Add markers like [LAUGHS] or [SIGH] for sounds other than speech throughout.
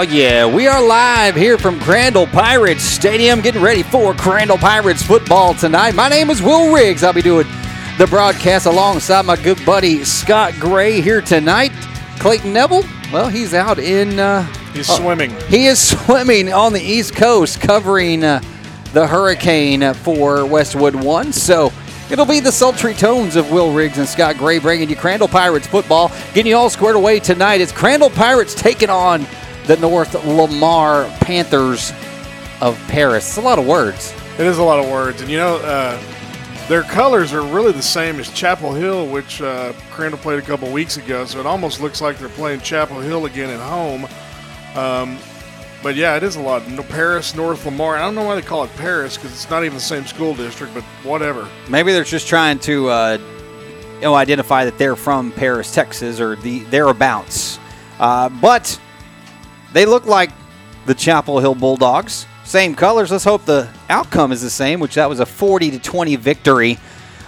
Oh, yeah. We are live here from Crandall Pirates Stadium, getting ready for Crandall Pirates football tonight. My name is Will Riggs. I'll be doing the broadcast alongside my good buddy Scott Gray here tonight. Clayton Neville, well, he's out in. Uh, He's swimming. He is [LAUGHS] swimming on the East Coast, covering uh, the hurricane for Westwood One. So it'll be the sultry tones of Will Riggs and Scott Gray bringing you Crandall Pirates football, getting you all squared away tonight. It's Crandall Pirates taking on the North Lamar Panthers of Paris. It's a lot of words. It is a lot of words, and you know, uh, their colors are really the same as Chapel Hill, which uh, Crandall played a couple weeks ago. So it almost looks like they're playing Chapel Hill again at home. Um, but yeah, it is a lot. Paris, North Lamar. I don't know why they call it Paris because it's not even the same school district, but whatever. Maybe they're just trying to, uh, you know, identify that they're from Paris, Texas, or the thereabouts. Uh, but they look like the Chapel Hill Bulldogs. Same colors. Let's hope the outcome is the same, which that was a 40 to 20 victory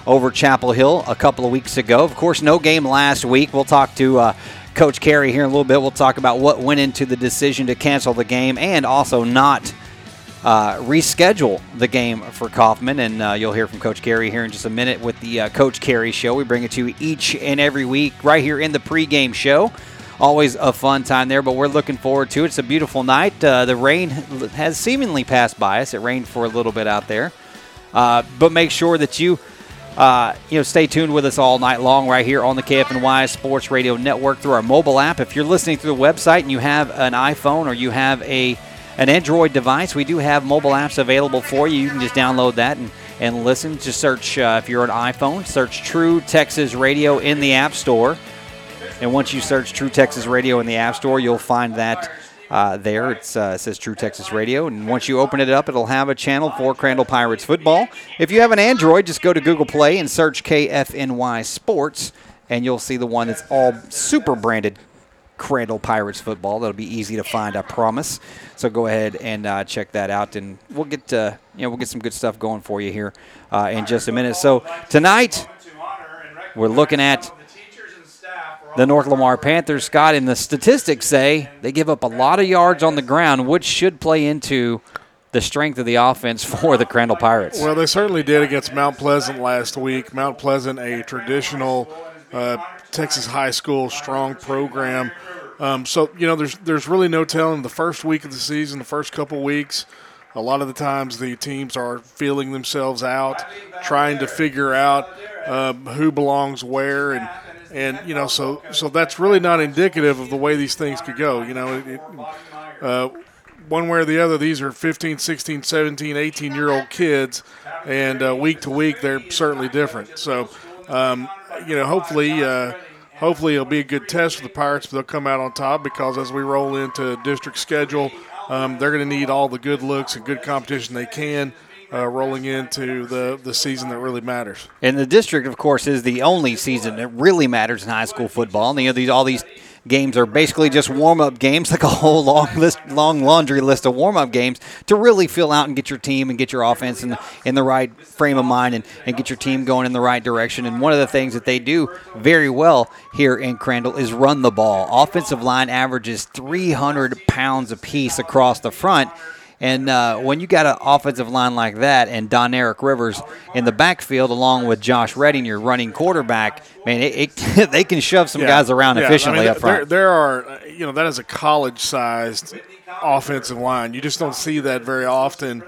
over Chapel Hill a couple of weeks ago. Of course, no game last week. We'll talk to uh, Coach Carey here in a little bit. We'll talk about what went into the decision to cancel the game and also not uh, reschedule the game for Kaufman. And uh, you'll hear from Coach Carey here in just a minute with the uh, Coach Carey Show. We bring it to you each and every week right here in the pregame show. Always a fun time there, but we're looking forward to it. It's a beautiful night. Uh, the rain has seemingly passed by us. It rained for a little bit out there. Uh, but make sure that you uh, you know, stay tuned with us all night long right here on the KFNY Sports Radio Network through our mobile app. If you're listening through the website and you have an iPhone or you have a an Android device, we do have mobile apps available for you. You can just download that and, and listen. Just search, uh, if you're an iPhone, search True Texas Radio in the App Store. And once you search True Texas Radio in the App Store, you'll find that uh, there. uh, it says True Texas Radio. And once you open it up, it'll have a channel for Crandall Pirates football. If you have an Android, just go to Google Play and search KFNY Sports, and you'll see the one that's all super branded Crandall Pirates football. That'll be easy to find, I promise. So go ahead and uh, check that out, and we'll get uh, you know we'll get some good stuff going for you here uh, in just a minute. So tonight we're looking at the North Lamar Panthers, Scott, and the statistics say they give up a lot of yards on the ground, which should play into the strength of the offense for the Crandall Pirates. Well, they certainly did against Mount Pleasant last week. Mount Pleasant, a traditional uh, Texas high school strong program. Um, so you know, there's there's really no telling the first week of the season, the first couple weeks. A lot of the times, the teams are feeling themselves out, trying to figure out uh, who belongs where, and and you know, so so that's really not indicative of the way these things could go. You know, it, uh, one way or the other, these are 15, 16, 17, 18 year old kids, and uh, week to week, they're certainly different. So, um, you know, hopefully, uh, hopefully it'll be a good test for the Pirates, but they'll come out on top because as we roll into district schedule, um, they're going to need all the good looks and good competition they can. Uh, rolling into the, the season that really matters. And the district, of course, is the only season that really matters in high school football. And you know, these all these games are basically just warm up games, [LAUGHS] like a whole long list, long laundry list of warm up games to really fill out and get your team and get your offense in the, in the right frame of mind and, and get your team going in the right direction. And one of the things that they do very well here in Crandall is run the ball. Offensive line averages 300 pounds apiece across the front. And uh, when you got an offensive line like that and Don Eric Rivers in the backfield along with Josh Redding, your running quarterback, man, it, it, [LAUGHS] they can shove some Yeah. guys around Yeah, efficiently I mean, up front. There, there are, uh, you know, that is a college-sized offensive line. You just don't see that very often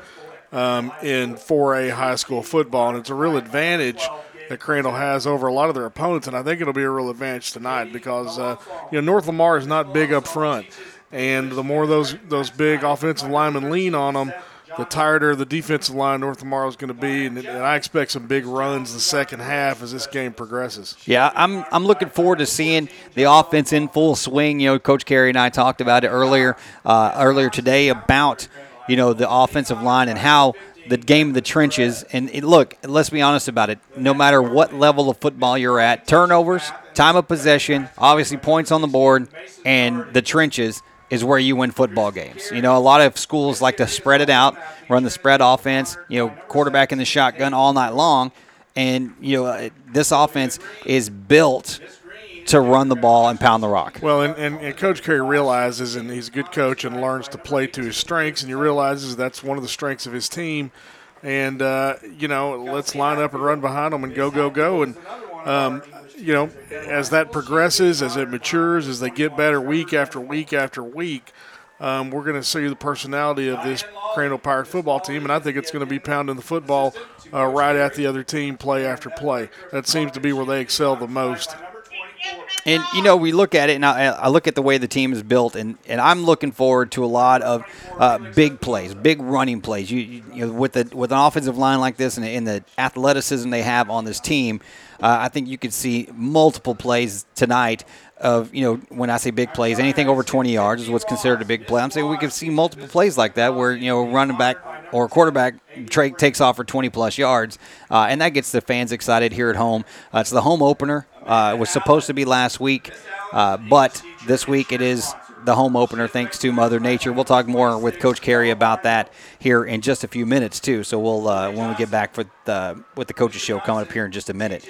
um, in 4A high school football, and it's a real advantage that Crandall has over a lot of their opponents. And I think it'll be a real advantage tonight because uh, you know North Lamar is not big up front, and the more those those big offensive linemen lean on them. The tireder the defensive line North Lamar is going to be, and, and I expect some big runs the second half as this game progresses. Yeah, I'm I'm looking forward to seeing the offense in full swing. You know, Coach Carey and I talked about it earlier uh, earlier today about you know the offensive line and how the game of the trenches. And it, look, let's be honest about it. No matter what level of football you're at, turnovers, time of possession, obviously points on the board, and the trenches is where you win football games. You know, a lot of schools like to spread it out, run the spread offense, you know, quarterback in the shotgun all night long. And, you know, this offense is built to run the ball and pound the rock. Well, and, and, and, Coach Carey realizes, and he's a good coach and learns to play to his strengths, and he realizes that's one of the strengths of his team. And, uh, you know, let's line up and run behind them and go, go, go. And, um, you know, as that progresses, as it matures, as they get better week after week after week, um, we're going to see the personality of this Crandall Pirate football team, and I think it's going to be pounding the football uh, right at the other team play after play. That seems to be where they excel the most. And you know, we look at it, and I, I, look at the way the team is built, and, and I'm looking forward to a lot of uh, big plays, big running plays. You, you, know, with the with an offensive line like this, and, and the athleticism they have on this team, uh, I think you could see multiple plays tonight of, you know, when I say big plays, anything over 20 yards is what's considered a big play. I'm saying we could see multiple plays like that where, you know, running back or quarterback tra- takes off for 20 plus yards, uh, and that gets the fans excited here at home. Uh, it's the home opener. Uh, it was supposed to be last week, uh, but this week it is the home opener thanks to Mother Nature. We'll talk more with Coach Carey about that here in just a few minutes too. So we'll uh, when we get back for the with the coaches show coming up here in just a minute.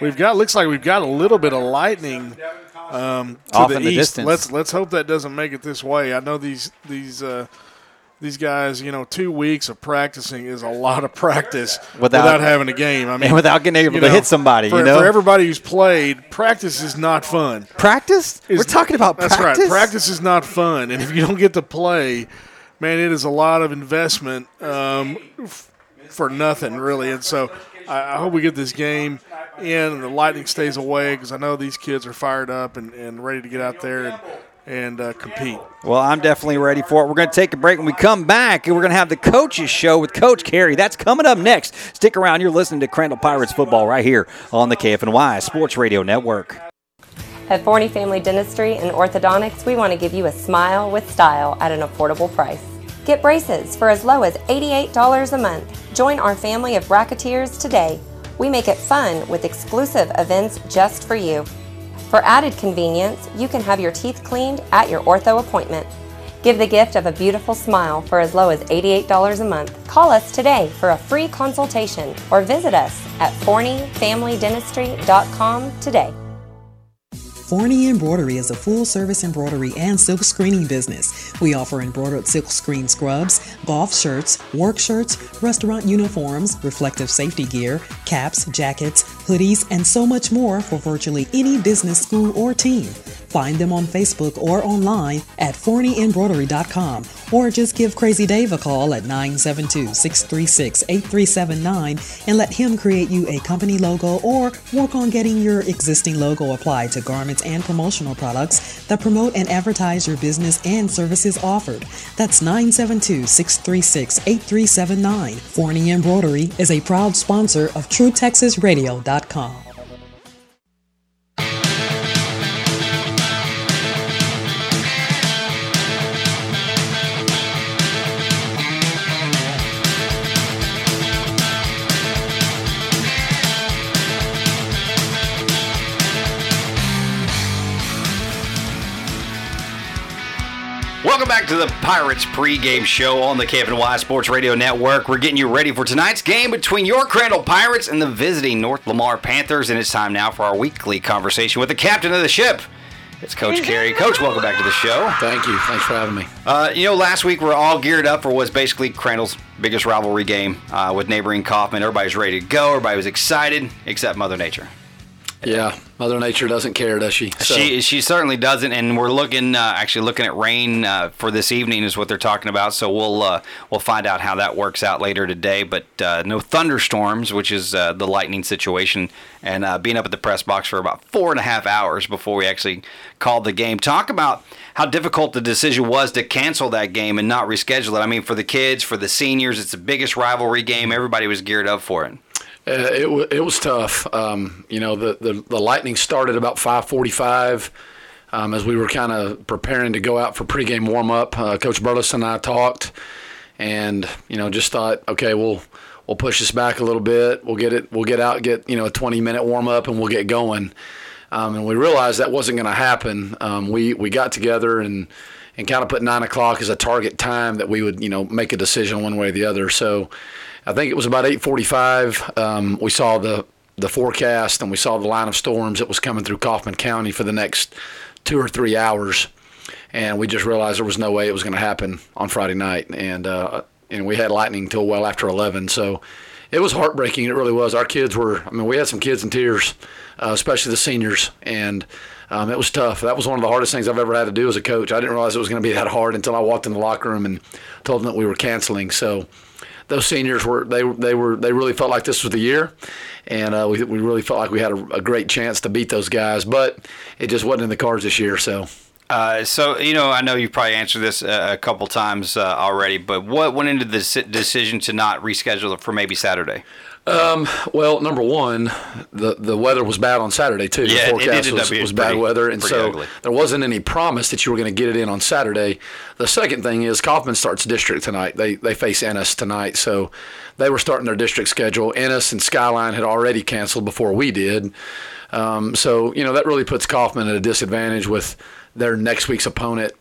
We've got looks like we've got a little bit of lightning um, to Off the in the east. distance. let's let's hope that doesn't make it this way. I know these these uh, these guys. You know, two weeks of practicing is a lot of practice Without- without, having a game. I [LAUGHS] mean, and without getting able you to know, hit somebody, for, you know. for everybody who's played, practice is not fun. practice? Is- We're talking about that's practice. right. Practice is not fun, and if you don't get to play, man, it is a lot of investment um, f- for nothing, really. And so, I, I hope we get this game in, and the Lightning stays away because I know these kids are fired up and, and ready to get out there and and uh, compete. Well, I'm definitely ready for it. We're going to take a break. When we come back, and we're going to have the coaches show with Coach Carey. That's coming up next. Stick around. You're listening to Crandall Pirates football right here on the KFNY Sports Radio Network. At Forney Family Dentistry and Orthodontics, we want to give you a smile with style at an affordable price. Get braces for as low as $88 a month. Join our family of bracketeers today. We make it fun with exclusive events just for you. For added convenience, you can have your teeth cleaned at your ortho appointment. Give the gift of a beautiful smile for as low as $88 a month. Call us today for a free consultation or visit us at forneyfamilydentistry.com today. Forney Embroidery is a full service embroidery and silk screening business. We offer embroidered silk screen scrubs, golf shirts, work shirts, restaurant uniforms, reflective safety gear, caps, jackets, hoodies, and so much more for virtually any business, school, or team. Find them on Facebook or online at forneyembroidery.com or just give Crazy Dave a call at 972 636 8379 and let him create you a company logo or work on getting your existing logo applied to garments and promotional products that promote and advertise your business and services offered. That's 972 636 8379. Forney Embroidery is a proud sponsor of TrueTexasRadio.com. back to the Pirates pregame show on the KFNY Sports Radio Network. We're getting you ready for tonight's game between your Crandall Pirates and the visiting North Lamar Panthers, and it's time now for our weekly conversation with the captain of the ship. It's Coach Carey. Coach, welcome back to the show. Thank you. Thanks for having me. Uh, you know, last week we're all geared up for what's basically Crandall's biggest rivalry game uh, with neighboring Kaufman. Everybody's ready to go. Everybody was excited, except Mother Nature. Yeah, Mother Nature doesn't care, does she? So, She she certainly doesn't, and we're looking uh, actually looking at rain uh, for this evening is what they're talking about. So we'll uh, we'll find out how that works out later today. But uh, no thunderstorms, which is uh, the lightning situation, and uh, being up at the press box for about four and a half hours before we actually called the game. Talk about how difficult the decision was to cancel that game and not reschedule it. I mean, for the kids, for the seniors, it's the biggest rivalry game. Everybody was geared up for it. Uh, it, w- it was tough. Um, you know, the, the, the Lightning started about 545 um, as we were kind of preparing to go out for pregame warm-up. Uh, Coach Burleson and I talked and, you know, just thought, okay, we'll we'll push this back a little bit. We'll get it. We'll get out, get, you know, a 20-minute warm-up, and we'll get going. Um, and we realized that wasn't going to happen. Um, we, we got together and – and kind of put nine o'clock as a target time that we would, you know, make a decision one way or the other. So I think it was about 8:45. Um, we saw the the forecast and we saw the line of storms that was coming through Kaufman County for the next two or three hours, and we just realized there was no way it was going to happen on Friday night, and uh, and we had lightning until well after 11. So it was heartbreaking. It really was. Our kids were. I mean, we had some kids in tears, uh, especially the seniors, and. Um, it was tough. That was one of the hardest things I've ever had to do as a coach. I didn't realize it was going to be that hard until I walked in the locker room and told them that we were canceling. So, those seniors were they they were they really felt like this was the year, and uh, we we really felt like we had a, a, great chance to beat those guys, but it just wasn't in the cards this year. So. Uh, so you know, I know you've probably answered this a, a couple times uh, already, but what went into the decision to not reschedule it for maybe Saturday? Um, well, number one, the the weather was bad on Saturday too. Yeah, the forecast it was, was bad pretty, weather, and so ugly. there wasn't any promise that you were going to get it in on Saturday. The second thing is Kaufman starts district tonight. They they face Ennis tonight, so they were starting their district schedule. Ennis and Skyline had already canceled before we did, um, so you know that really puts Kaufman at a disadvantage with their next week's opponent.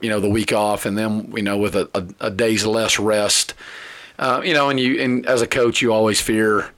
You know the week off, and then you know with a, a, a day's less rest. Uh, you know, and you and as a coach, you always fear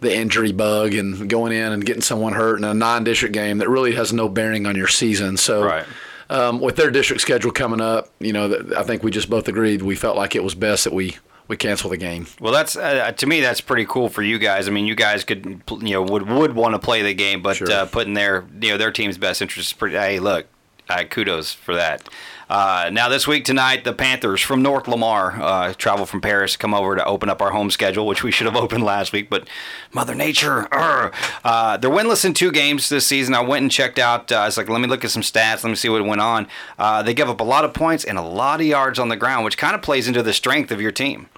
the injury bug and going in and getting someone hurt in a non-district game that really has no bearing on your season. So, right. um, with their district schedule coming up, you know, I think we just both agreed we felt like it was best that we we cancel the game. Well, that's uh, to me that's pretty cool for you guys. I mean, you guys could you know would would want to play the game, but Sure. uh, putting their you know their team's best interest is pretty. Hey, look, uh, kudos for that. Uh, now this week tonight, the Panthers from North Lamar uh, travel from Paris, come over to open up our home schedule, which we should have [LAUGHS] opened last week, but Mother Nature. Uh, they're winless in two games this season. I went and checked out. Uh, I was like, let me look at some stats. Let me see what went on. Uh, they give up a lot of points and a lot of yards on the ground, which kind of plays into the strength of your team.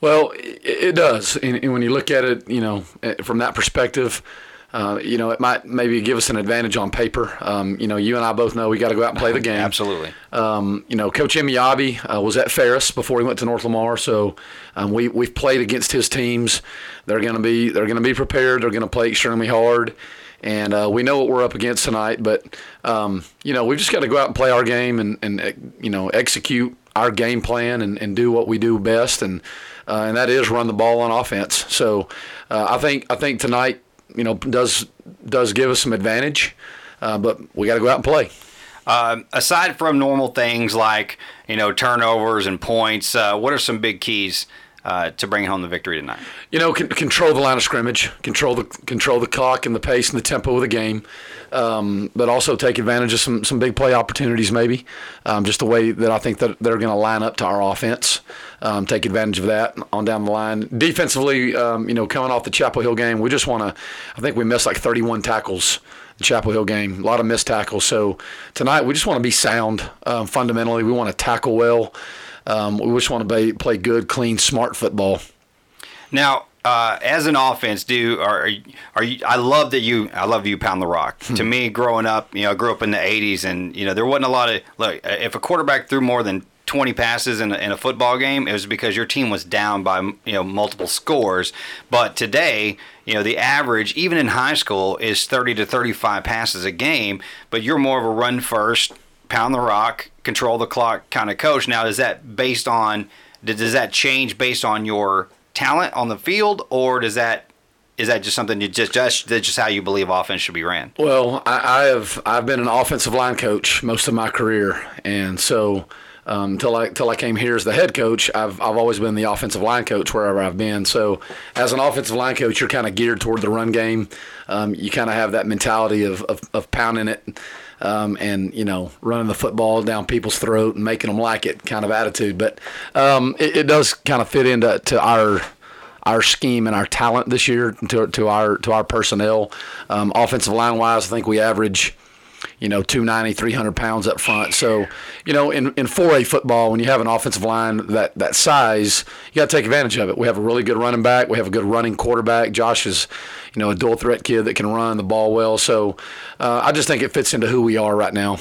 Well, it, does, and, and when you look at it, you know, eh, from that perspective. Uh, you know, it might maybe give us an advantage on paper. Um, you know, you and I both know we got to go out and play the [LAUGHS] game. Absolutely. Um, you know, Coach Emiyabi uh, was at Ferris before he went to North Lamar, so um, we we've played against his teams. They're going to be they're going to be prepared. They're going to play extremely hard, and uh, we know what we're up against tonight. But um, you know, we've just got to go out and play our game and and uh, you know execute our game plan and, and do what we do best, and uh, and that is run the ball on offense. So uh, I think I think tonight you know does does give us some advantage, uh, but we got to go out and play. Um, aside from normal things like you know turnovers and points, uh, what are some big keys uh, to bring home the victory tonight? you know, con- control the line of scrimmage, control the control the clock and the pace and the tempo of the game, um, but also take advantage of some some big play opportunities. Maybe um, just the way that I think that they're going to line up to our offense. Um, take advantage of that on down the line. Defensively, um, you know, coming off the Chapel Hill game, we just want to. I think we missed like 31 tackles. Chapel Hill game, a lot of missed tackles. So tonight, we just want to be sound. Um, fundamentally, we want to tackle well. Um, we just want to be, play good, clean, smart football. Now, uh, as an offense, do are are you? I love that you. I love you pound the rock. to me, growing up, you know, I grew up in the '80s, and you know, there wasn't a lot of look. If a quarterback threw more than 20 passes in a, in a football game, it was because your team was down by you know multiple scores. But today, you know, the average, even in high school, is 30 to 35 passes a game. But you're more of a run first, pound the rock, control the clock kind of coach. Now, is that based on? Does that change based on your talent on the field, or does that is that just something you just just that's just how you believe offense should be ran? Well, I, I have I've been an offensive line coach most of my career, and so um, until I until I came here as the head coach, I've I've always been the offensive line coach wherever I've been. So as an offensive line coach, you're kind of geared toward the run game. Um, you kind of have that mentality of, of, of pounding it. Um, and you know, running the football down people's throat and making them like it, kind of attitude. But um, it, it does kind of fit into to our our scheme and our talent this year to, to our to our personnel. Um, offensive line wise, I think we average, you know, 290, 300 pounds up front. So, you know, in, in 4A football, when you have an offensive line that, that size, you got to take advantage of it. We have a really good running back. We have a good running quarterback. Josh is, you know, a dual threat kid that can run the ball well. So uh, I just think it fits into who we are right now.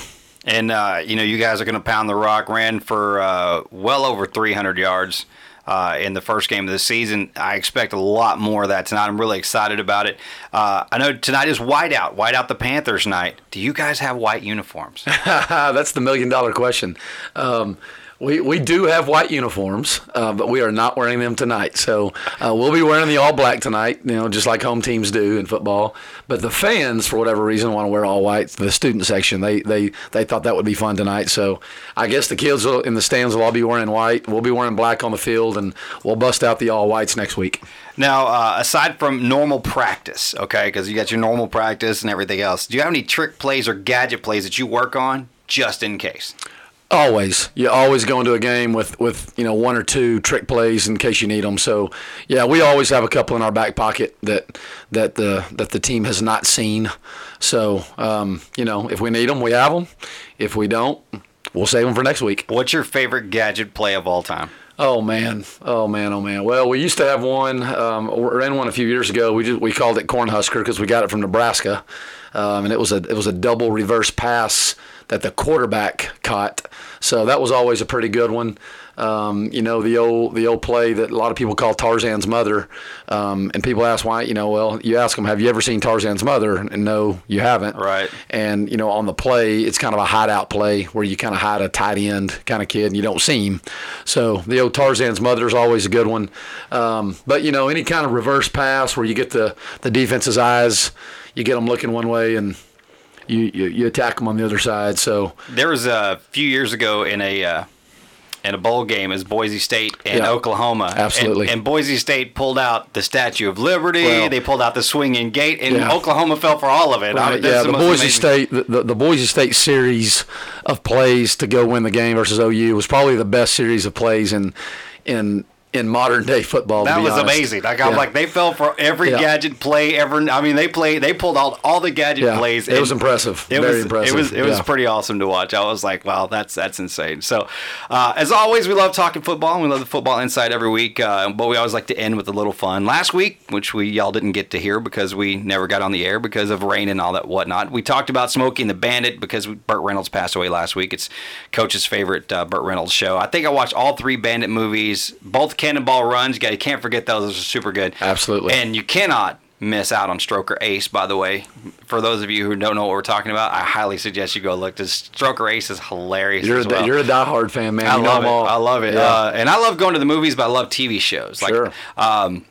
And uh, you know, you guys are going to pound the rock. Ran for uh, well over 300 yards uh, in the first game of the season. I expect a lot more of that tonight. I'm really excited about it. Uh, I know tonight is whiteout, whiteout the Panthers night. Do you guys have white uniforms? [LAUGHS] That's the million dollar question. Um, We, we do have white uniforms, uh, but we are not wearing them tonight. So uh, we'll be wearing the all black tonight, you know, just like home teams do in football. But the fans, for whatever reason, want to wear all white. The student section, they they they thought that would be fun tonight. So I guess the kids will, in the stands will all be wearing white. We'll be wearing black on the field, and we'll bust out the all whites next week. Now, uh, aside from normal practice, okay, because you got your normal practice and everything else, do you have any trick plays or gadget plays that you work on just in case? Always, you always go into a game with with you know one or two trick plays in case you need them. So yeah, we always have a couple in our back pocket that that the that the team has not seen. So um, you know if we need them, we have them. If we don't, we'll save them for next week. What's your favorite gadget play of all time? Oh man, oh man, oh man. Well, we used to have one. Um, we ran one a few years ago. We just we called it Cornhusker because we got it from Nebraska, um, and it was a it was a double reverse pass that the quarterback caught. So that was always a pretty good one. Um, you know the old the old play that a lot of people call Tarzan's mother, um, and people ask why. You know, well, you ask them, have you ever seen Tarzan's mother? And no, you haven't. Right. And you know, on the play, it's kind of a hideout play where you kind of hide a tight end kind of kid, and you don't see him. So the old Tarzan's mother is always a good one. Um, but you know, any kind of reverse pass where you get the the defense's eyes, you get them looking one way and. You, you, you attack them on the other side. So There was a few years ago in a uh, in a bowl game as Boise State and Yeah. Oklahoma. Absolutely. And, and Boise State pulled out the Statue of Liberty. Well- they pulled out the swinging gate, and Yeah. Oklahoma fell for all of it. I mean, yeah, the most Boise amazing- State, the, the, the Boise State series of plays to go win the game versus OU was probably the best series of plays in in in modern day football. That was honest. amazing. Like I'm Yeah. like they fell for every Yeah. gadget play ever. I mean, they played. They pulled out all the gadget Yeah, plays. it was impressive. It Very was. impressive. It was. It was pretty awesome to watch. I was like, wow, that's that's insane. So, uh, as always, we love talking football. and We love the football inside every week. Uh, but we always like to end with a little fun. Last week, which we y'all didn't get to hear because we never got on the air because of rain and all that whatnot. We talked about Smokey and the Bandit because Burt Reynolds passed away last week. It's Coach's favorite uh, Burt Reynolds show. I think I watched all three Bandit movies, both Cannonball Runs. You guys can't forget those. Those are super good. Absolutely. And you cannot miss out on Stroker Ace, by the way. For those of you who don't know what we're talking about, I highly suggest you go look. This Stroker Ace is hilarious. You're as a, well. you're a diehard fan, man. I You love it. all. I love it. Yeah. Uh, and I love going to the movies, but I love TV shows. Like, Sure. um,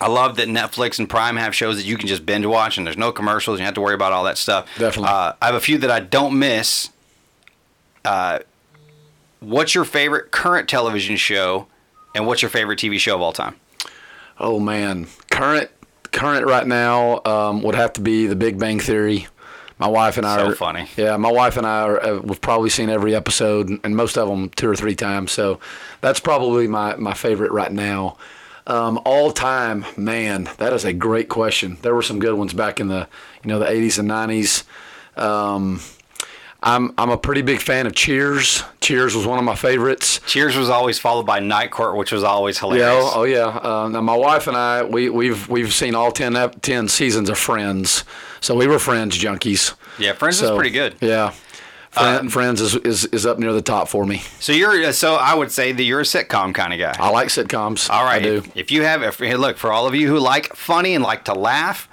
I love that Netflix and Prime have shows that you can just binge watch, and there's no commercials. You have to worry about all that stuff. Definitely. Uh, I have a few that I don't miss. Uh, what's your favorite current television show, and what's your favorite TV show of all time? Oh man, current current right now um, would have to be The Big Bang Theory. My wife and I So are funny. Yeah, my wife and I are, uh, we've probably seen every episode and most of them two or three times. So that's probably my my favorite right now. Um, all time, man, that is a great question. There were some good ones back in the you know the 80s and 90s. Um, I'm I'm a pretty big fan of Cheers. Cheers was one of my favorites. Cheers was always followed by Night Court, which was always hilarious. Yeah, oh, oh yeah. Uh, now my wife and I, we we've we've seen all 10, ep- 10 seasons of Friends, so we were Friends junkies. Yeah, Friends is pretty good. Yeah, Friend, Um, Friends is, is is up near the top for me. So you're so I would say that you're a sitcom kind of guy. I like sitcoms. All right. I do. If, if you have, if, look for all of you who like funny and like to laugh,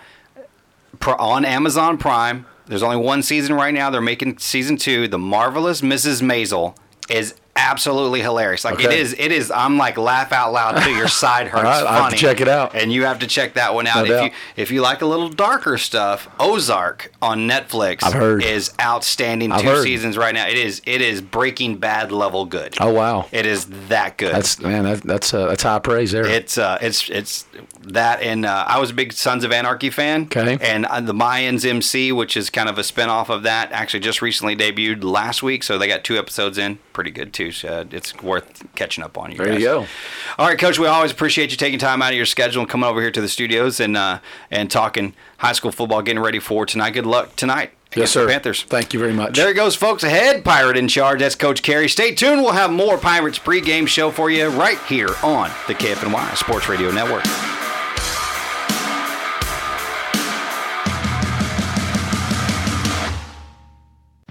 on Amazon Prime, there's only one season right now. They're making season two. The marvelous Mrs. Maisel is absolutely hilarious. Like it Okay. is. It is. I'm like laugh out loud to your [LAUGHS] side hurts. Right, I'll have to check it out. And you have to check that one out. No if doubt. you if you like a little darker stuff, Ozark on Netflix I've heard. is outstanding. I've two heard. seasons right now. It is. It is Breaking Bad level good. Oh wow, It is that good. that's man, that, that's uh, that's high praise there. It's uh, it's it's that, and uh, I was a big Sons of Anarchy fan. Okay. And uh, the Mayans MC, which is kind of a spinoff of that, actually just recently debuted last week, so they got two episodes in. Pretty good too. Uh, it's worth catching up on. You there you guys. go. All right, Coach. We always appreciate you taking time out of your schedule and coming over here to the studios and uh, and talking high school football, getting ready for tonight. Good luck tonight Yes, sir. Panthers. Thank you very much. There he goes, folks. Ahead, Pirate in charge. That's Coach Carey. Stay tuned. We'll have more Pirates pregame show for you right here on the KFNY Sports Radio Network.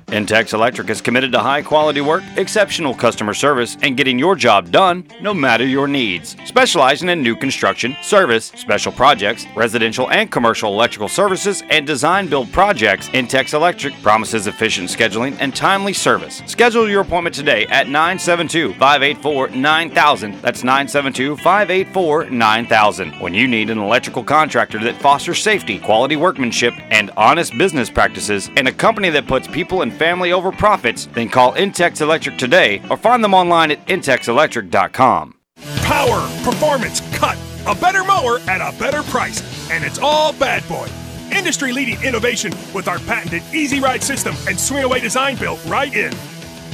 Intex Electric is committed to high quality work, exceptional customer service, and getting your job done no matter your needs. Specializing in new construction, service, special projects, residential and commercial electrical services, and design build projects, Intex Electric promises efficient scheduling and timely service. Schedule your appointment today at 972 584 9000. That's 972 584 9000. When you need an electrical contractor that fosters safety, quality workmanship, and honest business practices, and a company that puts people and family over profits, then call Intex Electric today or find them online at intexelectric.com. Power, performance, cut. A better mower at a better price. And it's all Bad Boy. Industry leading innovation with our patented Easy Ride system and swing away design built right in.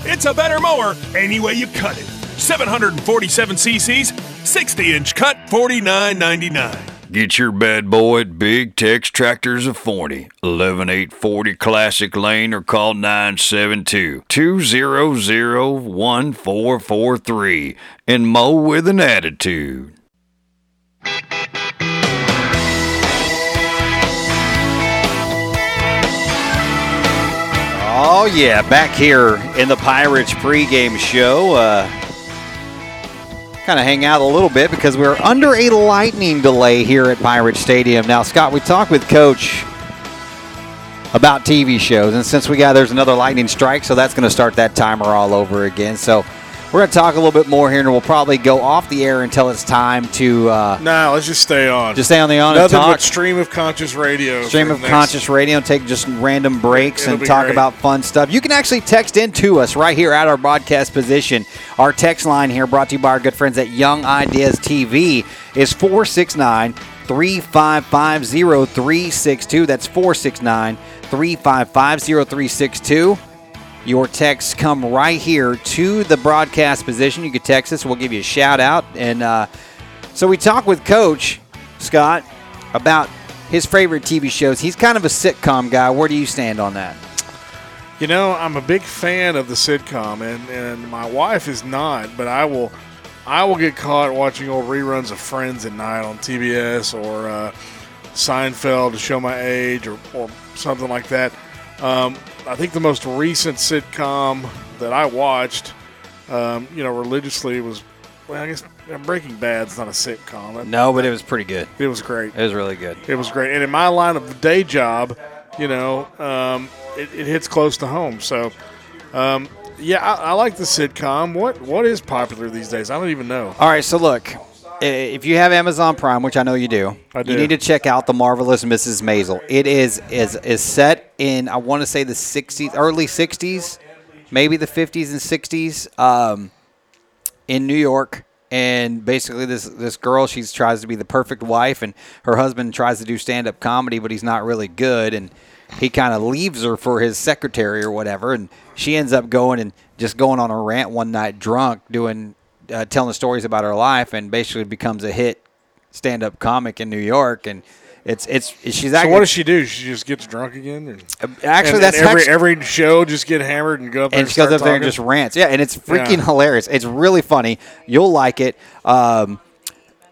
It's a better mower any way you cut it. 747 cc's, 60 inch cut, $49.99. Get your bad boy at Big Tex Tractors of Forney, 11840 Classic Lane, or call 972 200 1443 and mow with an attitude. Oh, yeah, back here in the Pirates pregame show. Uh, kind of hang out a little bit because we're under a lightning delay here at Pirate Stadium. Now, Scott, we talked with Coach about TV shows, and since we got there's another lightning strike, so that's going to start that timer all over again. So we're going to talk a little bit more here, and we'll probably go off the air until it's time to uh, Nah, let's just stay on. just stay on the on and Nothing talk. but stream of conscious radio. Stream of Conscious Radio, take just random breaks It'll and talk great. about fun stuff. You can actually text into us right here at our broadcast position. Our text line here, brought to you by our good friends at Young Ideas TV, is 469 355 0362. That's 469 355 0362. Your texts come right here to the broadcast position. You can text us. We'll give you a shout out. And uh, so we talked with Coach Scott about his favorite TV shows. He's kind of a sitcom guy. Where do you stand on that? You know, I'm a big fan of the sitcom, and, and my wife is not, but I will I will get caught watching old reruns of Friends at night on TBS or uh, Seinfeld to show my age or, or something like that. Um, I think the most recent sitcom that I watched, um, you know, religiously was, well, I guess Breaking Bad's not a sitcom. It, No, but it was pretty good. it was great. It was really good. It was great. And in my line of day job, you know, um, it, it hits close to home. So, um, yeah, I, I like the sitcom. What What is popular these days? I don't even know. All right, so look, if you have Amazon Prime, which I know you do, I do. you need to check out the marvelous Mrs. Maisel. It is is is set in I want to say the '60s, early '60s, maybe the '50s and '60s, um, in New York. And basically, this this girl, she tries to be the perfect wife, and her husband tries to do stand up comedy, but he's not really good, and he kind of leaves her for his secretary or whatever, and she ends up going and just going on a rant one night, drunk, doing uh, telling stories about her life, and basically becomes a hit stand up comic in New York, and it's it's she's So what does she do? She just gets drunk again? And, actually and that's every actually- every show just get hammered and go up there and she goes up there and just rants. Yeah, and it's freaking Yeah. hilarious. It's really funny. You'll like it. Um,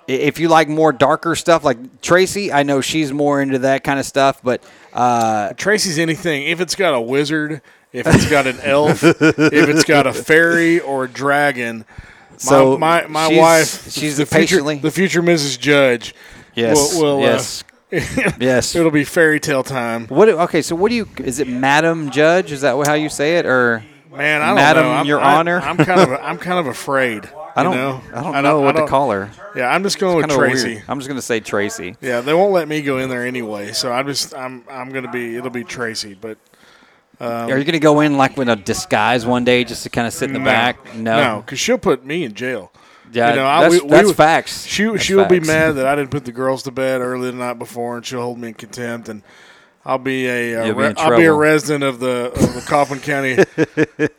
if you like more darker stuff, like Tracy, I know she's more into that kind of stuff. But uh, Tracy's anything. If it's got a wizard, if it's got an elf, if it's got a fairy or a dragon. So my my, my she's- wife, she's the the future, the future Mrs. Judge. yes, will, will, yes, Uh, [LAUGHS] yes. it'll be fairy tale time. What? Okay, so what do you? Is it Madam Judge? Is that how you say it, or Man, I don't Madam, know. I'm, Your I- Honor? I'm kind of I'm kind of afraid. [LAUGHS] I don't You know? I don't know what to call her. Yeah, I'm just going with Kind Tracy. weird. I'm just gonna say Tracy. Yeah, they won't let me go in there anyway, so I'm just I'm I'm gonna be it'll be Tracy, but Are you gonna go in like with a disguise one day just to kind of sit in the no, back? no, No, because she'll put me in jail. Yeah, You know, I- that's, we- we that's would- facts. She That's she'll be mad that I [LAUGHS] didn't put the girls to bed early the night before, and she'll hold me in contempt, and I'll be a uh, You'll be re- I'll be a resident of the of the [LAUGHS] Kaufman County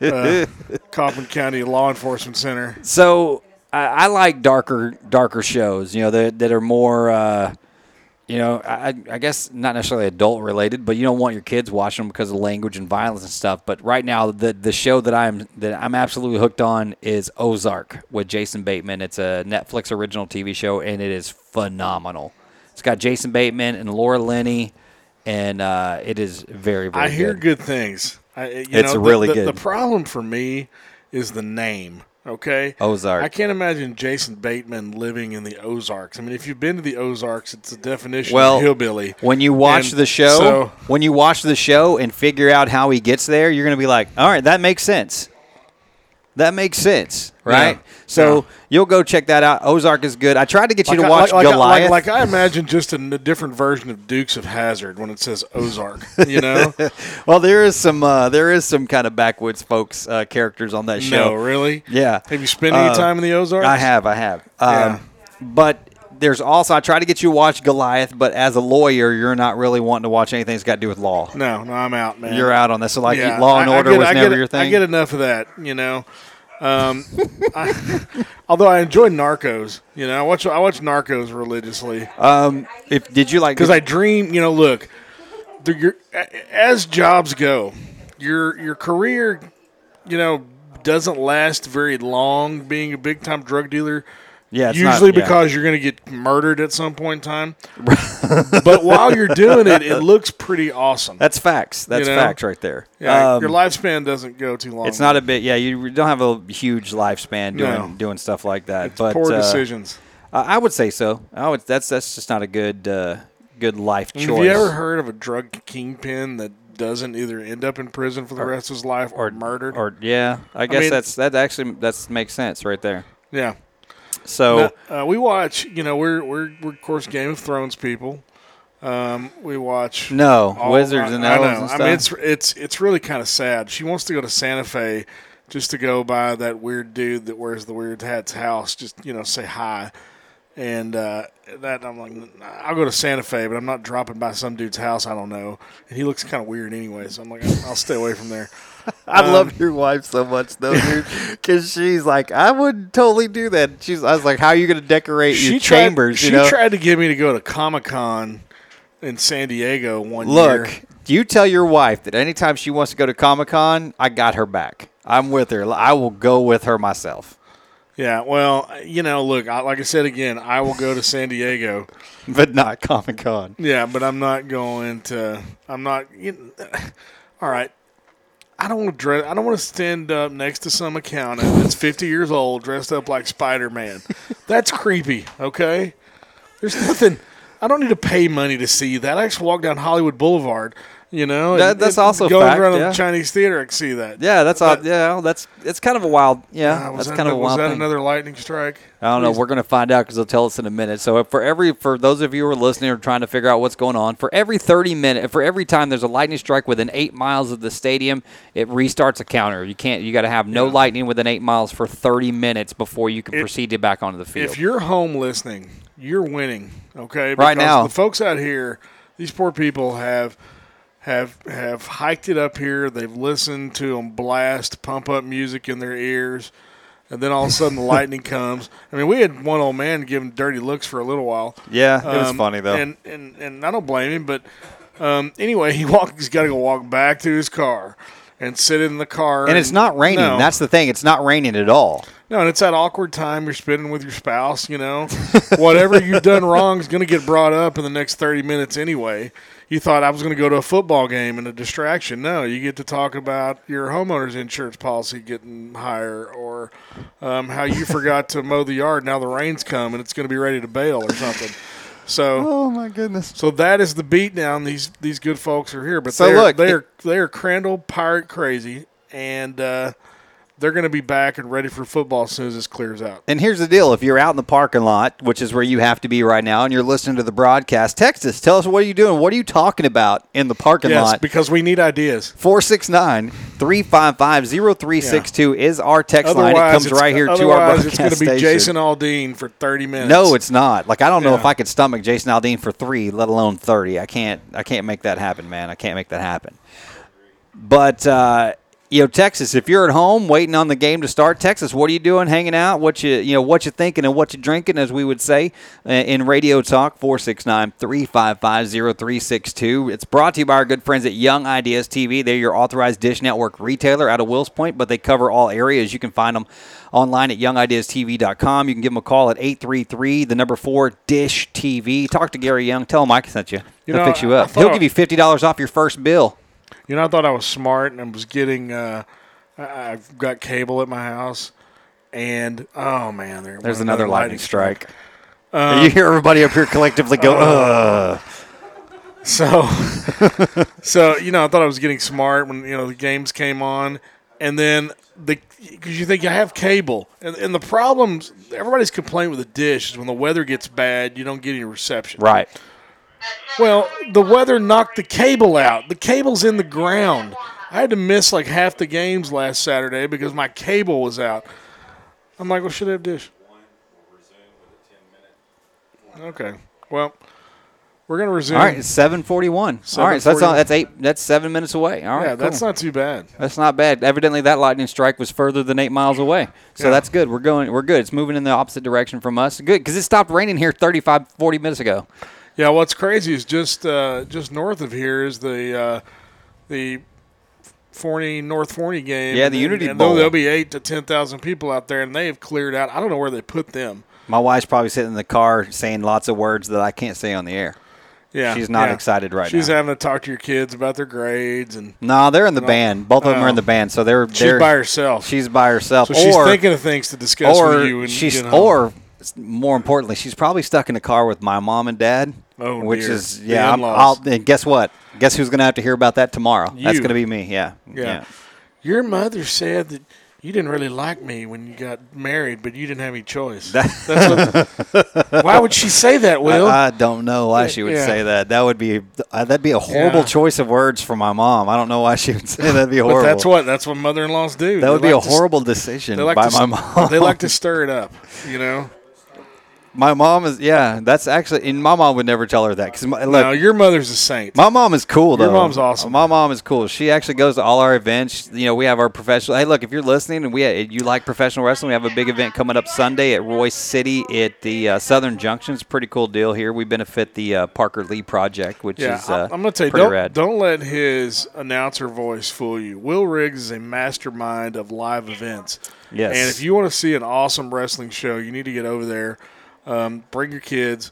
uh, Kaufman County Law Enforcement Center. So I, I like darker darker shows. You know that that are more. Uh, you know, I, I guess not necessarily adult related, but you don't want your kids watching them because of language and violence and stuff. But right now, the the show that I'm that I'm absolutely hooked on is Ozark with Jason Bateman. It's a Netflix original TV show, and it is phenomenal. It's got Jason Bateman and Laura Linney, and uh, it is very very I hear good. good things. I, you It's know, really the, good. The, the problem for me is the name. Okay, Ozark. I can't imagine Jason Bateman living in the Ozarks. I mean, if you've been to the Ozarks, it's the definition Well, of hillbilly. When you watch And the show, so- when you watch the show and figure out how he gets there, you're going to be like, all right, that makes sense. That makes sense, right? Yeah. So Yeah. you'll go check that out. Ozark is good. I tried to get you to I- watch like, like- Goliath. Like, like I imagine just a n- different version of Dukes of Hazzard when it says Ozark. You know? [LAUGHS] well, there is some uh, there is some kind of backwoods folks uh, characters on that show. no, really? Yeah. Have you spent any Uh, time in the Ozarks? I have, I have. Um, Yeah. But there's also I try to get you to watch Goliath, but as a lawyer, you're not really wanting to watch anything that's got to do with law. No, no, I'm out, man. You're out on this. So like Yeah, Law and I- I Order get- was I never get- your thing. I get enough of that, you know. Um, I, [LAUGHS] although I enjoy Narcos, you know, I watch I watch Narcos religiously Um, if did you like? because I dream. You know, look, the, your, as jobs go, your your career, you know, doesn't last very long. Being a big time drug dealer, yeah, it's not- usually yeah. because you're going to get murdered at some point in time. [LAUGHS] but while you're doing it, it looks pretty awesome. that's facts. That's know? facts right there. yeah, Um, your lifespan doesn't go too long. It's not a bit. Yeah, you don't have a huge lifespan doing No. doing stuff like that. It's but poor uh, decisions. I I would say so. I would. That's that's just not a good uh, good life choice. Have you ever heard of a drug kingpin that doesn't either end up in prison for the rest of his life or, murdered? Or yeah, I guess mean- that's that actually that's makes sense right there. yeah. So Now, uh, we watch. You know, we're we're we're of course Game of Thrones people. Um, we watch. no all- wizards and I elves know. and I mean, it's it's it's really kind of sad. She wants to go to Santa Fe just to go by that weird dude that wears the weird hat's house. Just you know, say hi. And uh, that I'm like, I'll go to Santa Fe, but I'm not dropping by some dude's house I don't know. And he looks kind of weird anyway, so I'm like, I'll stay away from there. [LAUGHS] I um, love your wife so much though, [LAUGHS] dude, because she's like, I would totally do that. She's, I was like, how are you going to decorate your tried, chambers? She you know, tried to get me to go to Comic Con in San Diego one year. look. You tell your wife that anytime she wants to go to Comic Con, I got her back. I'm with her. I will go with her myself, Yeah, well, you know, look, I, like I said again, I will go to San Diego. [LAUGHS] but not Comic Con. Yeah, but I'm not going to. I'm not. You know, [SIGHS] all right. I don't want to dress. I don't want to stand up next to some accountant that's 50 years old, dressed up like Spider Man. That's creepy. Okay. There's nothing. I don't need to pay money to see that. I just walk down Hollywood Boulevard. You know, That- that's and also going fact, around yeah. the Chinese theater. I can see that. Yeah, that's all. But- Yeah, that's it's kind of a wild. Yeah, Uh, that's that, kind of a was that thing. another lightning strike? I don't know. We're going to find out because they'll tell us in a minute. So for every for those of you who are listening or trying to figure out what's going on, for every 30 minute, for every time there's a lightning strike within eight miles of the stadium, it restarts a counter. You can't. You got to have no lightning within eight miles for 30 minutes before you can It- proceed to back onto the field. If you're home listening, you're winning. Okay, Right now. the folks out here, these poor people have have have hiked it up here. They've listened to them blast, pump up music in their ears, and then all of a sudden the [LAUGHS] lightning comes. I mean, we had one old man giving dirty looks for a little while. yeah, it was Um, funny though. and and and I don't blame him, but um, anyway, he walk. He's got to go walk back to his car and sit in the car. And it's not raining. No. That's the thing. It's not raining at all. No, and it's that awkward time you're spending with your spouse, you know. [LAUGHS] Whatever you've done wrong is going to get brought up in the next 30 minutes anyway. You thought I was going to go to a football game and a distraction. No, you get to talk about your homeowner's insurance policy getting higher or um, how you [LAUGHS] forgot to mow the yard. Now the rain's come and it's going to be ready to bail or something. So, Oh my goodness. so that is the beat down. These these good folks are here, but So they're, look, they're they're Crandall pirate crazy, and uh, they're going to be back and ready for football as soon as this clears out. And here's the deal: if you're out in the parking lot, which is where you have to be right now, and you're listening to the broadcast, text us. Tell us what are you doing. What are you talking about in the parking Yes, lot? because we need ideas. 469 355 0362 is our text line. It Otherwise, comes it's- right here to our otherwise broadcast it's going to be station. Jason Aldean for 30 minutes. No, it's not. Like I don't know if I could stomach Jason Aldean for three, let alone thirty. I can't. I can't make that happen, man. I can't make that happen. But uh, you know, Texas, if you're at home waiting on the game to start, Texas, what are you doing? Hanging out? What you you know? What you thinking and what you drinking? As we would say uh, in radio talk, 469-355-0362. It's brought to you by our good friends at Young Ideas TV. They're your authorized Dish Network retailer out of Wills Point, but they cover all areas. You can find them online at youngideastv.com. You can give them a call at 833, the number four, Dish TV. Talk to Gary Young. Tell him I sent you. You He'll know, fix you up. He'll give you $50 off your first bill. You know, I thought I was smart and I was getting. Uh, I've got cable at my house, and oh man, there There's another lightning strike. Um, you hear everybody up here collectively go, uh, [LAUGHS] ugh. So, [LAUGHS] so you know, I thought I was getting smart when you know the games came on, and then the because you think I have cable, and, and the problems everybody's complaining with the dish is when the weather gets bad, you don't get any reception. Right. Well, the weather knocked the cable out. The cable's in the ground. I had to miss like half the games last Saturday because my cable was out. I'm like, well, should I have dish? Okay. Well, we're gonna resume. All right, it's 741. All right, so that's, all, that's eight. That's seven minutes away. All right, yeah, that's cool. not too bad. That's not bad. Evidently, that lightning strike was further than eight miles away. So Yeah. that's good. We're going. We're good. It's moving in the opposite direction from us. Good because it stopped raining here 35, 40 minutes ago. Yeah, what's crazy is just uh, just north of here is the uh, the Forney North Forney game. Yeah, the And- Unity and Bowl. There'll be eight to ten thousand people out there, and they have cleared out. I don't know where they put them. My wife's probably sitting in the car saying lots of words that I can't say on the air. Yeah, She's not yeah. excited right She's now. She's having to talk to your kids about their grades, and No, they're in the band. Both of them are in Oh. the band, so they're she's they're by herself. She's by herself. so she's thinking of things to discuss or with you. When she's you home. or more importantly, she's probably stuck in the car with my mom and dad. Oh, which dear. is yeah. I'm. I'll, and guess what? Guess who's going to have to hear about that tomorrow? That's going to be me. Yeah. yeah. Your mother said that you didn't really like me when you got married, but you didn't have any choice. That's what, [LAUGHS] why would she say that, Will? I, I don't know why she would Yeah. say that. That would be uh, that'd be a horrible Yeah. choice of words for my mom. I don't know why she would say that'd be but horrible. that's what that's what mother-in-laws do. that They would be like a horrible decision like by to, my mom. They like to stir it up, you know. My mom is yeah. That's actually and my mom would never tell her that because look, no, your mother's a saint. My mom is cool though. Your mom's awesome. My mom is cool. She actually goes to all our events. You know, we have our professional. Hey, look, if you're listening and we you like professional wrestling, we have a big event coming up Sunday at Royse City at the uh, Southern Junction. It's a pretty cool deal here. We benefit the uh, Parker Lee Project, which yeah, is uh, I'm going to tell you, don't, rad. don't let his announcer voice fool you. Will Riggs is a mastermind of live events. Yes. And if you want to see an awesome wrestling show, you need to get over there. Um, bring your kids.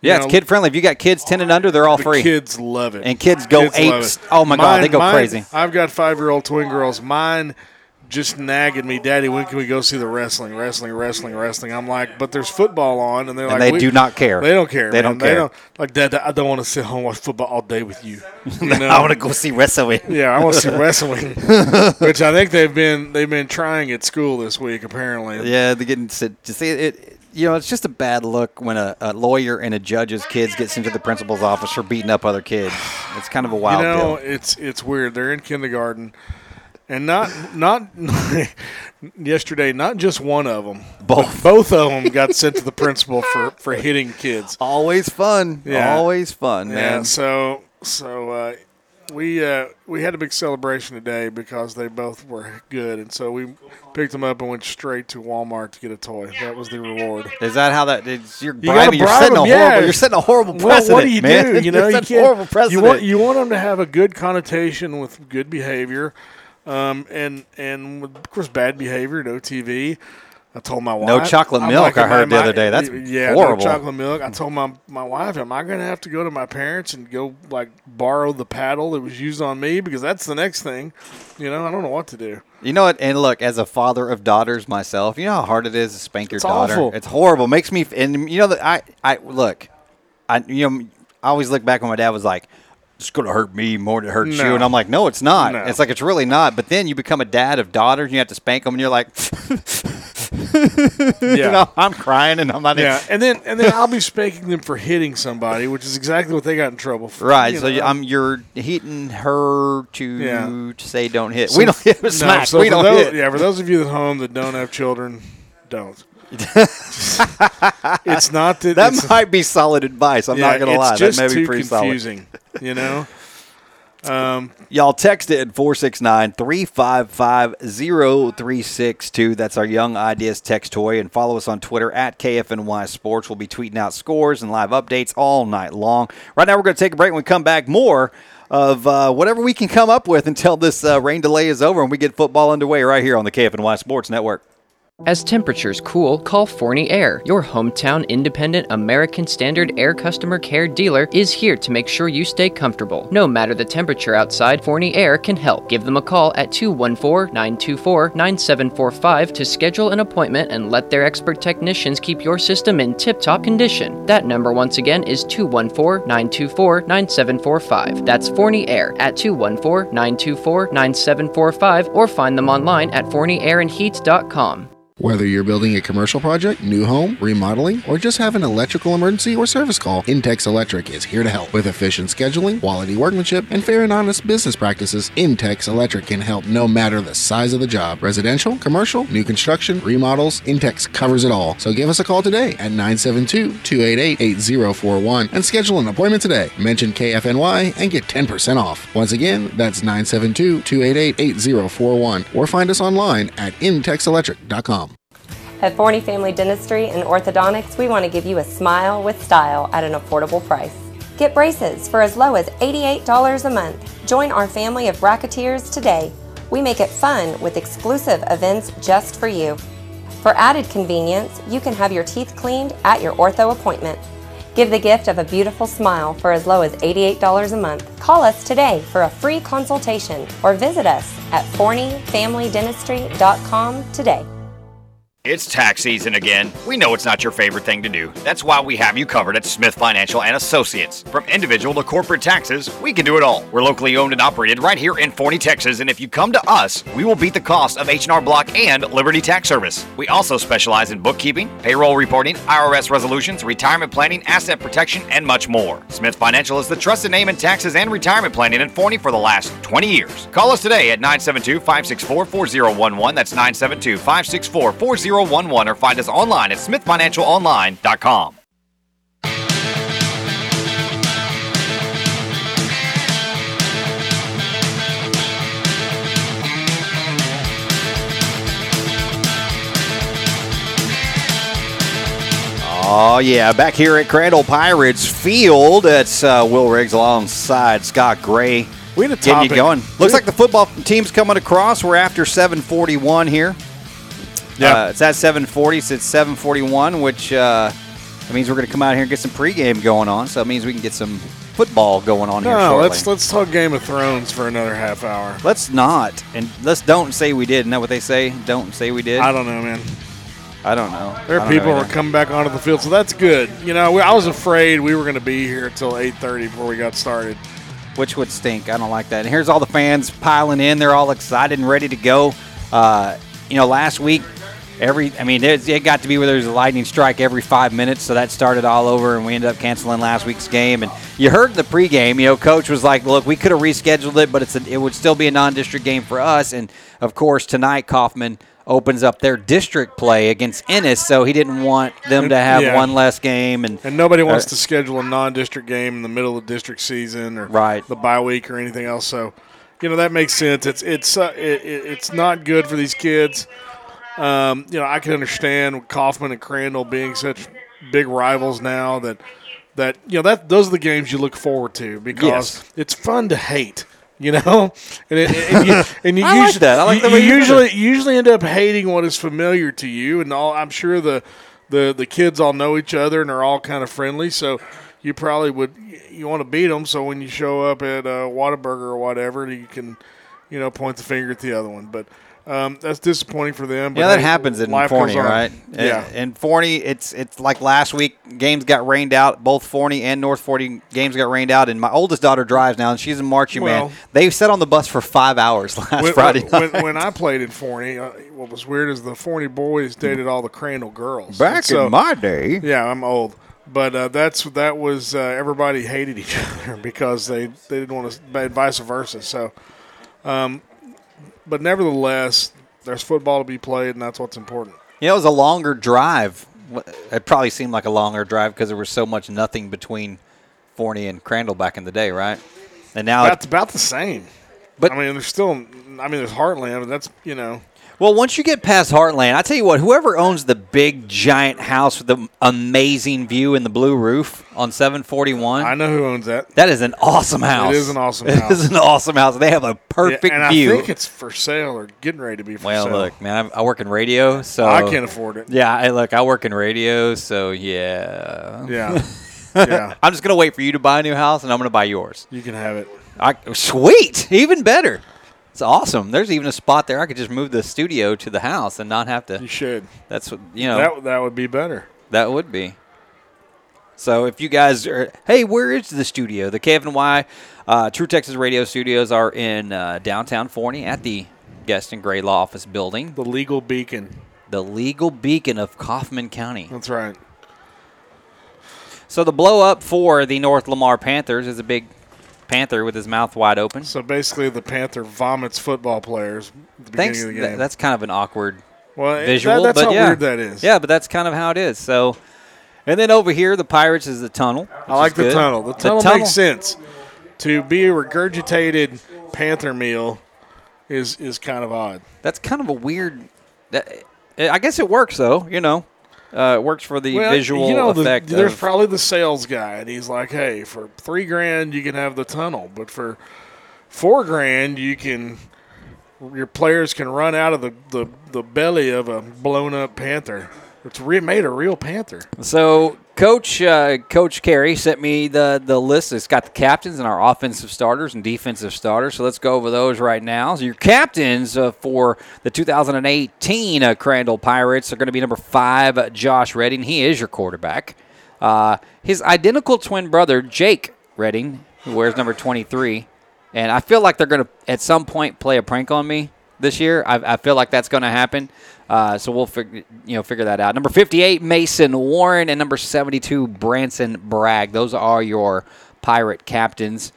You yeah, know, it's kid friendly. If you got kids ten and under, they're all the free. kids love it. And kids go apes. Oh my God, they go mine- crazy. I've got five year old twin girls. Mine just nagging me, Daddy, when can we go see the wrestling? Wrestling, wrestling, wrestling. I'm like, but there's football on, and they're And like, they "We- do not care. They don't care. They man. don't care. like, Dad, I don't want to sit home and watch football all day with you. [LAUGHS] You know? I want to go see wrestling. Yeah, I want to see [LAUGHS] wrestling, which I think they've been they've been trying at school this week. Apparently, Yeah, they're getting to see it. You know, it's just a bad look when a, a lawyer and a judge's kids gets into the principal's office for beating up other kids. It's kind of a wild you know, deal. it's it's weird. They're in kindergarten, and not not [LAUGHS] yesterday. Not just one of them. Both. both of them got sent to the principal for for hitting kids. Always fun. Yeah. Always fun, Yeah. man. So so uh, we uh, we had a big celebration today because they both were good, and so we picked them up and went straight to Walmart to get a toy. That was the reward. Is that how that is? You're you bribing. You're bribe setting a them, horrible. yeah. You're setting a horrible Well, precedent, what do you man. do? You [LAUGHS] know, You're you can't. a horrible precedent. You want you want them to have a good connotation with good behavior, um, and and of course bad behavior. No TV. I told my wife No chocolate I'm milk, I am heard the am other day. That's yeah, horrible. No chocolate milk. I told my my wife, am I going to have to go to my parents and go like borrow the paddle that was used on me because that's the next thing. You know, I don't know what to do. You know what? And look, as a father of daughters myself, you know how hard it is to spank your It's daughter. awful. It's horrible. Makes me. And you know that I. I look. I you know I always look back when my dad was like. It's gonna hurt me more than it hurts No. you, and I'm like, no, it's not. No. It's like it's really not. But then you become a dad of daughters, and you have to spank them, and you're like, [LAUGHS] [LAUGHS] Yeah. you know, I'm crying, and I'm not. Yeah, and then and then I'll be spanking them for hitting somebody, which is exactly what they got in trouble for. Right, you so know. I'm you're hitting her to, Yeah. to say don't hit. So- we don't hit no, smack. so we don't those, hit. Yeah, for those of you at home that don't have children, don't. [LAUGHS] it's not that. That might be solid advice. I'm yeah, not gonna it's lie. just that may be pretty solid. confusing. You know. Um, Y'all text it at 469 355 0362. That's our Young Ideas text toy. And follow us on Twitter at KFNY Sports. We'll be tweeting out scores and live updates all night long. Right now, we're going to take a break. When we come back, more of uh, whatever we can come up with until this uh, rain delay is over and we get football underway right here on the KFNY Sports Network. As temperatures cool, call Forney Air. Your hometown independent American Standard Air customer care dealer is here to make sure you stay comfortable. No matter the temperature outside, Forney Air can help. Give them a call at 214 924 9745 to schedule an appointment and let their expert technicians keep your system in tip top condition. That number, once again, is 214 924 9745. That's Forney Air at 214 924 9745 or find them online at forneyairandheat.com. Whether you're building a commercial project, new home, remodeling, or just have an electrical emergency or service call, Intex Electric is here to help. With efficient scheduling, quality workmanship, and fair and honest business practices, Intex Electric can help no matter the size of the job. Residential, commercial, new construction, remodels, Intex covers it all. So give us a call today at 972-288-8041 and schedule an appointment today. Mention KFNY and get 10% off. Once again, that's 972-288-8041 or find us online at intexelectric.com. At Forney Family Dentistry and Orthodontics, we want to give you a smile with style at an affordable price. Get braces for as low as $88 a month. Join our family of racketeers today. We make it fun with exclusive events just for you. For added convenience, you can have your teeth cleaned at your ortho appointment. Give the gift of a beautiful smile for as low as $88 a month. Call us today for a free consultation or visit us at forneyfamilydentistry.com today. It's tax season again. We know it's not your favorite thing to do. That's why we have you covered at Smith Financial and Associates. From individual to corporate taxes, we can do it all. We're locally owned and operated right here in Forney, Texas, and if you come to us, we will beat the cost of H&R Block and Liberty Tax Service. We also specialize in bookkeeping, payroll reporting, IRS resolutions, retirement planning, asset protection, and much more. Smith Financial is the trusted name in taxes and retirement planning in Forney for the last 20 years. Call us today at 972-564-4011. That's 972-564-4011 or find us online at smithfinancialonline.com. Oh, yeah. Back here at Crandall Pirates Field, it's uh, Will Riggs alongside Scott Gray. We had a Getting topic. you going. Looks like the football team's coming across. We're after 741 here. Yeah. Uh, it's at 740, so it's 741, which uh, that means we're going to come out here and get some pregame going on. So it means we can get some football going on here No, shortly. let's let's talk Game of Thrones for another half hour. Let's not, and let's don't say we did. Isn't that what they say? Don't say we did. I don't know, man. I don't know. There are people who are coming back onto the field, so that's good. You know, we, I was afraid we were going to be here until 8:30 before we got started. which would stink. I don't like that. And here's all the fans piling in. They're all excited and ready to go. Uh, you know, last week, every I mean, it got to be where there was a lightning strike every five minutes, so that started all over, and we ended up canceling last week's game. And you heard in the pregame, you know, coach was like, "Look, we could have rescheduled it, but it's a, it would still be a non-district game for us." And of course, tonight Kaufman opens up their district play against Ennis, so he didn't want them to have Yeah. one less game. And And nobody wants Uh, to schedule a non-district game in the middle of district season or Right. the bye week or anything else. So, you know that makes sense. It's it's uh, it, it- it's not good for these kids. Um, you know, I can understand Kaufman and Crandall being such big rivals now that that you know that those are the games you look forward to because Yes. it's fun to hate. You know, [LAUGHS] and, it, and you, [LAUGHS] and you I like usually, that. I like you, you you put it. usually you usually end up hating what is familiar to you, and all. I'm sure the the the kids all know each other and are all kind of friendly, so you probably would you want to beat them. So when you show up at uh, Whataburger or whatever, you can you know point the finger at the other one. But um, that's disappointing for them. But Yeah, that hey, happens in Forney, right? Yeah. In Forney, it's it's like last week. Games got rained out. Both Forney and North Forney games got rained out. And my oldest daughter drives now, and she's a marching Well- man. They sat on the bus for five hours [LAUGHS] last when, Friday when, night. when I played in Forney, uh, what was weird is the Forney boys dated all the Crandall girls. Back so- in my day, Yeah, I'm old, but uh, that's that was uh, everybody hated each [LAUGHS] other because they they didn't want to, vice versa. So, um, but nevertheless, there's football to be played, and that's what's important. yeah, it was a longer drive. It probably seemed like a longer drive because there was so much nothing between Forney and Crandall back in the day, right? And now, That's about the same. But- I mean, there's still, I mean, there's Heartland, and that's you know, Well, once you get past Heartland, I tell you what, whoever owns the big giant house with the amazing view and the blue roof on 741, I know who owns that. that is an awesome house. is an awesome [LAUGHS] It house. is an awesome house. They have a perfect Yeah, and view. I think it's for sale or getting ready to be for well, sale. look, man, I, I work in radio, so I can't afford it. Yeah, I, look, I work in radio, so yeah. Yeah. [LAUGHS] yeah. I'm just gonna wait for you to buy a new house, and I'm gonna buy yours. You can have it. I, sweet, even better. It's awesome. There's even a spot there I could just move the studio to the house and not have to. You should. That's what you know. That that would be better. That would be. So if you guys are, hey, where is the studio? The KFNY uh, True Texas Radio Studios are in uh, downtown Forney at the Guest and Gray Law Office building, The legal beacon. the legal beacon of Kaufman County. That's right. So the blow up for the North Lamar Panthers is a big panther with his mouth wide open. So basically, the Panther vomits football players at the beginning of the th- that's kind of an awkward well, visual, that- that's but how yeah. weird that is. Yeah, but that's kind of how it is. So, and then over here, the Pirates is the tunnel. I like the good. tunnel. The tunnel makes sense. To be a regurgitated Panther meal is is kind of odd. That's kind of a weird. That, I guess it works though. You know, uh, it works for the Well, visual you know, the- effect. there's of- probably the sales guy, and he's like, "Hey, for three grand, you can have the tunnel, but for four grand, you can your players can run out of the, the, the belly of a blown up panther. It's re- made a real panther. So, Coach uh, Coach Carey sent me the the list. It's got the captains and our offensive starters and defensive starters. So let's go over those right now. So your captains uh, for the 2018 uh, Crandall Pirates are going to be number five, Josh Redding. He is your quarterback. Uh, his identical twin brother, Jake Redding, who wears number 23. And I feel like they're going to, at some point, play a prank on me this year. I, I feel like that's going to happen. Uh, so we'll fig- you know figure that out. Number 58, Mason Warren, and number 72, Branson Bragg. Those are your Pirate captains.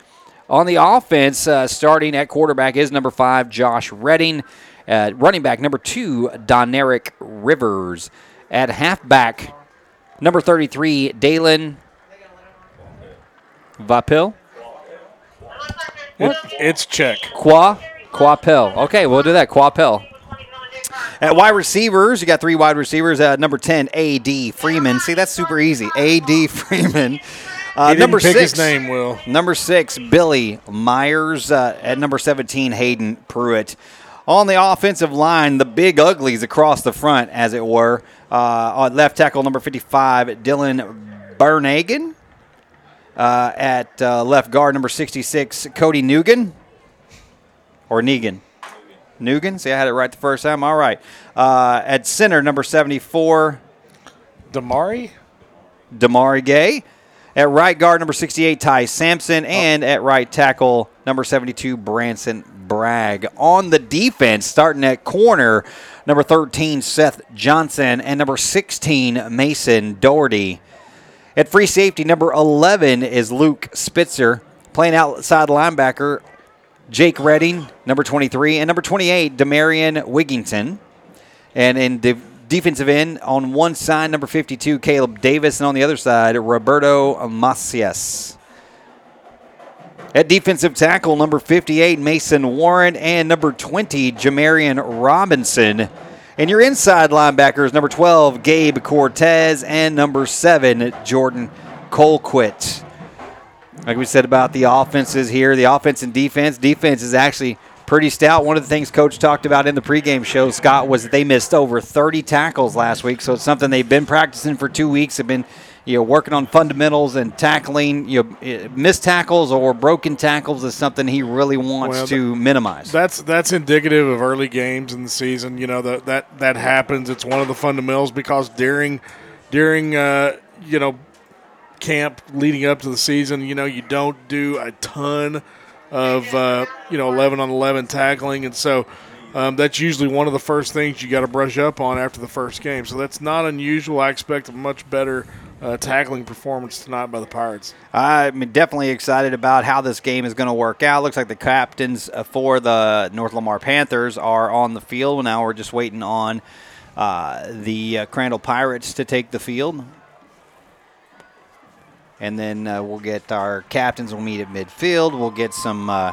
On the offense, uh, starting at quarterback is number five, Josh Redding. Uh, running back, number two, Doneric Rivers. At halfback, number 33, Dalen Vapil. It, it's check. Qua Quapel. Okay, we'll do that. Quapel. At wide receivers, you got three wide receivers. Uh, number 10, A.D. Freeman. See, that's super easy. A.D. [LAUGHS] Freeman. Uh, number six, his name, Will. Number six, Billy Myers. Uh, at number 17, Hayden Pruitt. On the offensive line, the big uglies across the front, as it were. Uh, on left tackle, number 55, Dylan Bernagan. Uh, at uh, left guard, number 66, Cody Nugan. Or Negan. Nugan. See, I had it right the first time. All right. Uh, at center, number 74, Damari? Damari Gay. At right guard, number 68, Ty Sampson. And at right tackle, number 72, Branson Bragg. On the defense, starting at corner, number 13, Seth Johnson. And number 16, Mason Doherty. At free safety, number 11 is Luke Spitzer. Playing outside linebacker, Jake Redding, number 23. And number 28, Demarion Wigington. And in the defensive end, on one side, number 52, Caleb Davis. And on the other side, Roberto Macias. At defensive tackle, number 58, Mason Warren. And number 20, Jamarian Robinson. And your inside linebackers, number 12, Gabe Cortez. And number 7, Jordan Colquitt. Like we said about the offenses here, the offense and defense. Defense is actually pretty stout. One of the things Coach talked about in the pregame show, Scott, was that they missed over 30 tackles last week. So it's something they've been practicing for two weeks. Have been, you know, working on fundamentals and tackling. You know, missed tackles or broken tackles is something he really wants Well, to minimize. That's that's indicative of early games in the season. You know that that that happens. It's one of the fundamentals because during during uh, you know camp leading up to the season, you know you don't do a ton of uh, you know eleven on eleven tackling, and so um, that's usually one of the first things you got to brush up on after the first game. So that's not unusual. I expect a much better uh, tackling performance tonight by the Pirates. I'm definitely excited about how this game is going to work out. Looks like the captains uh, for the North Lamar Panthers are on the field. Now we're just waiting on uh, the uh, Crandall Pirates to take the field. And then uh, we'll get our captains will meet at midfield. We'll get some, uh,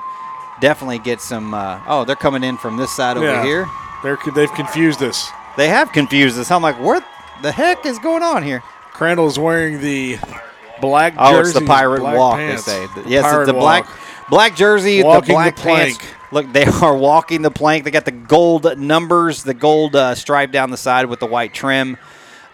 definitely get some. Uh, oh, they're coming in from this side over Yeah. here. They're they've confused us. They have confused us. I'm like, what the heck is going on here? Crandall is wearing the black jersey. Oh, it's the pirate walk. pants. They say. The Yes, it's the black walk. black jersey, Walking the black the plank. pants. Look, they [LAUGHS] are walking the plank. They got the gold numbers, the gold uh, stripe down the side with the white trim.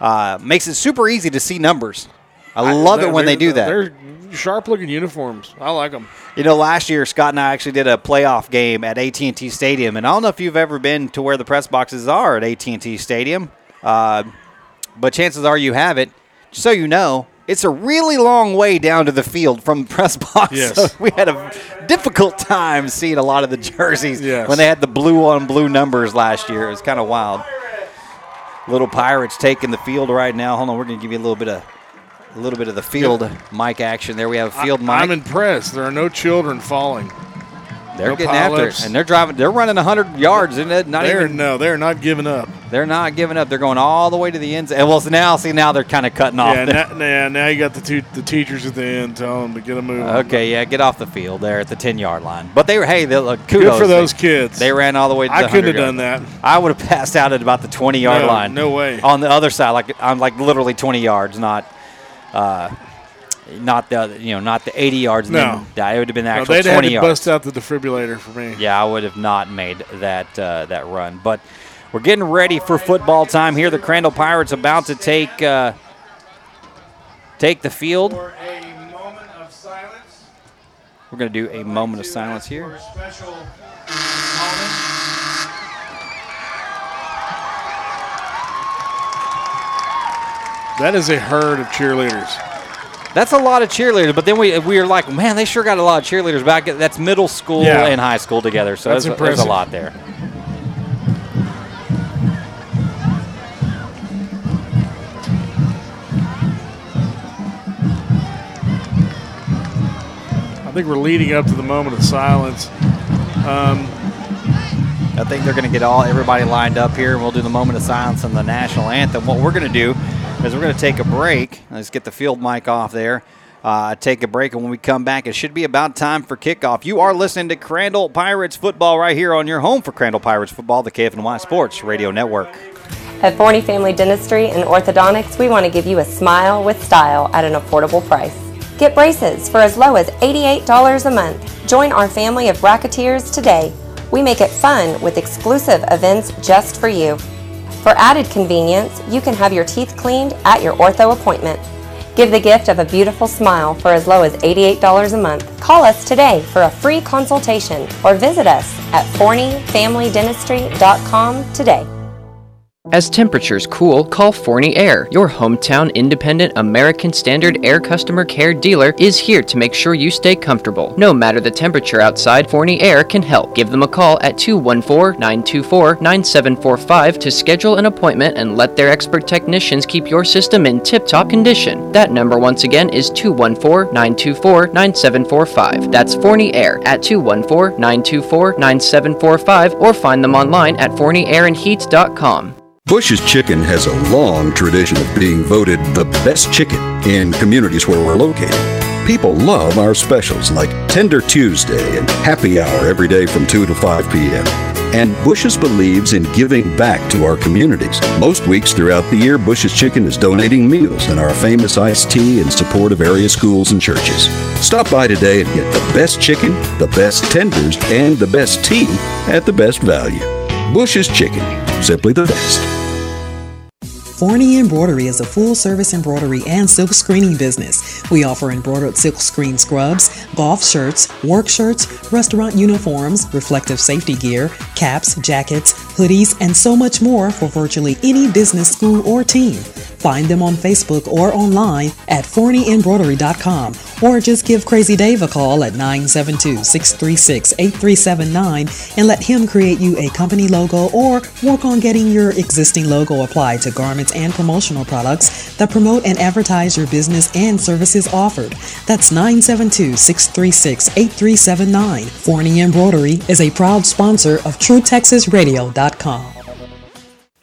Uh, makes it super easy to see numbers. I love it when they do that. They're sharp looking uniforms. I like them. You know, last year Scott and I actually did a playoff game at AT and T Stadium, and I don't know if you've ever been to where the press boxes are at AT and T Stadium, uh, but chances are you have it. Just so you know, it's a really long way down to the field from the [LAUGHS] press box. Yes. So we had a difficult time seeing a lot of the jerseys Yes. when they had the blue on blue numbers last year. It was kind of wild. Little Pirates taking the field right now. Hold on, we're going to give you a little bit of a little bit of the field mic action. There we have a field mic. I'm impressed. There are no children falling. They're No getting after it, and they're driving. They're running 100 yards, and it not They're even. no, they're not giving up. They're not giving up. They're going all the way to the end. And well, so now see now they're kind of cutting off. Yeah, [LAUGHS] now, now, now you got the two the teachers at the end telling them to get a move. okay, yeah, get off the field there at the 10 yard line. But they were hey, they, look, kudos Good for those They, kids. they ran all the way. to I couldn't have done that. I would have passed out at about the 20 yard No, line. no way. On the other side, like I'm like literally 20 yards, not. Uh, not the you know not the 80 yards. and No. then- it would have been the No, actual they'd 20 had to yards. bust out the defibrillator for me. Yeah, I would have not made that uh, that run. But we're getting ready for football time here. The Crandall Pirates about to take uh, take the field. For a moment of silence. We're going to do a moment of silence here. That is a herd of cheerleaders. That's a lot of cheerleaders. But then we we were like, man, they sure got a lot of cheerleaders back. That's middle school Yeah. and high school together. So That's there's, there's a lot there. I think we're leading up to the moment of silence. Um, I think they're going to get all everybody lined up here, and we'll do the moment of silence and the national anthem. What we're going to do is we're going to take a break. Let's get the field mic off there. Uh, take a break, and when we come back, it should be about time for kickoff. You are listening to Crandall Pirates football right here on your home for Crandall Pirates football, the KFNY Sports Radio Network. At Forney Family Dentistry and Orthodontics, we want to give you a smile with style at an affordable price. Get braces for as low as $88 a month. Join our family of racketeers today. We make it fun with exclusive events just for you. For added convenience, you can have your teeth cleaned at your ortho appointment. Give the gift of a beautiful smile for as low as $88 a month. Call us today for a free consultation or visit us at forneyfamilydentistry.com today. As temperatures cool, call Forney Air. Your hometown independent American Standard Air customer care dealer is here to make sure you stay comfortable. No matter the temperature outside, Forney Air can help. Give them a call at 214 924 9745 to schedule an appointment and let their expert technicians keep your system in tip top condition. That number, once again, is 214 924 9745. That's Forney Air at 214 924 9745 or find them online at forneyairandheat.com. Bush's Chicken has a long tradition of being voted the best chicken in communities where we're located. People love our specials like Tender Tuesday and Happy Hour every day from 2 to 5 p.m. And Bush's believes in giving back to our communities. Most weeks throughout the year, Bush's Chicken is donating meals and our famous iced tea in support of area schools and churches. Stop by today and get the best chicken, the best tenders, and the best tea at the best value. Bush's Chicken, simply the best. Forney Embroidery is a full service embroidery and silk screening business. We offer embroidered silk screen scrubs, golf shirts, work shirts, restaurant uniforms, reflective safety gear, caps, jackets, hoodies, and so much more for virtually any business, school, or team. Find them on Facebook or online at forneyembroidery.com or just give Crazy Dave a call at 972 636 8379 and let him create you a company logo or work on getting your existing logo applied to garments and promotional products that promote and advertise your business and services offered. That's 972 636 8379. Forney Embroidery is a proud sponsor of TrueTexasRadio.com.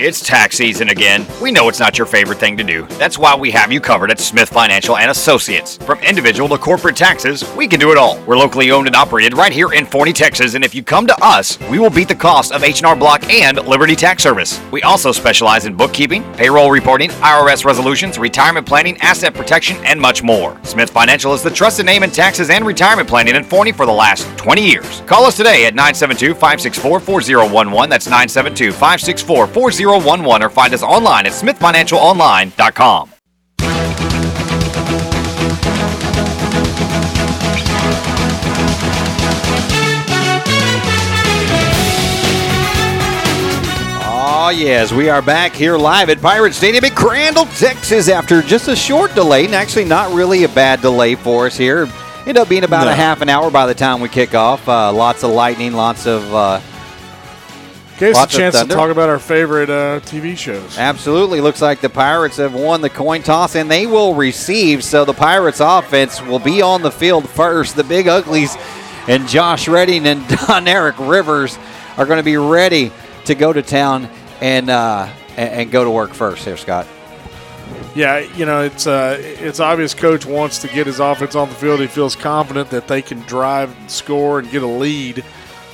It's tax season again. We know it's not your favorite thing to do. That's why we have you covered at Smith Financial and Associates. From individual to corporate taxes, we can do it all. We're locally owned and operated right here in Forney, Texas, and if you come to us, we will beat the cost of H&R Block and Liberty Tax Service. We also specialize in bookkeeping, payroll reporting, IRS resolutions, retirement planning, asset protection, and much more. Smith Financial is the trusted name in taxes and retirement planning in Forney for the last 20 years. Call us today at 972-564-4011. That's 972-564-4011 or find us online at smithfinancialonline.com. Oh, yes, we are back here live at Pirate Stadium in Crandall, Texas, after just a short delay, and actually not really a bad delay for us here. End up being about No. a half an hour by the time we kick off. Uh, lots of lightning, lots of. Uh, Gave us a chance to talk about our favorite uh, TV shows. Absolutely. Looks like the Pirates have won the coin toss and they will receive. So the Pirates offense will be on the field first. The Big Uglies and Josh Redding and [LAUGHS] Doneric Rivers are going to be ready to go to town and, uh, and, and go to work first here, Scott. Yeah, you know it's uh, it's obvious. Coach wants to get his offense on the field. He feels confident that they can drive and score and get a lead,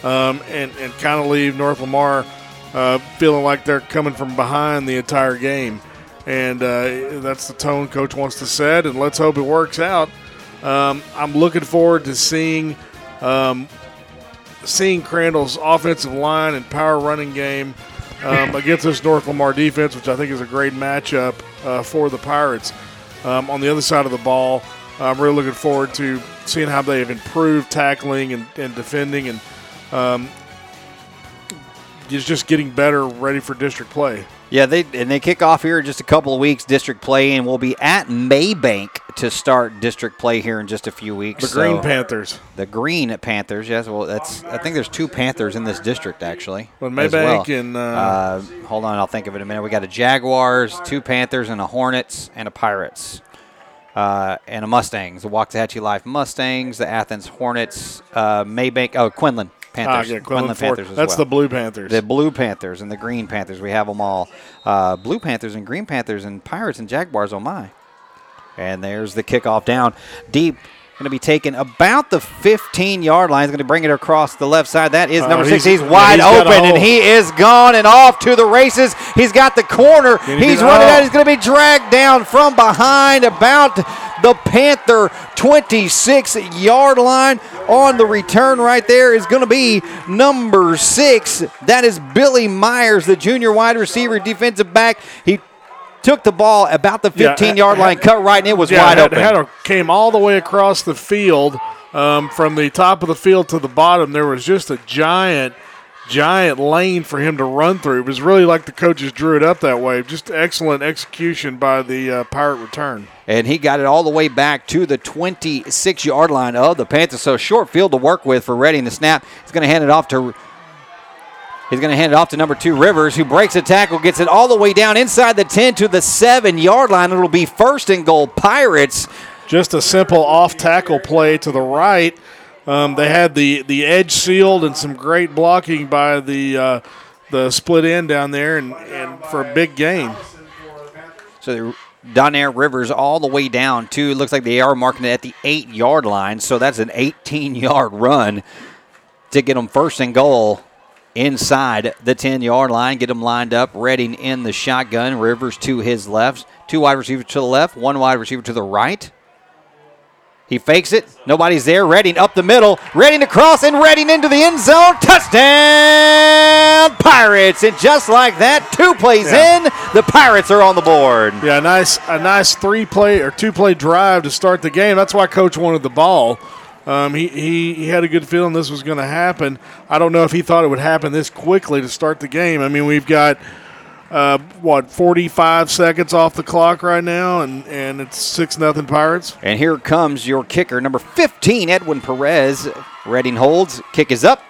um, and and kind of leave North Lamar uh, feeling like they're coming from behind the entire game. And uh, that's the tone Coach wants to set. And let's hope it works out. Um, I'm looking forward to seeing um, seeing Crandall's offensive line and power running game um, against this North Lamar defense, which I think is a great matchup uh, for the Pirates. Um, on the other side of the ball, I'm really looking forward to seeing how they have improved tackling and, and defending and um, just just getting better, ready for district play. Yeah, they and they kick off here in just a couple of weeks, district play, and we'll be at Mabank to start district play here in just a few weeks. The So- Green Panthers. The Green Panthers, yes. Well, that's. I think there's two Panthers in this district actually. Well, Mabank well. and, uh, uh, hold on, I'll think of it in a minute. We got a Jaguars, two Panthers, and a Hornets and a Pirates, uh, and a Mustangs. The Waxahachie Life Mustangs, the Athens Hornets, uh, Mabank. Oh, Quinlan Panthers. Ah, yeah, Quinlan Ford. Panthers as That's well. the Blue Panthers. The Blue Panthers and the Green Panthers. We have them all. Uh, Blue Panthers and Green Panthers and Pirates and Jaguars. Oh my! And there's the kickoff down deep. Going to be taken about the 15 yard line. He's going to bring it across the left side. That is Oh, number six. he's- He's wide he's open and he is gone and off to the races. He's got the corner. He He's running out. He's going to be dragged down from behind about the Panther 26 yard line. On the return right there is going to be number six. That is Billy Myers, the junior wide receiver, defensive back. He took the ball about the Yeah, 15 yard had- line, cut right, and it was yeah, wide had, open. had a, came all the way across the field um, from the top of the field to the bottom. There was just a giant, giant lane for him to run through. It was really like the coaches drew it up that way. Just excellent execution by the uh, Pirate return. and he got it all the way back to the 26 yard line of the Panthers. So short field to work with for Redding. The snap. He's going to hand it off to. He's going to hand it off to number two Rivers, who breaks a tackle, gets it all the way down inside the 10 to the seven yard line. It'll be first and goal Pirates. Just a simple off tackle play to the right. Um, they had the, the edge sealed and some great blocking by the uh, the split end down there, and, and for a big gain. So Donaire Rivers all the way down to looks like they are marking it at the eight yard line. So that's an 18 yard run to get them first and goal inside the 10 yard line. Get them lined up, Redding in the shotgun. Rivers to his left, two wide receivers to the left, one wide receiver to the right. He fakes it. Nobody's there. Redding up the middle. Redding to cross and Redding into the end zone. Touchdown, Pirates! And just like that, two plays Yeah. in, the Pirates are on the board. Yeah, nice a nice three play or two play drive to start the game. That's why coach wanted the ball. Um, he, he he had a good feeling this was going to happen. I don't know if he thought it would happen this quickly to start the game. I mean, we've got uh, what 45 seconds off the clock right now, and and it's six nothing Pirates. And here comes your kicker, number 15, Edwin Perez. Redding holds. Kick is up.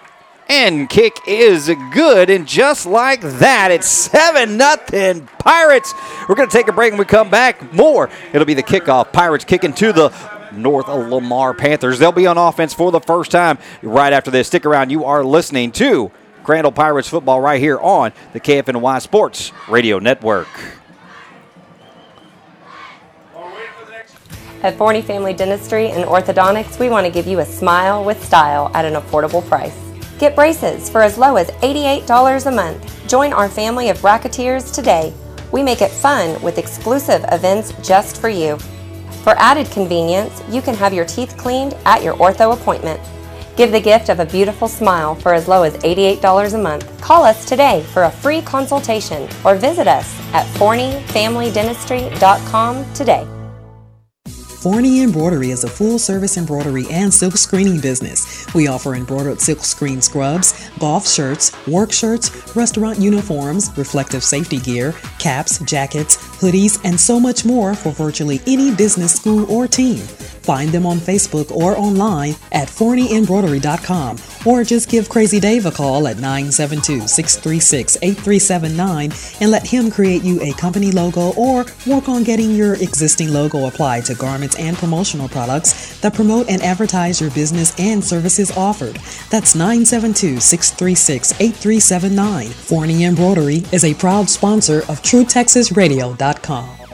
And kick is good. And just like that, it's 7 nothing Pirates. We're going to take a break and we come back. More. It'll be the kickoff. Pirates kicking to the North Lamar Panthers. They'll be on offense for the first time right after this. Stick around. You are listening to Crandall Pirates football right here on the KFNY Sports Radio Network. At Forney Family Dentistry and Orthodontics, we want to give you a smile with style at an affordable price. Get braces for as low as $88 a month. Join our family of racketeers today. We make it fun with exclusive events just for you. For added convenience, you can have your teeth cleaned at your ortho appointment. Give the gift of a beautiful smile for as low as $88 a month. Call us today for a free consultation or visit us at forneyfamilydentistry.com today. Forney Embroidery is a full service embroidery and silk screening business. We offer embroidered silk screen scrubs, golf shirts, work shirts, restaurant uniforms, reflective safety gear, caps, jackets, hoodies, and so much more for virtually any business, school, or team. Find them on Facebook or online at forneyembroidery.com or just give Crazy Dave a call at 972 636 8379 and let him create you a company logo or work on getting your existing logo applied to garments and promotional products that promote and advertise your business and services offered. That's 972 636 8379. Forney Embroidery is a proud sponsor of TrueTexasRadio.com.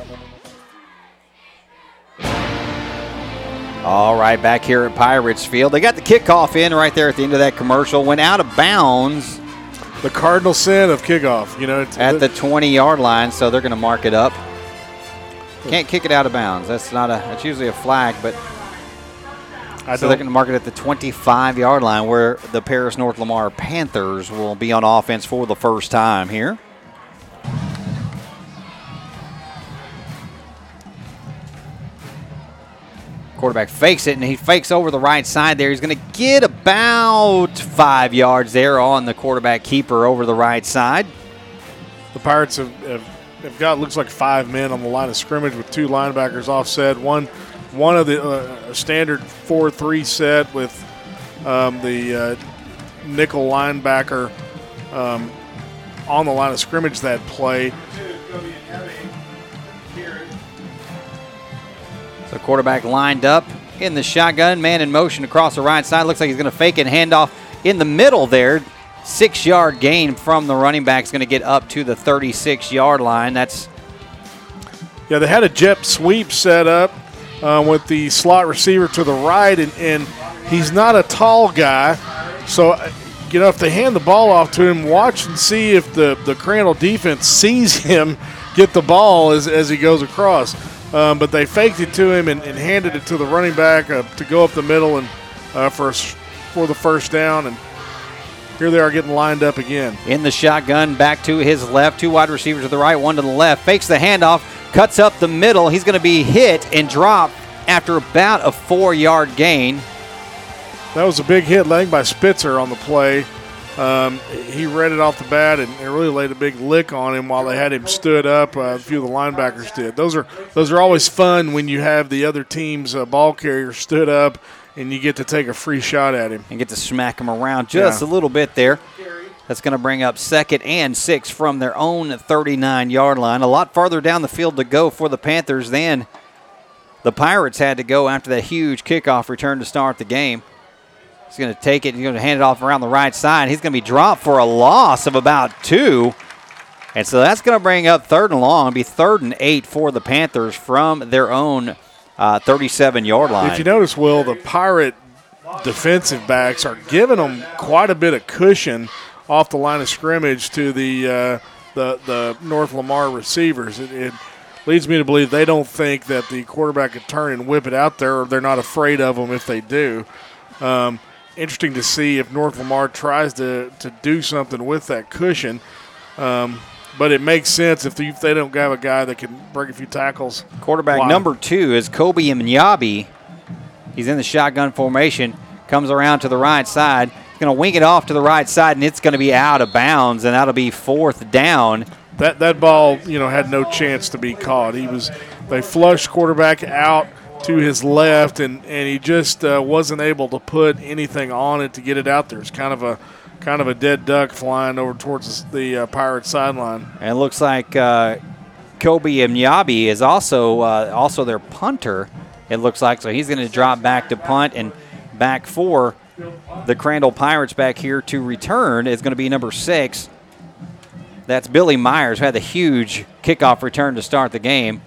All right, back here at Pirates Field. They got the kickoff in right there at the end of that commercial. Went out of bounds. The cardinal sin of kickoff, you know, at the 20 yard line, so they're going to mark it up. Can't kick it out of bounds. That's not a. That's usually a flag, but I so they're going to mark it at the 25 yard line, where the Paris North Lamar Panthers will be on offense for the first time here. Quarterback fakes it, and he fakes over the right side there. He's going to get about five yards there on the quarterback keeper over the right side. The Pirates have, have, have got looks like five men on the line of scrimmage with two linebackers offset. One one of the uh, standard four three set with um, the uh, nickel linebacker um, on the line of scrimmage that play. So quarterback lined up in the shotgun, man in motion across the right side. Looks like he's going to fake it, hand off in the middle there. Six yard gain from the running back is going to get up to the 36 yard line. That's yeah. They had a jet sweep set up uh, with the slot receiver to the right, and, and he's not a tall guy, so uh, you know if they hand the ball off to him, watch and see if the the Crandall defense sees [LAUGHS] him get the ball as as he goes across. Um, but they faked it to him and, and handed it to the running back uh, to go up the middle and uh, for for the first down. And here they are getting lined up again. In the shotgun, back to his left, two wide receivers to the right, one to the left. Fakes the handoff, cuts up the middle. He's going to be hit and dropped after about a four-yard gain. That was a big hit laying by Spitzer on the play. Um, he read it off the bat and it really laid a big lick on him while they had him stood up. Uh, a few of the linebackers did. Those are those are always fun when you have the other team's uh, ball carrier stood up and you get to take a free shot at him and get to smack him around just yeah. a little bit there. That's going to bring up second and six from their own 39 yard line. A lot farther down the field to go for the Panthers than the Pirates had to go after that huge kickoff return to start the game. He's going to take it. And he's going to hand it off around the right side. He's going to be dropped for a loss of about two. And so that's going to bring up third and long. It'll be third and eight for the Panthers from their own 37 uh, yard line. If you notice, Will, the Pirate defensive backs are giving them quite a bit of cushion off the line of scrimmage to the uh, the, the North Lamar receivers. It, it, leads me to believe they don't think that the quarterback could turn and whip it out there, or they're not afraid of them if they do. Um, interesting to see if North Lamar tries to, to do something with that cushion. Um, but it makes sense if they, if they don't have a guy that can break a few tackles. Quarterback Why? number two is Kobe Mnyabi. He's in the shotgun formation, comes around to the right side. He's going to wing it off to the right side, and it's going to be out of bounds, and that'll be fourth down. That that ball, you know, had no chance to be caught. He was they flushed quarterback out to his left, and, and he just uh, wasn't able to put anything on it to get it out there. It's kind of a kind of a dead duck flying over towards the uh, Pirate sideline. And it looks like uh, Kobe Mnyabi is also uh, also their punter. It looks like so he's going to drop back to punt and back for the Crandall Pirates back here to return is going to be number six. That's Billy Myers, who had the huge kickoff return to start the game.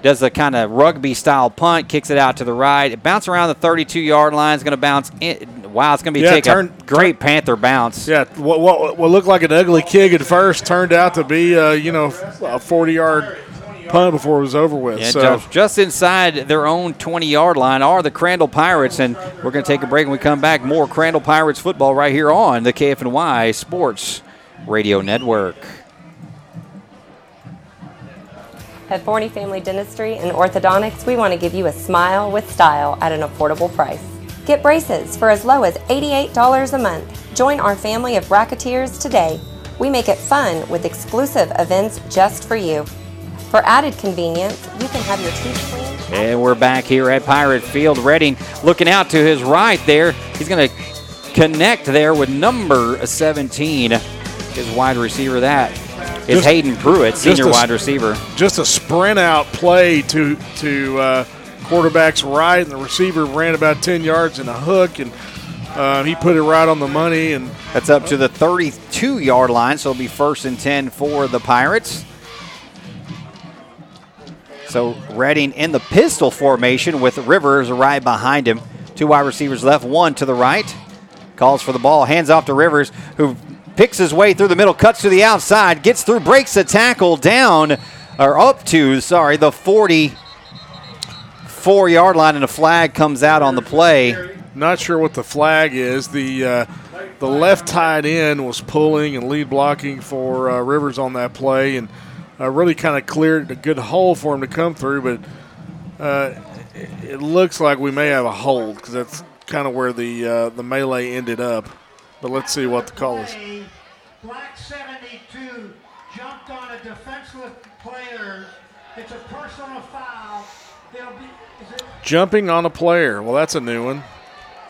Does the kind of rugby style punt, kicks it out to the right. It bounces around the 32 yard line. It's going to bounce in. Wow, it's going to be Yeah, take turn- a great Panther bounce. Yeah, what, what what looked like an ugly kick at first turned out to be uh, you know a 40 yard punt before it was over with. Yeah, so just, just inside their own 20 yard line are the Crandall Pirates. And we're going to take a break. When we come back, more Crandall Pirates football right here on the KFNY Sports Radio Network. At Forney Family Dentistry and Orthodontics, we want to give you a smile with style at an affordable price. Get braces for as low as $88 a month. Join our family of racketeers today. We make it fun with exclusive events just for you. For added convenience, you can have your teeth cleaned. And we're back here at Pirate Field. Redding looking out to his right there. He's going to connect there with number 17, his wide receiver. That is Just- Hayden Pruitt, senior a wide receiver. just a sprint out play to to uh, quarterback's right, and the receiver ran about 10 yards in a hook, and uh, he put it right on the money. And That's up to the 32 yard line, so it'll be first and 10 for the Pirates. So Redding in the pistol formation with Rivers right behind him. Two wide receivers left, one to the right. Calls for the ball, hands off to Rivers, who picks his way through the middle, cuts to the outside, gets through, breaks a tackle down, or up to, sorry, the 44 yard line, and a flag comes out on the play. not sure what the flag is. The uh, the left tight end was pulling and lead blocking for uh, Rivers on that play, and uh, really kind of cleared a good hole for him to come through. But uh, it- looks like we may have a hold because that's kind of where the uh, the melee ended up. But let's see what the call is. Black 72 jumped on a defenseless player. It's a personal foul. They'll be. It Jumping on a player. Well, that's a new one.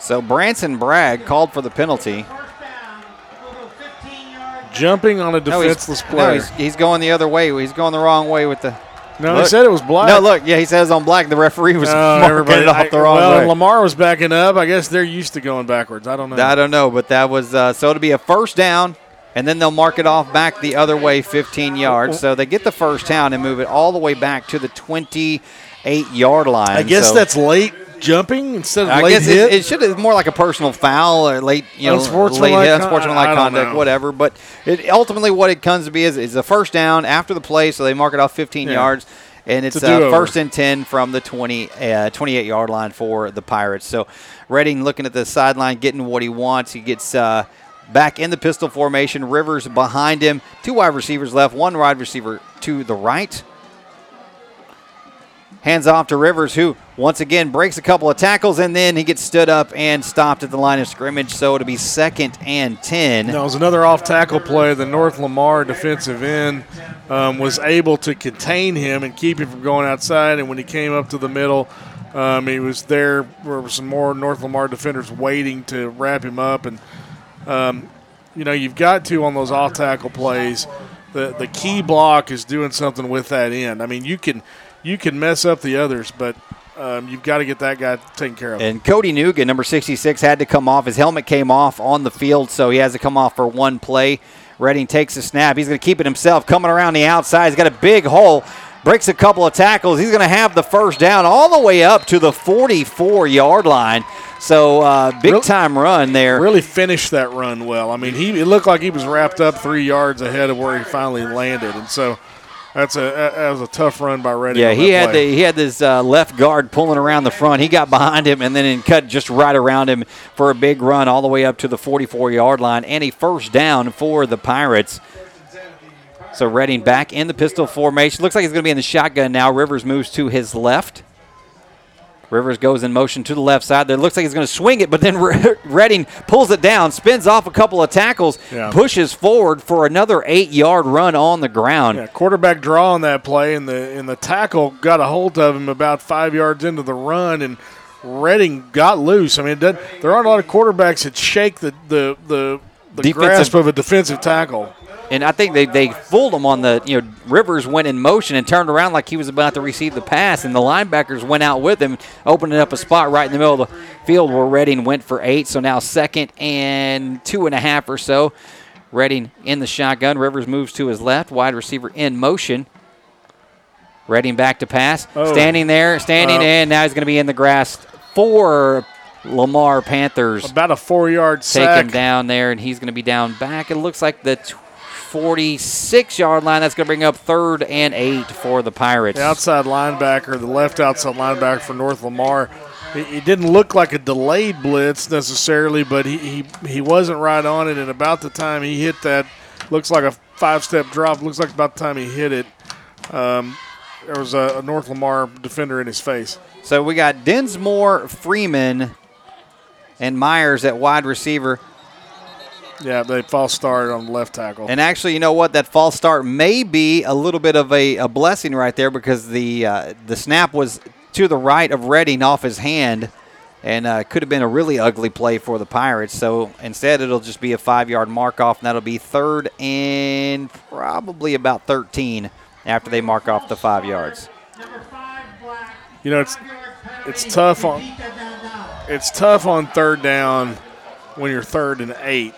So Branson Bragg called for the penalty. first down? We'll go 15 yards. Jumping on a No, he's- defenseless no, player. he's, he's going the other way. He's going the wrong way with the. No, he said it was black. No, look, yeah, he says on black. The referee was Oh, everybody- it off I- the wrong well, way. and Lamar was backing up. I guess they're used to going backwards. I don't know. I don't know, but that was uh, so it'll be a first down, and then they'll mark it off back the other way, 15 yards. So they get the first down and move it all the way back to the 28 yard line. I guess So that's late jumping instead of I late guess hit. it, it should have more like a personal foul or late, you know, Unsportsmanlike late hit, unsportsmanlike conduct, whatever. But it, ultimately, what it comes to be is, is a first down after the play, so they mark it off 15 Yeah. yards, and it's It's a uh, first and 10 from the 20, uh, 28 yard line for the Pirates. So Redding looking at the sideline, getting what he wants. He gets. Uh, Back in the pistol formation, Rivers behind him. Two wide receivers left, one wide receiver to the right. Hands off to Rivers, who once again breaks a couple of tackles, and then he gets stood up and stopped at the line of scrimmage. So it'll be second and 10. That was another off tackle play. The North Lamar defensive end um, was able to contain him and keep him from going outside. And when he came up to the middle, um, he was there. Were some more North Lamar defenders waiting to wrap him up. And um, you know, you've got to on those off tackle plays. The the key block is doing something with that end. I mean, you can you can mess up the others, but um, you've got to get that guy taken care of. And Cody Nugent, number 66, had to come off. His helmet came off on the field, so he has to come off for one play. Redding takes a snap. He's going to keep it himself, coming around the outside. He's got a big hole, breaks a couple of tackles. He's going to have the first down all the way up to the 44 yard line. So uh, big Real- time run there. really finished that run well. I mean, he it looked like he was wrapped up three yards ahead of where he finally landed, and so that's a that was a tough run by Reddy. Yeah, he had play. the he had this uh, left guard pulling around the front. He got behind him and then in cut just right around him for a big run all the way up to the 44 yard line and a first down for the Pirates. So Redding back in the pistol formation. Looks like he's going to be in the shotgun now. Rivers moves to his left. Rivers goes in motion to the left side. There looks like he's going to swing it, but then [LAUGHS] Redding pulls it down, spins off a couple of tackles, Yeah. pushes forward for another eight-yard run on the ground. Yeah, quarterback draw on that play, and the and the tackle got a hold of him about five yards into the run, and Redding got loose. I mean, there aren't a lot of quarterbacks that shake the the the, the grasp of a defensive tackle. And I think they, they fooled him on the you know Rivers went in motion and turned around like he was about to receive the pass, and the linebackers went out with him, opening up a spot right in the middle of the field where Redding went for eight. So now second and two and a half or so. Redding in the shotgun. Rivers moves to his left. Wide receiver in motion. Redding back to pass. Oh. Standing there, standing Uh, in. Now he's going to be in the grass for Lamar Panthers. About a four-yard Take sack. him down there, and he's going to be down back. It looks like the 46 yard line. That's going to bring up third and eight for the Pirates. The outside linebacker, the left outside linebacker for North Lamar. He, he didn't look like a delayed blitz necessarily, but he, he, he wasn't right on it. And about the time he hit that, looks like a five step drop. Looks like about the time he hit it, um, there was a, a North Lamar defender in his face. So we got Densmore, Freeman, and Myers at wide receiver. Yeah, they false started on the left tackle. And actually, you know what? That false start may be a little bit of a, a blessing right there because the uh, the snap was to the right of Redding off his hand, and uh, could have been a really ugly play for the Pirates. So instead, it'll just be a five yard mark off, and that'll be third and probably about 13 after they mark off the five yards. You know, it's it's tough on it's tough on third down when you're third and eight.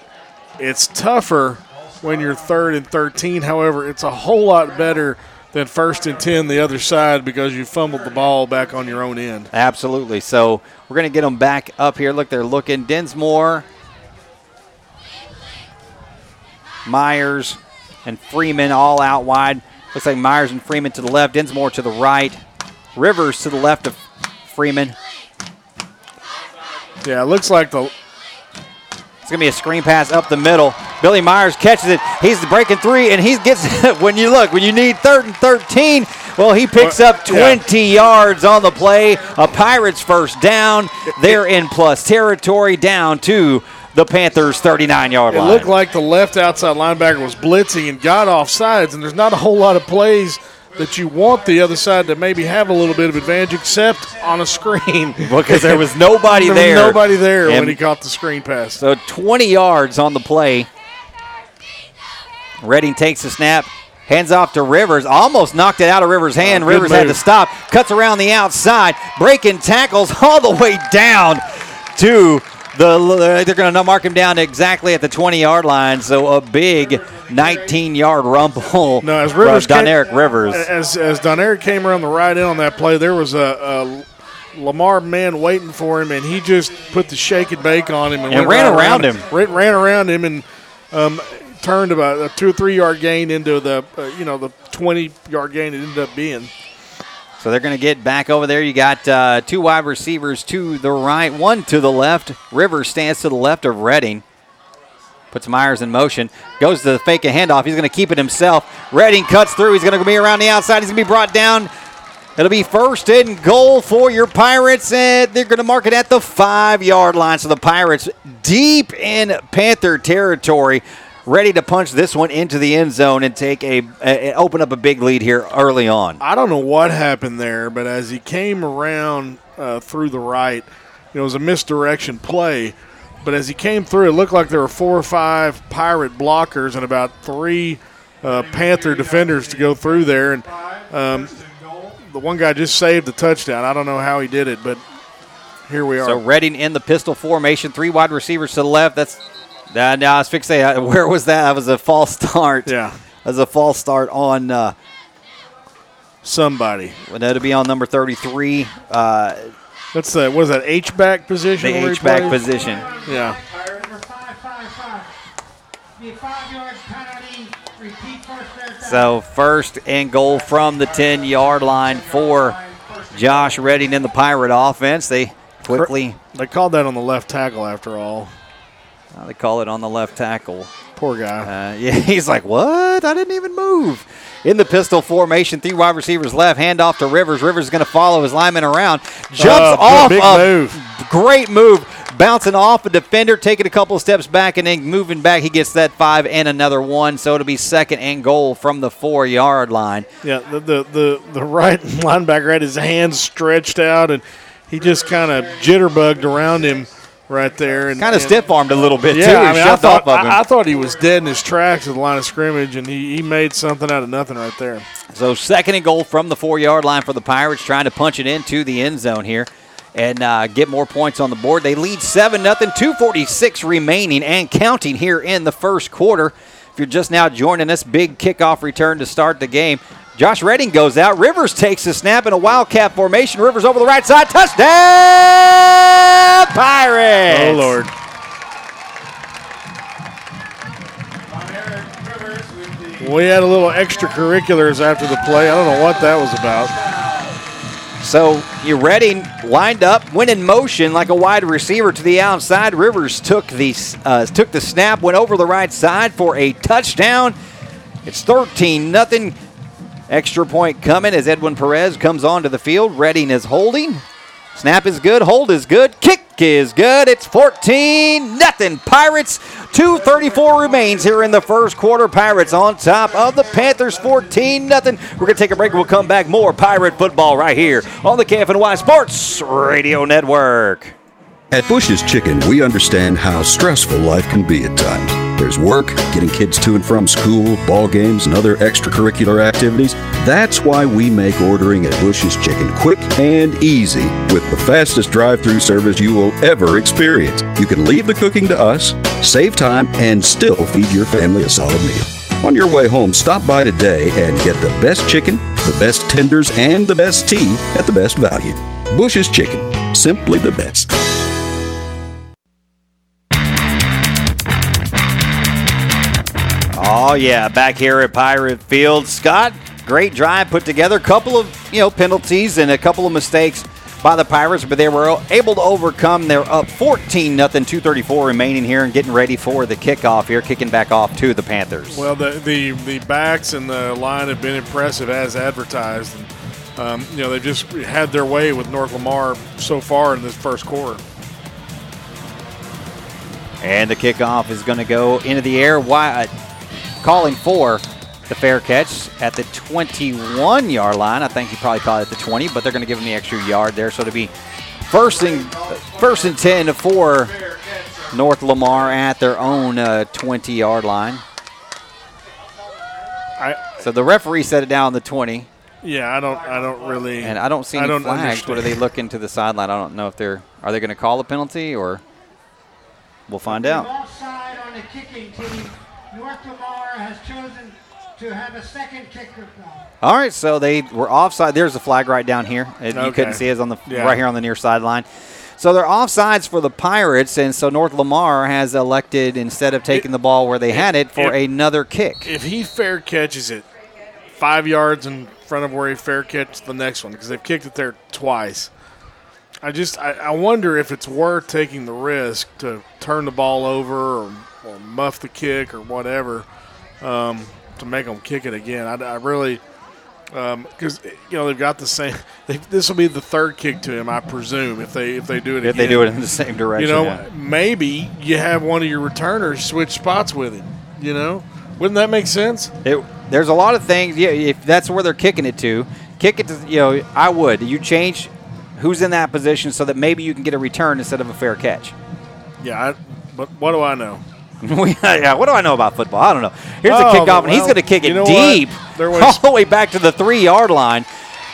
It's tougher when you're third and thirteen. However, it's a whole lot better than first and ten the other side because you fumbled the ball back on your own end. Absolutely. So we're going to get them back up here. Look, they're looking. Dinsmore, Myers, and Freeman all out wide. Looks like Myers and Freeman to the left, Dinsmore to the right, Rivers to the left of Freeman. Yeah, it looks like the It's going to be a screen pass up the middle. Billy Myers catches it. He's breaking three, and he gets [LAUGHS] it. when you look when you need third and thirteen. Well, he picks up 20 yards on the play. A Pirates first down. They're in plus territory down to the Panthers' 39 yard line. it looked like the left outside linebacker was blitzing and got off sides, and there's not a whole lot of plays that you want the other side to maybe have a little bit of advantage, except on a screen. [LAUGHS] because there was nobody There was nobody there And when he caught the screen pass. So 20 yards on the play. Redding takes the snap, hands off to Rivers, almost knocked it out of Rivers' oh, hand. Oh, Rivers had to stop, cuts around the outside, breaking tackles all the way down to the. They're going to mark him down exactly at the 20 yard line. So a big 19 yard rumble [LAUGHS] No, as Rivers from Don came- Eric Rivers. As as Doneric came around the right end on that play, there was a, a Lamar man waiting for him, and he just put the shake and bake on him and, And ran right around him. Ran, ran around him and um, turned about a two or three yard gain into the uh, you know the twenty yard gain it ended up being. So they're going to get back over there. You got uh, two wide receivers to the right, one to the left. Rivers stands to the left of Redding. Puts Myers in motion. Goes to the fake a handoff. He's going to keep it himself. Redding cuts through. He's going to be around the outside. He's going to be brought down. It'll be first and goal for your Pirates, and they're going to mark it at the five yard line. So the Pirates deep in Panther territory, ready to punch this one into the end zone and take a, a open up a big lead here early on. I don't know what happened there, but as he came around uh, through the right, you know, it was a misdirection play. But as he came through, it looked like there were four or five pirate blockers and about three uh, Panther defenders to go through there. And um, the one guy just saved the touchdown. I don't know how he did it, but here we are. So Redding in the pistol formation, three wide receivers to the left. That's uh, now I was fixing to say, where was that? That was a false start. Yeah. that was a false start on. Uh, Somebody. well, that'll be on number thirty-three, uh, That's the what is that H back position? the H back position. Yeah. So first and goal from the ten-yard line for Josh Redding in the Pirate offense. They quickly They called that on the left tackle after all. Uh, they call it on the left tackle. Poor guy. Uh, [LAUGHS] yeah, he's like, what? I didn't even move. In the pistol formation, three wide receivers left, hand off to Rivers. Rivers is going to follow his lineman around, jumps Uh, off big move. great move, bouncing off a defender, taking a couple of steps back, and then moving back. He gets that five and another one, so it'll be second and goal from the four yard line. Yeah, the, the the the right [LAUGHS] linebacker had his hands stretched out, and he just kind of jitterbugged around him right there. And Kind of stiff armed a little bit too. Yeah, He I, mean, I thought of. I, I thought he was dead in his tracks at the line of scrimmage, and he, he made something out of nothing right there. So second and goal from the four-yard line for the Pirates, trying to punch it into the end zone here and uh, get more points on the board. They lead seven nothing. 2:46 remaining and counting here in the first quarter. If you're just now joining us, big kickoff return to start the game. Josh Redding goes out. Rivers takes the snap in a wildcat formation. Rivers over the right side. Touchdown, Pirates! Oh Lord! We had a little extracurriculars after the play. I don't know what that was about. So you Redding lined up, went in motion like a wide receiver to the outside. Rivers took the uh, took the snap, went over the right side for a touchdown. It's 13 nothing. Extra point coming as Edwin Perez comes onto the field. Redding is holding. Snap is good. Hold is good. Kick is good. It's 14 nothing. Pirates. 2:34 remains here in the first quarter. Pirates on top of the Panthers. 14 nothing. We're gonna take a break. We'll come back. More Pirate football right here on the KFNY Sports Radio Network. At Bush's Chicken, we understand how stressful life can be at times. There's work, getting kids to and from school, ball games, and other extracurricular activities. That's why we make ordering at Bush's Chicken quick and easy with the fastest drive-through service you will ever experience. You can leave the cooking to us, save time, and still feed your family a solid meal. On your way home, stop by today and get the best chicken, the best tenders, and the best tea at the best value. Bush's Chicken, simply the best. Oh yeah, back here at Pirate Field, Scott. Great drive put together. A Couple of you know penalties and a couple of mistakes by the Pirates, but they were able to overcome. They're up 14 nothing, 2:34 remaining here, and getting ready for the kickoff here, kicking back off to the Panthers. Well, the the, the backs and the line have been impressive as advertised. And, um, you know, they've just had their way with North Lamar so far in this first quarter. And the kickoff is going to go into the air. Why? Calling for the fair catch at the 21 yard line. I think he probably called it the 20, but they're going to give him the extra yard there. So to be first and first and 10 for North Lamar at their own uh, 20 yard line. I, so the referee set it down on the 20. Yeah, I don't. I don't really. And I don't see any I don't flags. What are they understand. looking to the sideline? I don't know if they're are they going to call a penalty or we'll find out. Offside on the kicking team. North Lamar has chosen to have a second kicker call. All right, so they were offside. There's a flag right down here. It- You couldn't see it on the Yeah. right here on the near sideline. So they're offsides for the Pirates, and so North Lamar has elected instead of taking the ball where they had it for if- another kick. If he fair catches it five yards in front of where he fair catches the next one, because they've kicked it there twice. I just I, I wonder if it's worth taking the risk to turn the ball over or, or muff the kick or whatever um, to make them kick it again. I, I really because you know they've got the same. [LAUGHS] They, this will be the third kick to him, I presume, if they if they do it If again. they do it in the same direction, You know, yeah. maybe you have one of your returners switch spots with him. You know, wouldn't that make sense? It, there's a lot of things. Yeah, if that's where they're kicking it to, kick it to. You know, I would. You change who's in that position so that maybe you can get a return instead of a fair catch. Yeah, I, but what do I know? [LAUGHS] yeah, what do I know about football? I don't know. Here's Oh, the kickoff, and he's going to kick it deep, all the way back to the three yard line.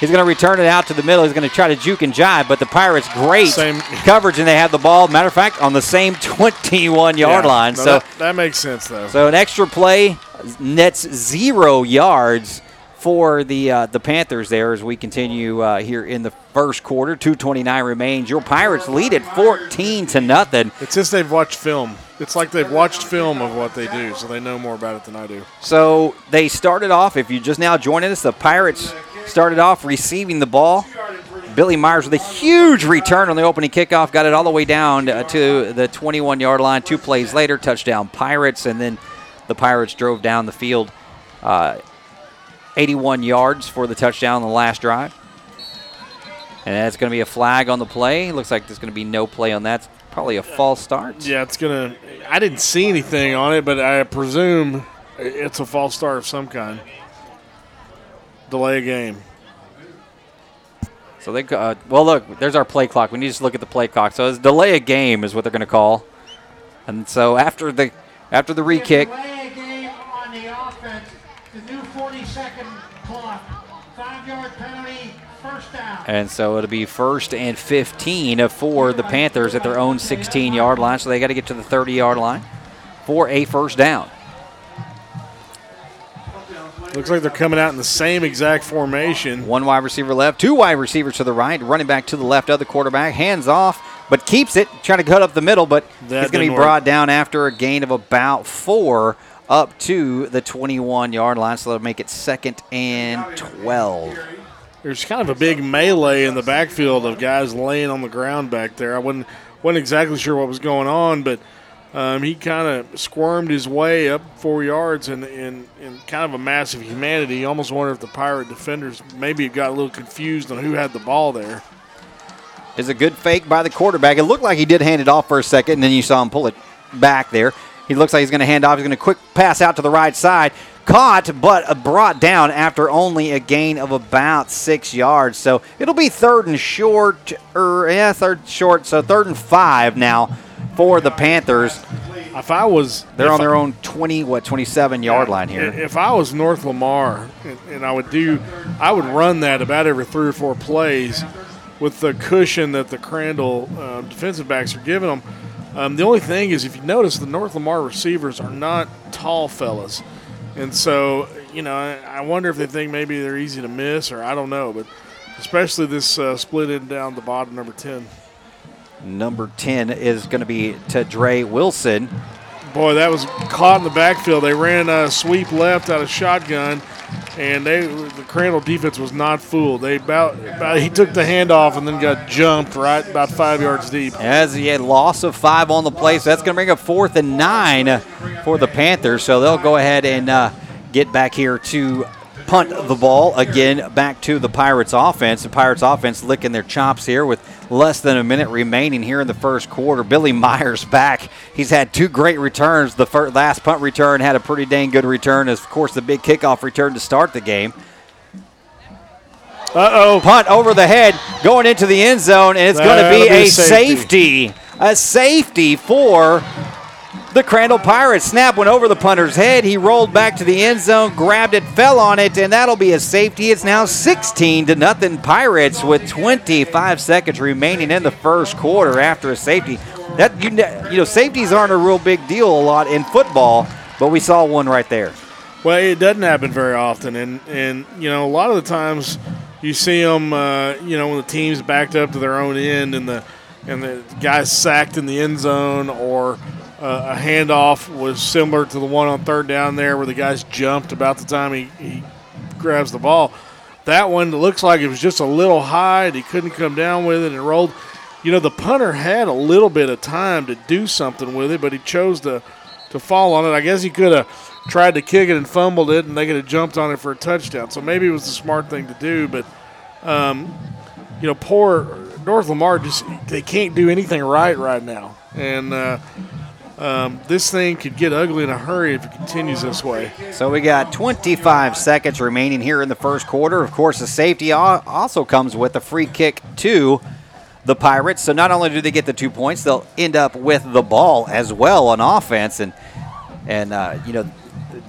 He's going to return it out to the middle. He's going to try to juke and jive, but the Pirates great Same- coverage, and they have the ball. Matter of fact, on the same [LAUGHS] 21 yard Yeah, line. no, so, that, that makes sense though. so an extra play nets zero yards for the uh, the Panthers there as we continue uh, here in the first quarter. 2:29 remains. Your Pirates lead at 14 to nothing. it's just they've watched film. It's like they've watched film of what they do, so they know more about it than I do. So they started off, if you just now joining us, the Pirates started off receiving the ball. Billy Myers with a huge return on the opening kickoff, got it all the way down uh, to the 21 yard line. Two plays later, touchdown Pirates, and then the Pirates drove down the field uh, 81 yards for the touchdown on the last drive. And that's going to be a flag on the play. Looks like there's going to be no play on that. It's probably a false start. Yeah, it's gonna. I didn't see anything on it, but I presume it's a false start of some kind. Delay a game. So they uh, well look, there's our play clock. We need to just look at the play clock. So it's delay a game is what they're going to call. And so after the after the re-kick, Delay a game on the offense, the new 40-second clock, five-yard penalty, first down. And so it'll be first and 15 for the Panthers at their own 16-yard line. So they got to get to the 30-yard line for a first down. Looks like they're coming out in the same exact formation. One wide receiver left, two wide receivers to the right, running back to the left of the quarterback, hands off, but keeps it, trying to cut up the middle, but That he's going to be brought work. down after a gain of about four up to the 21 yard line. So that'll make it second and 12. There's kind of a big melee in the backfield of guys laying on the ground back there. I wasn't wasn't exactly sure what was going on, but um, he kind of squirmed his way up four yards in, in, in kind of a massive humanity. You almost wonder if the Pirate defenders maybe got a little confused on who had the ball there. is a good fake by the quarterback. It looked like he did hand it off for a second, and then you saw him pull it back there. He looks like he's going to hand off. He's going to quick pass out to the right side. Caught, but brought down after only a gain of about six yards. So it'll be third and short, or yeah, third short. So third and five now for the Panthers. If I was, They're on I- their own 20, what, 27 yard line here. If I was North Lamar, and, and I would do, I would run that about every three or four plays with the cushion that the Crandall uh, defensive backs are giving them. Um, the only thing is, if you notice, the North Lamar receivers are not tall fellas, and so you know, I, wonder if they think maybe they're easy to miss, or I don't know, but especially this uh, split in down the bottom, number ten. Number 10 is going to be to Dre Wilson. Boy, that was caught in the backfield. They ran a sweep left out of shotgun, and they the Crandall defense was not fooled. They about, about he took the handoff and then got jumped right about five yards deep. As he had loss of five on the play, so that's going to bring up fourth and nine for the Panthers. So they'll go ahead and uh, get back here to punt the ball again back to the Pirates offense. The Pirates offense licking their chops here with less than a minute remaining here in the first quarter. Billy Myers back. He's had two great returns. The first, last punt return had a pretty dang good return. As of course the big kickoff return to start the game. Uh oh. Punt over the head, going into the end zone, and it's going to be be a safety. safety. A safety for the Crandall Pirates. Snap went over the punter's head. He rolled back to the end zone, grabbed it, fell on it, and that'll be a safety. It's now 16 to nothing Pirates with 25 seconds remaining in the first quarter after a safety. That you you know safeties aren't a real big deal a lot in football, but we saw one right there. Well, it doesn't happen very often, and and you know a lot of the times you see them, uh, you know, when the team's backed up to their own end and the and the guy's sacked in the end zone, or uh, a handoff was similar to the one on third down there where the guy's jumped about the time he, he grabs the ball. That one looks like it was just a little high, and he couldn't come down with it and rolled. You know, the punter had a little bit of time to do something with it, but he chose to to fall on it. I guess he could have tried to kick it and fumbled it, and they could have jumped on it for a touchdown. So maybe it was the smart thing to do. But um, you know, poor North Lamar just they can't do anything right right now, and uh, um, this thing could get ugly in a hurry if it continues this way. So we got 25 seconds remaining here in the first quarter. Of course, the safety also comes with a free kick to the Pirates. So not only do they get the two points, they'll end up with the ball as well on offense. And and uh, you know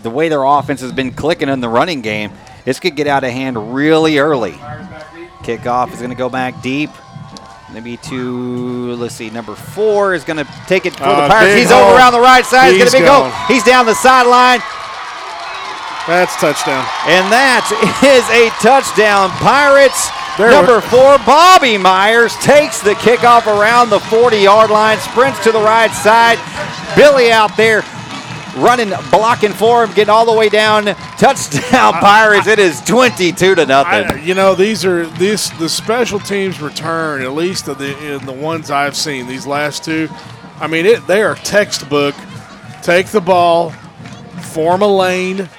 the way their offense has been clicking in the running game, this could get out of hand really early. Kickoff is going to go back deep. Maybe to let's see, number four is going to take it for the Uh, Pirates. big He's over hole. around the right side. He's going to be go. gone. He's down the sideline. That's touchdown. And that [LAUGHS] is a touchdown. Pirates, There number four, Bobby Myers takes the kickoff around the 40 yard line, sprints to the right side. Billy out there running, blocking for him, getting all the way down. [LAUGHS] Touchdown, Pirates. It is 22 to I, nothing. you know, these are this the special teams return at least of the in the ones I've seen. These last two, I mean, it they are textbook. Take the ball, form a lane,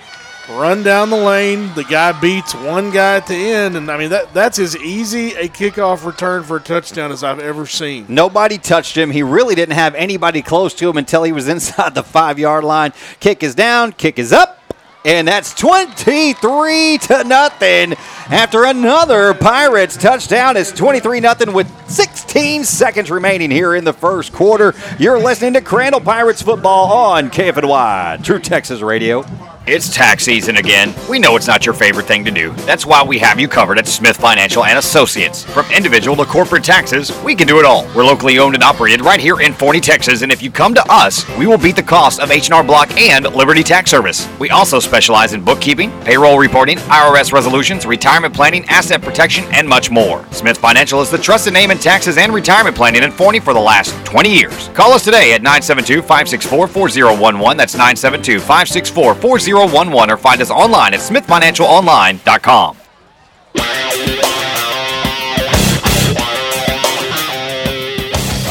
run down the lane. The guy beats one guy at the end, and I mean that that's as easy a kickoff return for a touchdown as I've ever seen. Nobody touched him. He really didn't have anybody close to him until he was inside the five yard line. Kick is down, kick is up, and that's 23 to nothing. After another Pirates touchdown, it's 23 nothing with 16 seconds remaining here in the first quarter. You're listening to Crandall Pirates football on KFNY, True Texas Radio. It's tax season again. We know it's not your favorite thing to do. That's why we have you covered at Smith Financial and Associates. From individual to corporate taxes, we can do it all. We're locally owned and operated right here in Forney, Texas, and if you come to us, we will beat the cost of H&R Block and Liberty Tax Service. We also specialize in bookkeeping, payroll reporting, IRS resolutions, retirement planning, asset protection, and much more. Smith Financial is the trusted name in taxes and retirement planning in Forney for the last 20 years. Call us today at 972-564-4011. That's 972-564-4011 or find us online at smithfinancialonline.com.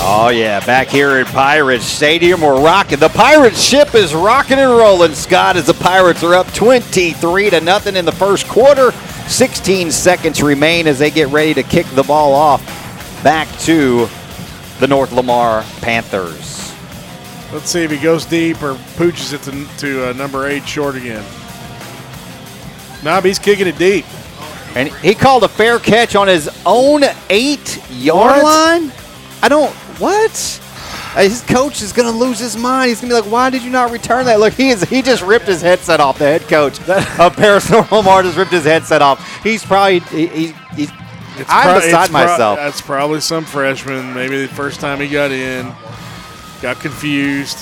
Oh yeah, back here at Pirates Stadium, we're rocking. The Pirates ship is rocking and rolling, Scott, as the Pirates are up 23 to nothing in the first quarter. 16 seconds remain as they get ready to kick the ball off back to the North Lamar Panthers. Let's see if he goes deep or pooches it to, to uh, number eight short again. Nah, he's kicking it deep. And he called a fair catch on his own eight yard What? line. I don't. What? Uh, His coach is going to lose his mind. He's going to be like, "Why did you not return that?" Look, he is. He just ripped his headset off. The head coach [LAUGHS] of Paris Lamar just ripped his headset off. He's probably. He, he, he's, It's I'm pro- beside it's pro- myself. that's probably some freshman. Maybe the first time he got in, got confused.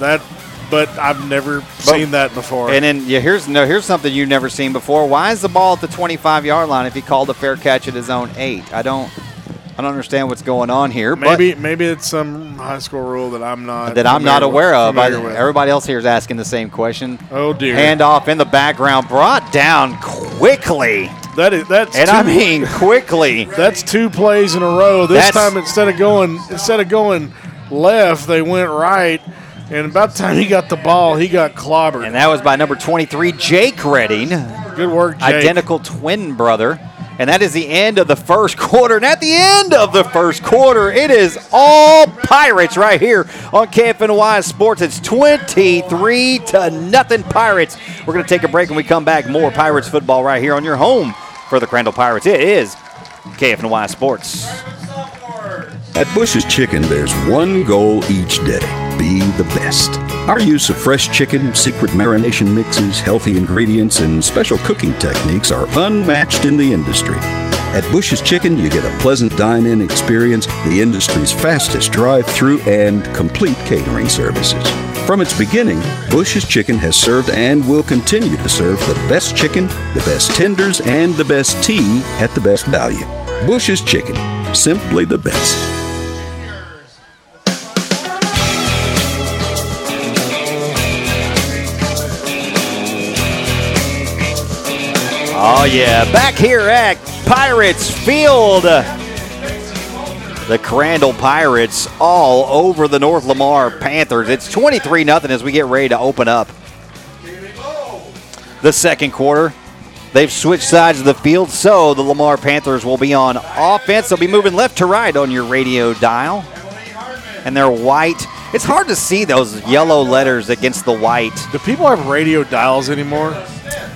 That, but I've never seen that before. and then yeah, here's no. Here's something you've never seen before. Why is the ball at the 25 yard line if he called a fair catch at his own eight? I don't. I don't understand what's going on here. but- maybe maybe it's some high school rule that I'm not that I'm not aware of. I, everybody else here is asking the same question. Oh dear. Handoff in the background, brought down quickly, that is that's and two, I mean quickly. that's two plays in a row. This That's- time instead of going instead of going left, they went right. And about the time he got the ball, he got clobbered. And that was by number 23, Jake Redding, Good work, Jake. identical twin brother. And that is the end of the first quarter. And at the end of the first quarter, it is all Pirates right here on KFNY Sports. It's 23 to nothing Pirates. We're going to take a break and we come back. More Pirates football right here on your home for the Crandall Pirates. It is KFNY Sports. At Bush's Chicken, there's one goal each day be the best. Our use of fresh chicken, secret marination mixes, healthy ingredients, and special cooking techniques are unmatched in the industry. At Bush's Chicken, you get a pleasant dine in experience, the industry's fastest drive through, and complete catering services. From its beginning, Bush's Chicken has served and will continue to serve the best chicken, the best tenders, and the best tea at the best value. Bush's Chicken, simply the best. Oh, yeah. Back here at Pirates Field. The Crandall Pirates all over the North Lamar Panthers. It's 23 0 as we get ready to open up the second quarter. They've switched sides of the field, so the Lamar Panthers will be on offense. They'll be moving left to right on your radio dial. And they're white. It's hard to see those yellow letters against the white. Do people have radio dials anymore?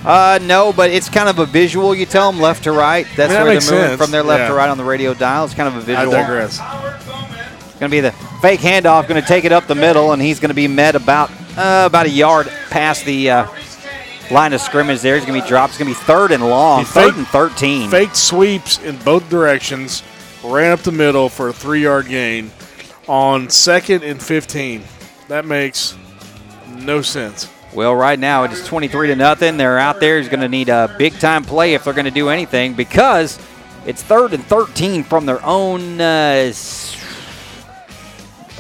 Uh, no, but it's kind of a visual. You tell them left to right. That's I mean, where makes they're moving sense. from their left Yeah. to right on the radio dial. It's kind of a visual. I digress. It's going to be the fake handoff. Going to take it up the middle, and he's going to be met about uh, about a yard past the uh, line of scrimmage. There, he's going to be dropped. It's going to be third and long. He third faked- and thirteen. Faked sweeps in both directions, ran up the middle for a three yard gain on second and 15. That makes no sense. Well, right now it is 23 to nothing. They're out there. He's going to need a big time play if they're going to do anything because it's third and 13 from their own. Uh,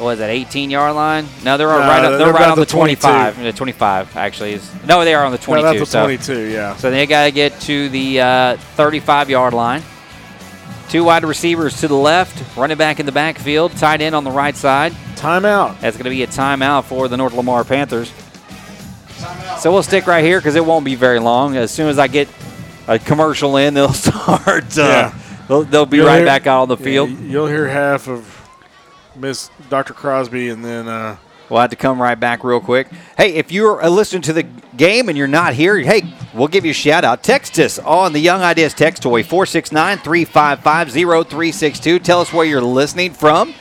was that 18 yard line? No, they're No, right. Up, they're they're, right on the the 22. 25. The 25 actually is. No, they are on the 22. Right at the so- 22, yeah. So they got to get to the uh, 35 yard line. Two wide receivers to the left, running back in the backfield, tight end on the right side. Timeout. That's going to be a timeout for the North Lamar Panthers. So we'll stick right here because it won't be very long. As soon as I get a commercial in, [LAUGHS] they'll start. Uh, Yeah. they'll, they'll be You'll right hear- back out on the yeah, field. you'll hear half of Miss Dr. Crosby, and then uh, We'll have to come right back real quick. Hey, if you're uh, listening to the game and you're not here, hey, we'll give you a shout out. Text us on the Young Ideas text toy 469 355 0362. Tell us where you're listening from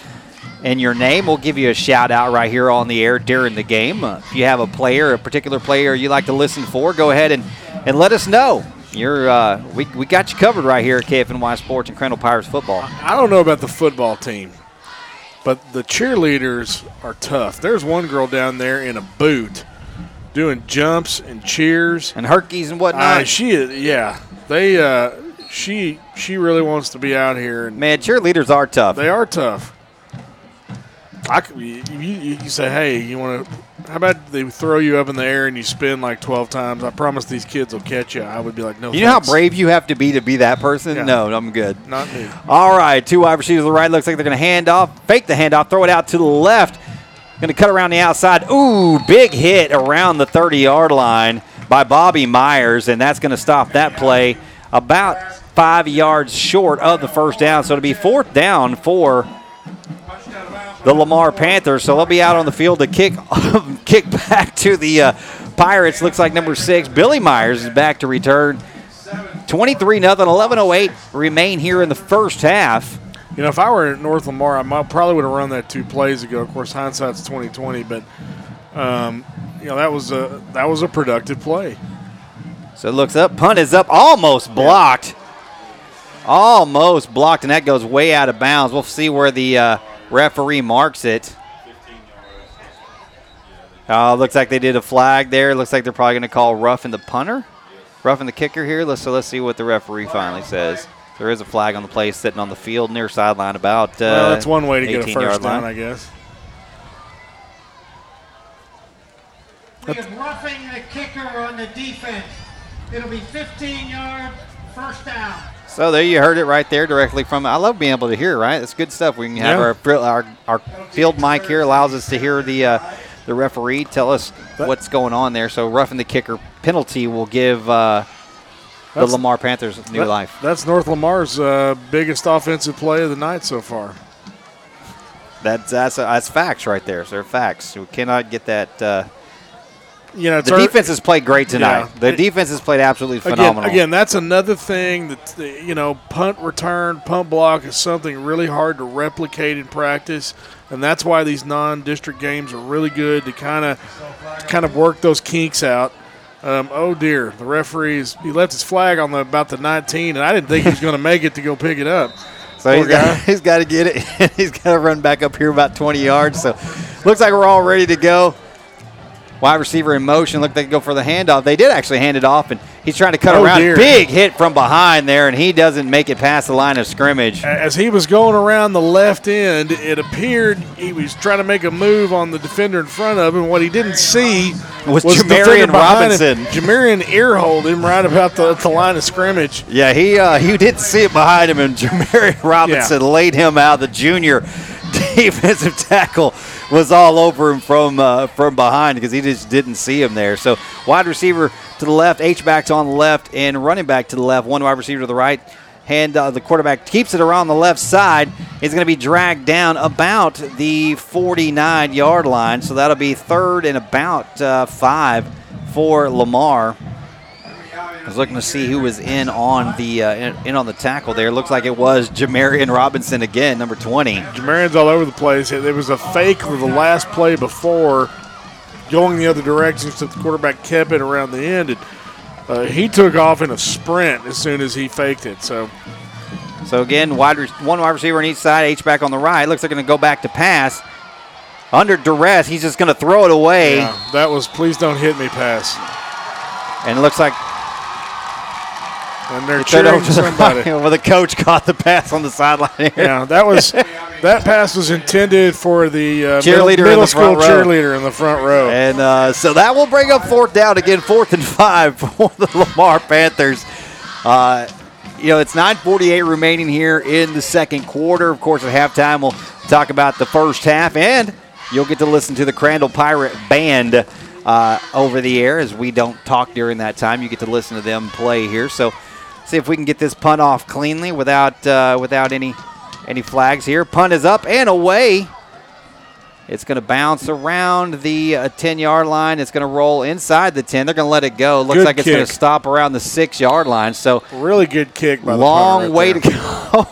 and your name. We'll give you a shout out right here on the air during the game. Uh, if you have a player, a particular player you like to listen for, go ahead and, and let us know. You're uh, we, we got you covered right here at KFNY Sports and Crandall Pirates football. I don't know about the football team, but the cheerleaders are tough. There's one girl down there in a boot doing jumps and cheers and herkies and whatnot. Uh, she is, yeah. They uh, she she really wants to be out here. And Man, cheerleaders are tough. They are tough. I could, you, you, you say, hey, you want to? How about they throw you up in the air and you spin like twelve times? I promise these kids will catch you. I would be like, no. You know how brave you have to be to be that person? Yeah. No, I'm good. Not me. All right, two wide receivers to the right. Looks like they're going to hand off, fake the handoff, throw it out to the left. Going to cut around the outside. Ooh, big hit around the 30 yard line by Bobby Myers, and that's going to stop that play about five yards short of the first down. So it'll be fourth down for the Lamar Panthers. So they'll be out on the field to kick [LAUGHS] kick back to the uh, Pirates. Looks like number six, Billy Myers, is back to return. 23 nothing, 11:08 remain here in the first half. You know, if I were at North Lamar, I might, probably would have run that two plays ago. Of course, hindsight's 2020, but um, you know that was a that was a productive play. So it looks up, punt is up, almost blocked. Almost blocked, and that goes way out of bounds. We'll see where the uh, referee marks it. Uh, looks like they did a flag there. Looks like they're probably going to call roughing the punter, roughing the kicker here. Let's so let's see what the referee finally says. There is a flag on the play sitting on the field near sideline about. Uh, well, that's one way to get a first down, line. I guess. We have roughing the kicker on the defense. It'll be 15 yard first down. So there you heard it right there directly from. I love being able to hear. Right, it's good stuff. We can have Yeah. our, our our field mic here allows us to hear the uh, the referee tell us what's going on there. So roughing the kicker penalty will give uh, the Lamar Panthers new That- life. That's North Lamar's uh, biggest offensive play of the night so far. That's that's that's facts right there. So they're facts. We cannot get that. You know, the our- defense has played great tonight. Yeah. The defense has played absolutely phenomenal. again, that's another thing that you know, punt return, punt block is something really hard to replicate in practice, and that's why these non-district games are really good to kind of kind of work those kinks out. Um, oh dear, the referees he left his flag on the about the 19, and I didn't think he was going [LAUGHS] to make it to go pick it up. So he's got, [LAUGHS] he's got to get it. [LAUGHS] he's got to run back up here about 20 yards. So looks like we're all ready to go. Wide receiver in motion. Looked like they could go for the handoff. They did actually hand it off, and he's trying to cut Oh, around. dear. Big hit from behind there, and he doesn't make it past the line of scrimmage. As he was going around the left end, it appeared he was trying to make a move on the defender in front of him. What he didn't see Was the Jamarian defender behind him. Robinson. Jamarian earholed him right about the, the line of scrimmage. Yeah, he uh, he didn't see it behind him, and [LAUGHS] Jamarian Robinson laid him out. The junior [LAUGHS] defensive tackle was all over him from uh, from behind because he just didn't see him there. So wide receiver to the left, H backs on the left, and running back to the left. One wide receiver to the right. And uh, the quarterback keeps it around the left side. He's going to be dragged down about the 49 yard line. So that'll be third and about uh, five for Lamar. I was looking to see who was in on the uh, in, in on the tackle there. Looks like it was Jamarian Robinson again, number 20. Jamarian's all over the place. It was a fake of the last play before going the other direction, so the quarterback kept it around the end. And uh, he took off in a sprint as soon as he faked it. So So again, wide re- one wide receiver on each side, H back on the right. Looks like going to go back to pass. Under duress, he's just going to throw it away. yeah, that was please don't hit me pass. And it looks like And they're he cheering to the somebody. [LAUGHS] well, the coach caught the pass on the sideline here. Yeah, that was [LAUGHS] that pass was intended for the uh, Cheerleader middle, middle the school cheerleader in the front row. And uh, so that will bring up fourth down again, fourth and five [LAUGHS] for the Lamar Panthers. Uh, you know, it's 9:48 remaining here in the second quarter. Of course, at halftime, we'll talk about the first half, and you'll get to listen to the Crandall Pirate Band uh, over the air as we don't talk during that time. You get to listen to them play here. So, see if we can get this punt off cleanly without uh, without any any flags here. Punt is up and away. It's going to bounce around the 10 yard line. It's going to roll inside the 10. They're going to let it go. Looks Good like it's going to stop around the six yard line. So Really good kick by long way to [LAUGHS] go.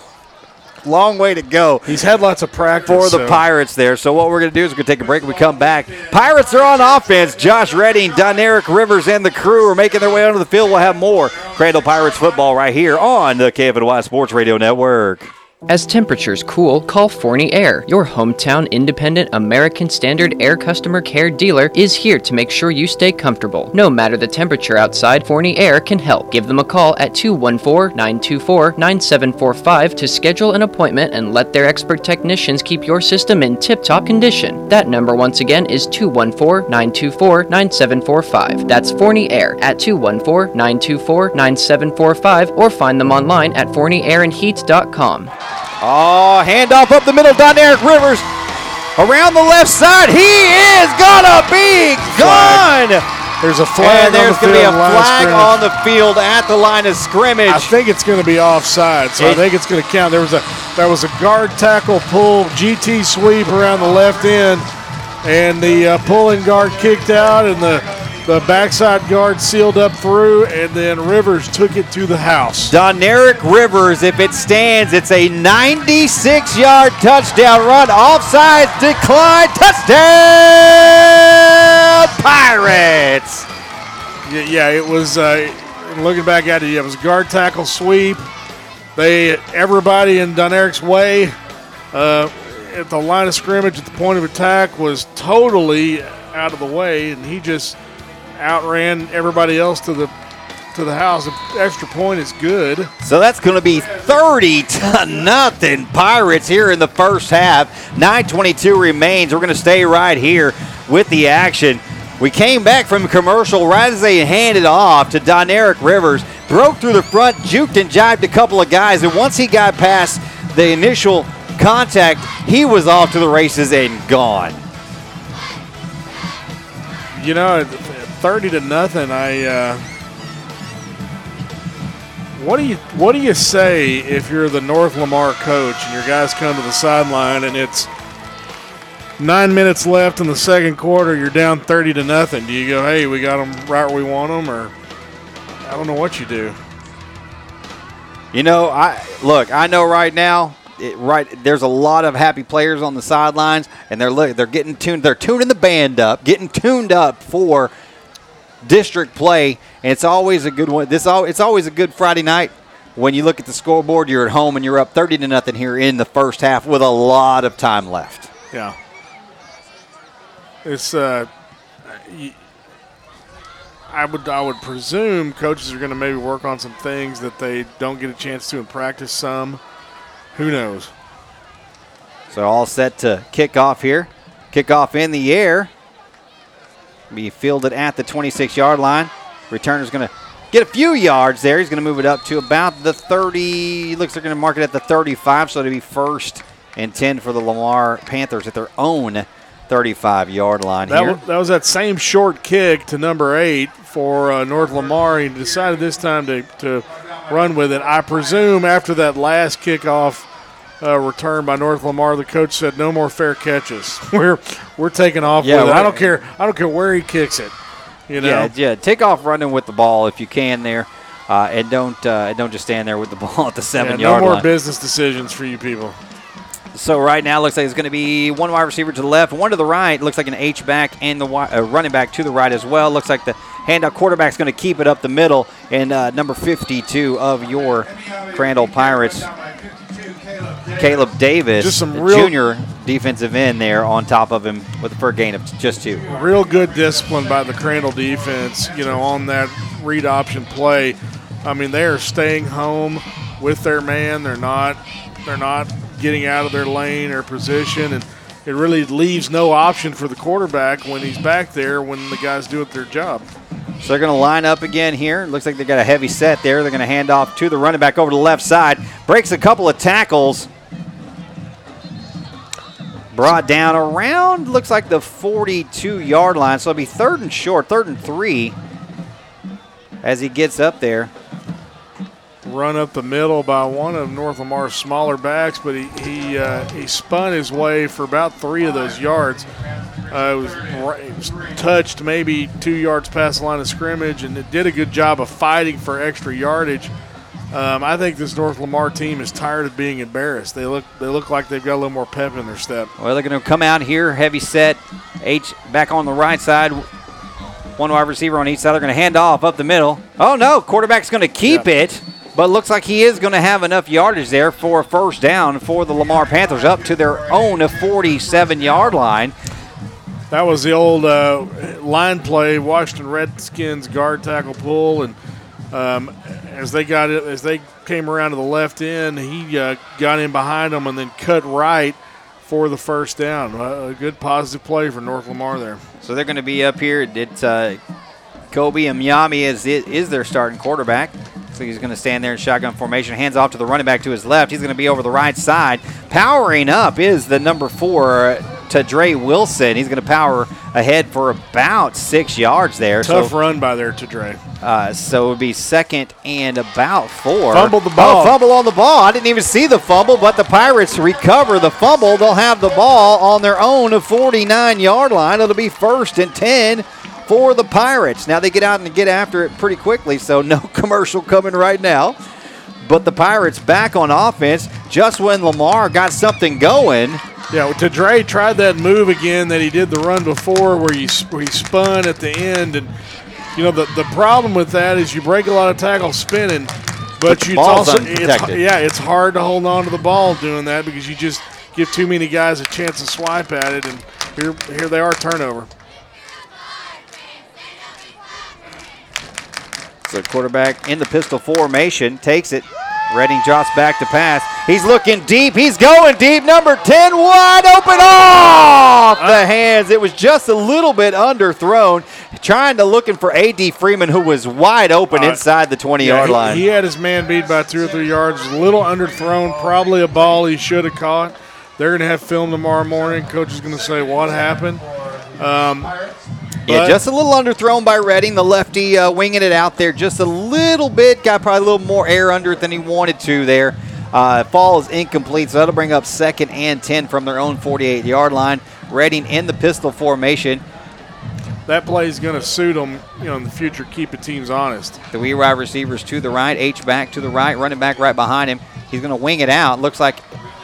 Long way to go He's had lots of practice for the so- Pirates there. So what we're going to do is we're going to take a break. When we come back. Pirates are on offense. Josh Redding, Doneric Rivers, and the crew are making their way onto the field. We'll have more Crandall Pirates football right here on the KFNY Sports Radio Network. As temperatures cool, call Forney Air. Your hometown independent American Standard Air customer care dealer is here to make sure you stay comfortable. No matter the temperature outside, Forney Air can help. Give them a call at 214 924 9745 to schedule an appointment and let their expert technicians keep your system in tip top condition. That number, once again, is 214 924 9745. That's Forney Air at 214 924 9745 or find them online at forneyairandheat.com. Oh, handoff up the middle. Doneric Rivers around the left side. He is gonna be gone. There's a flag. And there's on going the to be a field, line of flag on the field at the line of scrimmage. I think it's going to be offside, so I think it's going to count. There was a there was a guard tackle pull, GT sweep around the left end, and the uh, pulling guard kicked out, and the the backside guard sealed up through, and then Rivers took it to the house. Doneric Rivers, if it stands, it's a 96 yard touchdown run. Offside decline. Touchdown Pirates. Yeah, yeah it was. Uh, looking back at it, it was guard tackle sweep. They everybody in Doneric's way uh, at the line of scrimmage at the point of attack was totally out of the way, and he just outran everybody else to the to the house. The extra point is good. So that's going to be 30 to nothing Pirates here in the first half. 9:22 remains. We're going to stay right here with the action. We came back from commercial right as they handed off to Doneric Rivers. Broke through the front, juked and jibed a couple of guys, and once he got past the initial contact, he was off to the races and gone. You know, 30 to nothing. I. Uh, what do you What do you say if you're the North Lamar coach and your guys come to the sideline and it's nine minutes left in the second quarter? You're down 30 to nothing. Do you go, "Hey, we got them right where we want them," or I don't know what you do. You know, I look. I know right now, it, right there's a lot of happy players on the sidelines, and they're they're getting tuned. They're tuning the band up, getting tuned up for district play, and it's always a good one. This it's always a good Friday night when you look at the scoreboard. You're at home and you're up 30 to nothing here in the first half with a lot of time left. Yeah. It's uh, I would I would presume coaches are going to maybe work on some things that they don't get a chance to in practice. Some, who knows? So all set to kick off here. Kick off in the air. Be fielded at the 26 yard line. Returner's going to get a few yards there. He's going to move it up to about the 30. Looks like they're going to mark it at the 35, so it'll be first and 10 for the Lamar Panthers at their own 35 yard line That here. was, that was that same short kick to number eight for uh, North Lamar. He decided this time to, to run with it. I presume after that last kickoff uh, return by North Lamar, the coach said no more fair catches. [LAUGHS] we're we're taking off Yeah, with it. I don't care. I don't care where he kicks it. You know. Yeah, yeah. Take off running with the ball if you can there, uh, and don't uh, don't just stand there with the [LAUGHS] ball at the seven Yeah, seven no more line. business decisions for you people. So right now, it looks like it's going to be one wide receiver to the left, one to the right. Looks like an H back and the uh, running back to the right as well. Looks like the handout quarterback's going to keep it up the middle. And uh, number 52 of your Crandall Pirates, Caleb Davis, Just some real- junior defensive end there on top of him with for per gain of just two. Real good discipline by the Crandall defense, you know, on that read option play. I mean, they are staying home with their man. They're not they're not getting out of their lane or position and it really leaves no option for the quarterback when he's back there when the guys do it their job. So they're going to line up again here. Looks like they got a heavy set there. They're going to hand off to the running back over to the left side. Breaks a couple of tackles. Brought down around, looks like the 42 yard line. So it'll be third and short, third and three as he gets up there. run up the middle by one of North Lamar's smaller backs, but he he uh, he spun his way for about three of those yards. Uh, it, was, it was touched maybe two yards past the line of scrimmage, and it did a good job of fighting for extra yardage. Um, I think this North Lamar team is tired of being embarrassed. They look they look like they've got a little more pep in their step. Well, they're going to come out here, heavy set. H back on the right side. One wide receiver on each side. They're going to hand off up the middle. Oh, no. Quarterback's going to keep yeah. it, but looks like he is going to have enough yardage there for a first down for the Lamar Panthers up to their own 47 yard line. That was the old uh, line play, Washington Redskins guard tackle pull, and um, as they got it, as they came around to the left end, he uh, got in behind them and then cut right for the first down. Uh, a good positive play for North Lamar there. So they're going to be up here. It's uh, Kobe Miami is is their starting quarterback. So he's going to stand there in shotgun formation. Hands off to the running back to his left. He's going to be over the right side. Powering up is the number four to Dre Wilson. He's going to power ahead for about six yards there. Tough so, run by there to Dre. Uh, so it would be second and about four. Fumbled the ball. Oh, fumble on the ball. I didn't even see the fumble, but the Pirates recover the fumble. They'll have the ball on their own 49 yard line. It'll be first and 10 for the Pirates. Now they get out and get after it pretty quickly, so no [LAUGHS] commercial coming right now. But the Pirates back on offense just when Lamar got something going. Yeah, well, Dre tried that move again that he did the run before where he, where he spun at the end. And, you know, the, the problem with that is you break a lot of tackles spinning, but, you also, it's, yeah, it's hard to hold on to the ball doing that because you just give too many guys a chance to swipe at it. And here, here they are, turnover. So quarterback in the pistol formation takes it, Redding drops back to pass. He's looking deep. He's going deep. Number 10 wide open off the hands. It was just a little bit underthrown. Trying to looking for A.D. Freeman, who was wide open uh, inside the 20 yeah, yard line. He, he had his man beat by two or three yards. A little underthrown. Probably a ball he should have caught. They're going to have film tomorrow morning. Coach is going to say what happened. Um, yeah, just a little underthrown by Redding. The lefty uh, winging it out there just a little bit. Got probably a little more air under it than he wanted to there. Uh, is incomplete, so that'll bring up second and 10 from their own 48 yard line. Redding in the pistol formation. That play is going to suit them, you know, in the future. Keep the teams honest. The wee wide receivers to the right, H back to the right, running back right behind him. He's going to wing it out. Looks like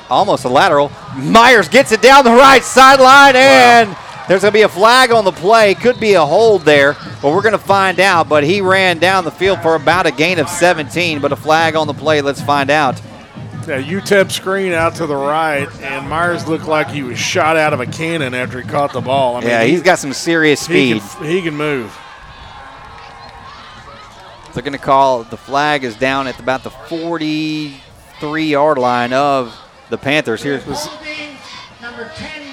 almost a lateral. Myers gets it down the right sideline and. Wow there's going to be a flag on the play. Could be a hold there, but we're going to find out. But he ran down the field for about a gain of 17, but a flag on the play. Let's find out. Yeah, UTEP screen out to the right, and Myers looked like he was shot out of a cannon after he caught the ball. I mean, yeah, he's got some serious speed. He can, he can move. They're going to call the flag is down at about the 43 yard line of the Panthers. Here's number 10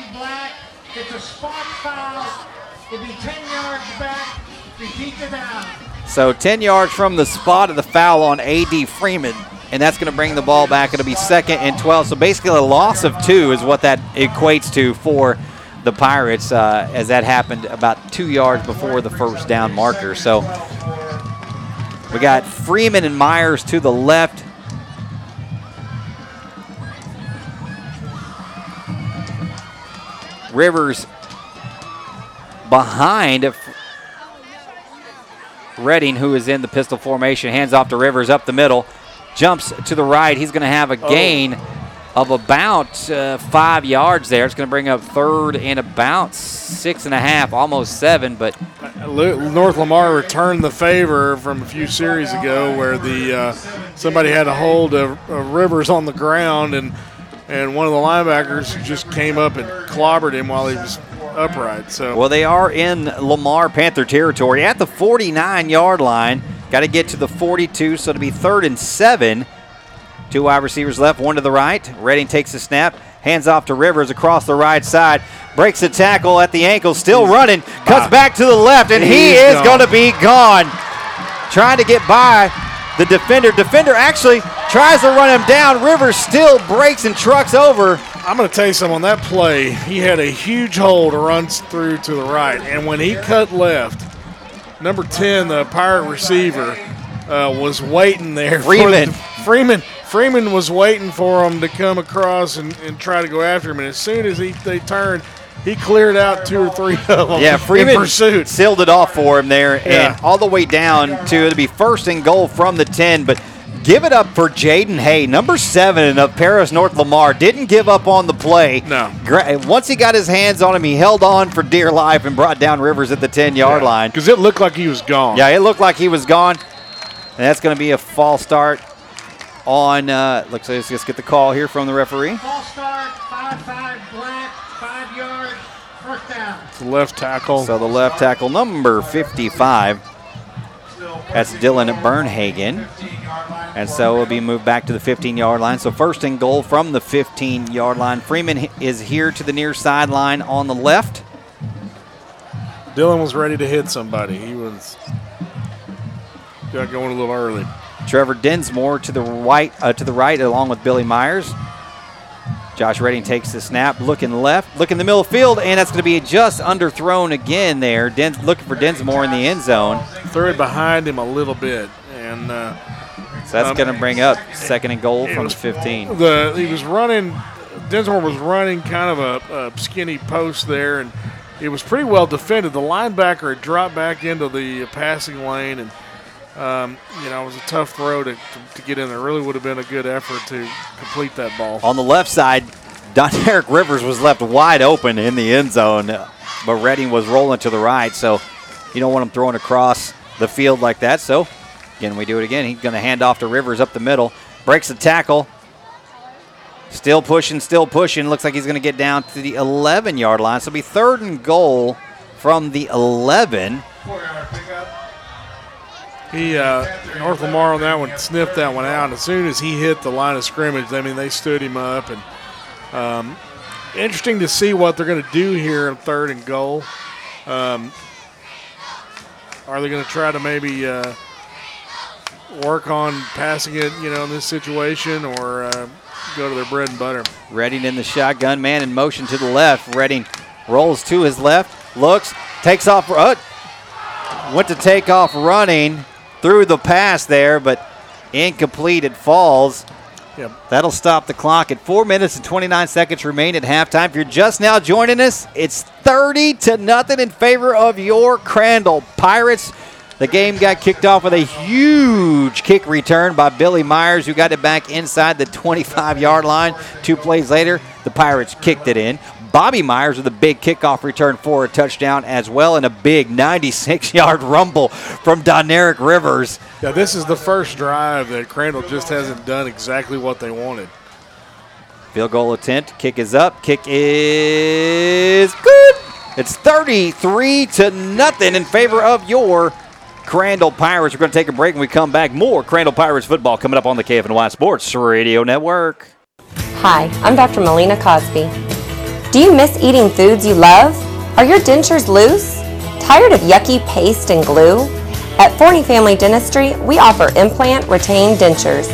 it's a spot foul. It'll be 10 yards back. Repeat the down. So 10 yards from the spot of the foul on A.D. Freeman. And that's going to bring the ball back. It'll be second and 12. So basically, a loss of two is what that equates to for the Pirates, uh, as that happened about two yards before the first down marker. So we got Freeman and Myers to the left. Rivers behind Redding, who is in the pistol formation. Hands off to Rivers up the middle. Jumps to the right. He's going to have a oh. gain oh. of about uh, five yards there. It's going to bring up third and about six and a half, almost seven. But uh, North Lamar returned the favor from a few series ago where the uh, somebody had a hold of, of Rivers on the ground and – and one of the linebackers just came up and clobbered him while he was upright. So well, they are in Lamar Panther territory at the 49 yard line. Got to get to the 42, so to be third and seven. Two wide receivers left, one to the right. Redding takes the snap, hands off to Rivers across the right side, breaks the tackle at the ankle, still He's running, cuts back to the left, and He's he is going to be gone. Trying to get by the defender. Defender actually tries to run him down. Rivers still breaks and trucks over. I'm going to tell you something on that play. He had a huge hole to run through to the right, and when he cut left, number 10, the Pirate receiver, uh, was waiting there. Freeman. the- Freeman. Freeman was waiting for him to come across and, and try to go after him. And as soon as he they turned, he cleared out two or three of them. Yeah, [LAUGHS] Freeman in pursuit. sealed it off for him there, Yeah. and all the way down to it'll be first and goal from the ten. But give it up for Jaden Hay, number seven of Paris North Lamar. Didn't give up on the play. No. Once he got his hands on him, he held on for dear life and brought down Rivers at the ten yard line. because it looked like he was gone. Yeah, it looked like he was gone, and that's going to be a false start on. Uh, looks like let's just get the call here from the referee. False start, five, five, black, five yards, first down. The left tackle. So the left tackle, number 55, that's Dylan Bernhagen. And so it'll be moved back to the 15 yard line. So first and goal from the 15 yard line. Freeman is here to the near sideline on the left. Dylan was ready to hit somebody. He was got going a little early. Trevor Densmore to the right, uh, to the right, along with Billy Myers. Josh Redding takes the snap, looking left, looking the middle of the field, and that's going to be just underthrown again there. Den- looking for Densmore in the end zone. Third behind him a little bit, and uh, So that's Um, going to bring up second and goal from was- the 15. the he was running. Densmore was running kind of a, a skinny post there, and it was pretty well defended. The linebacker had dropped back into the passing lane, and um, you know it was a tough throw to, to, to get in there. Really would have been a good effort to complete that ball. On the left side, Don [LAUGHS] Eric Rivers was left wide open in the end zone, but Redding was rolling to the right, so you don't want him throwing across the field like that. So, again, we do it again. He's going to hand off to Rivers up the middle, breaks the tackle, still pushing, still pushing. Looks like he's going to get down to the 11 yard line. So it'll be third and goal from the 11. He uh, North Lamar on that one sniffed that one out. As soon as he hit the line of scrimmage, I mean they stood him up, and um, interesting to see what they're going to do here in third and goal. Um, are they going to try to maybe uh, work on passing it, you know, in this situation, or uh, go to their bread and butter? Redding in the shotgun, man in motion to the left. Redding rolls to his left, looks, takes off. Uh, went to take off running, threw the pass there, but incomplete. It falls. Yep. That'll stop the clock at four minutes and 29 seconds remain at halftime. If you're just now joining us, it's 30 to nothing in favor of your Crandall Pirates. The game got kicked off with a huge kick return by Billy Myers, who got it back inside the 25 yard line. Two plays later, the Pirates kicked it in. Bobby Myers with a big kickoff return for a touchdown as well, and a big 96 yard rumble from Doneric Rivers. Yeah, this is the first drive that Crandall just hasn't done exactly what they wanted. Field goal attempt. Kick is up. Kick is good. It's 33 to nothing in favor of your Crandall Pirates. We're going to take a break when we come back. More Crandall Pirates football coming up on the KFNY Sports Radio Network. Hi, I'm Dr. Melina Cosby. Do you miss eating foods you love? Are your dentures loose? Tired of yucky paste and glue? At Forney Family Dentistry, we offer implant retained dentures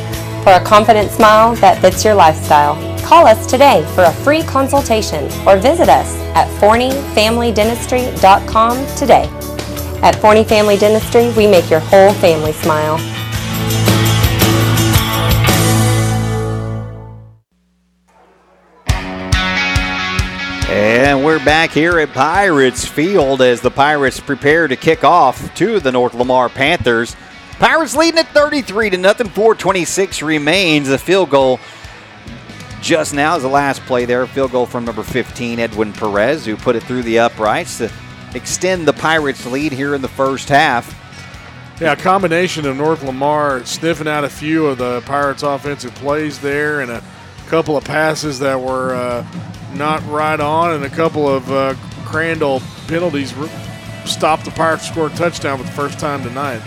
for a confident smile that fits your lifestyle. Call us today for a free consultation or visit us at forneyfamilydentistry.com today. At Forney Family Dentistry, we make your whole family smile. And we're back here at Pirates Field as the Pirates prepare to kick off to the North Lamar Panthers. Pirates leading at 33 to nothing. 426 remains. A field goal just now is the last play there. Field goal from number 15, Edwin Perez, who put it through the uprights to extend the Pirates' lead here in the first half. Yeah, a combination of North Lamar sniffing out a few of the Pirates' offensive plays there, and a couple of passes that were uh, not right on, and a couple of uh, Crandall penalties stopped the Pirates to score a touchdown for the first time tonight.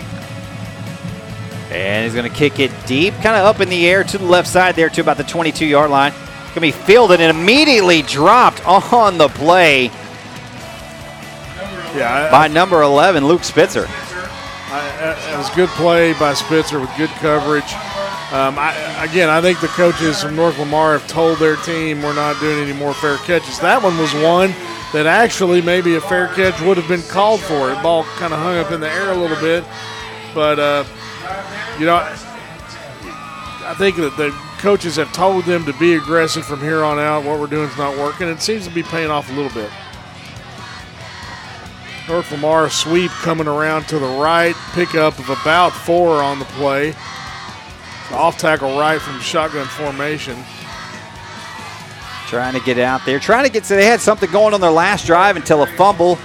And he's going to kick it deep, kind of up in the air to the left side there to about the 22 yard line. Going to be fielded and immediately dropped [LAUGHS] on the play Yeah, I- by number 11, Luke Spitzer. I, I- it was a good play by Spitzer with good coverage. Um, I, again, I think the coaches from North Lamar have told their team we're not doing any more fair catches. That one was one that actually maybe a fair catch would have been called for. The ball kind of hung up in the air a little bit, but uh, you know, I think that the coaches have told them to be aggressive from here on out. What we're doing is not working. It seems to be paying off a little bit. North Lamar sweep coming around to the right, pickup of about four on the play. Off tackle right from shotgun formation. Trying to get out there, trying to get so they had something going on their last drive until a fumble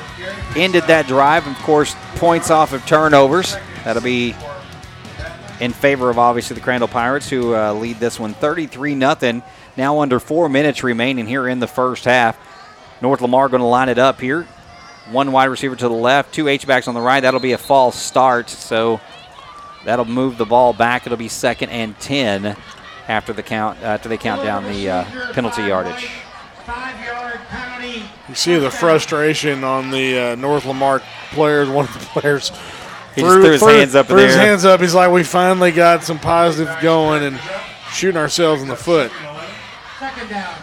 ended that drive. Of course, points off of turnovers. That'll be in favor of obviously the Crandall Pirates, who uh, lead this one 33 0. Now under four minutes remaining here in the first half. North Lamar going to line it up here. One wide receiver to the left, two H backs on the right. That'll be a false start, so that'll move the ball back. It'll be second and 10 after the count after they count down the uh, penalty yardage. You see the frustration on the uh, North Lamar players. One of the players He just threw his hands up in threw the his hands up. He's like, we finally got some positive going and shooting ourselves in the foot. Second down.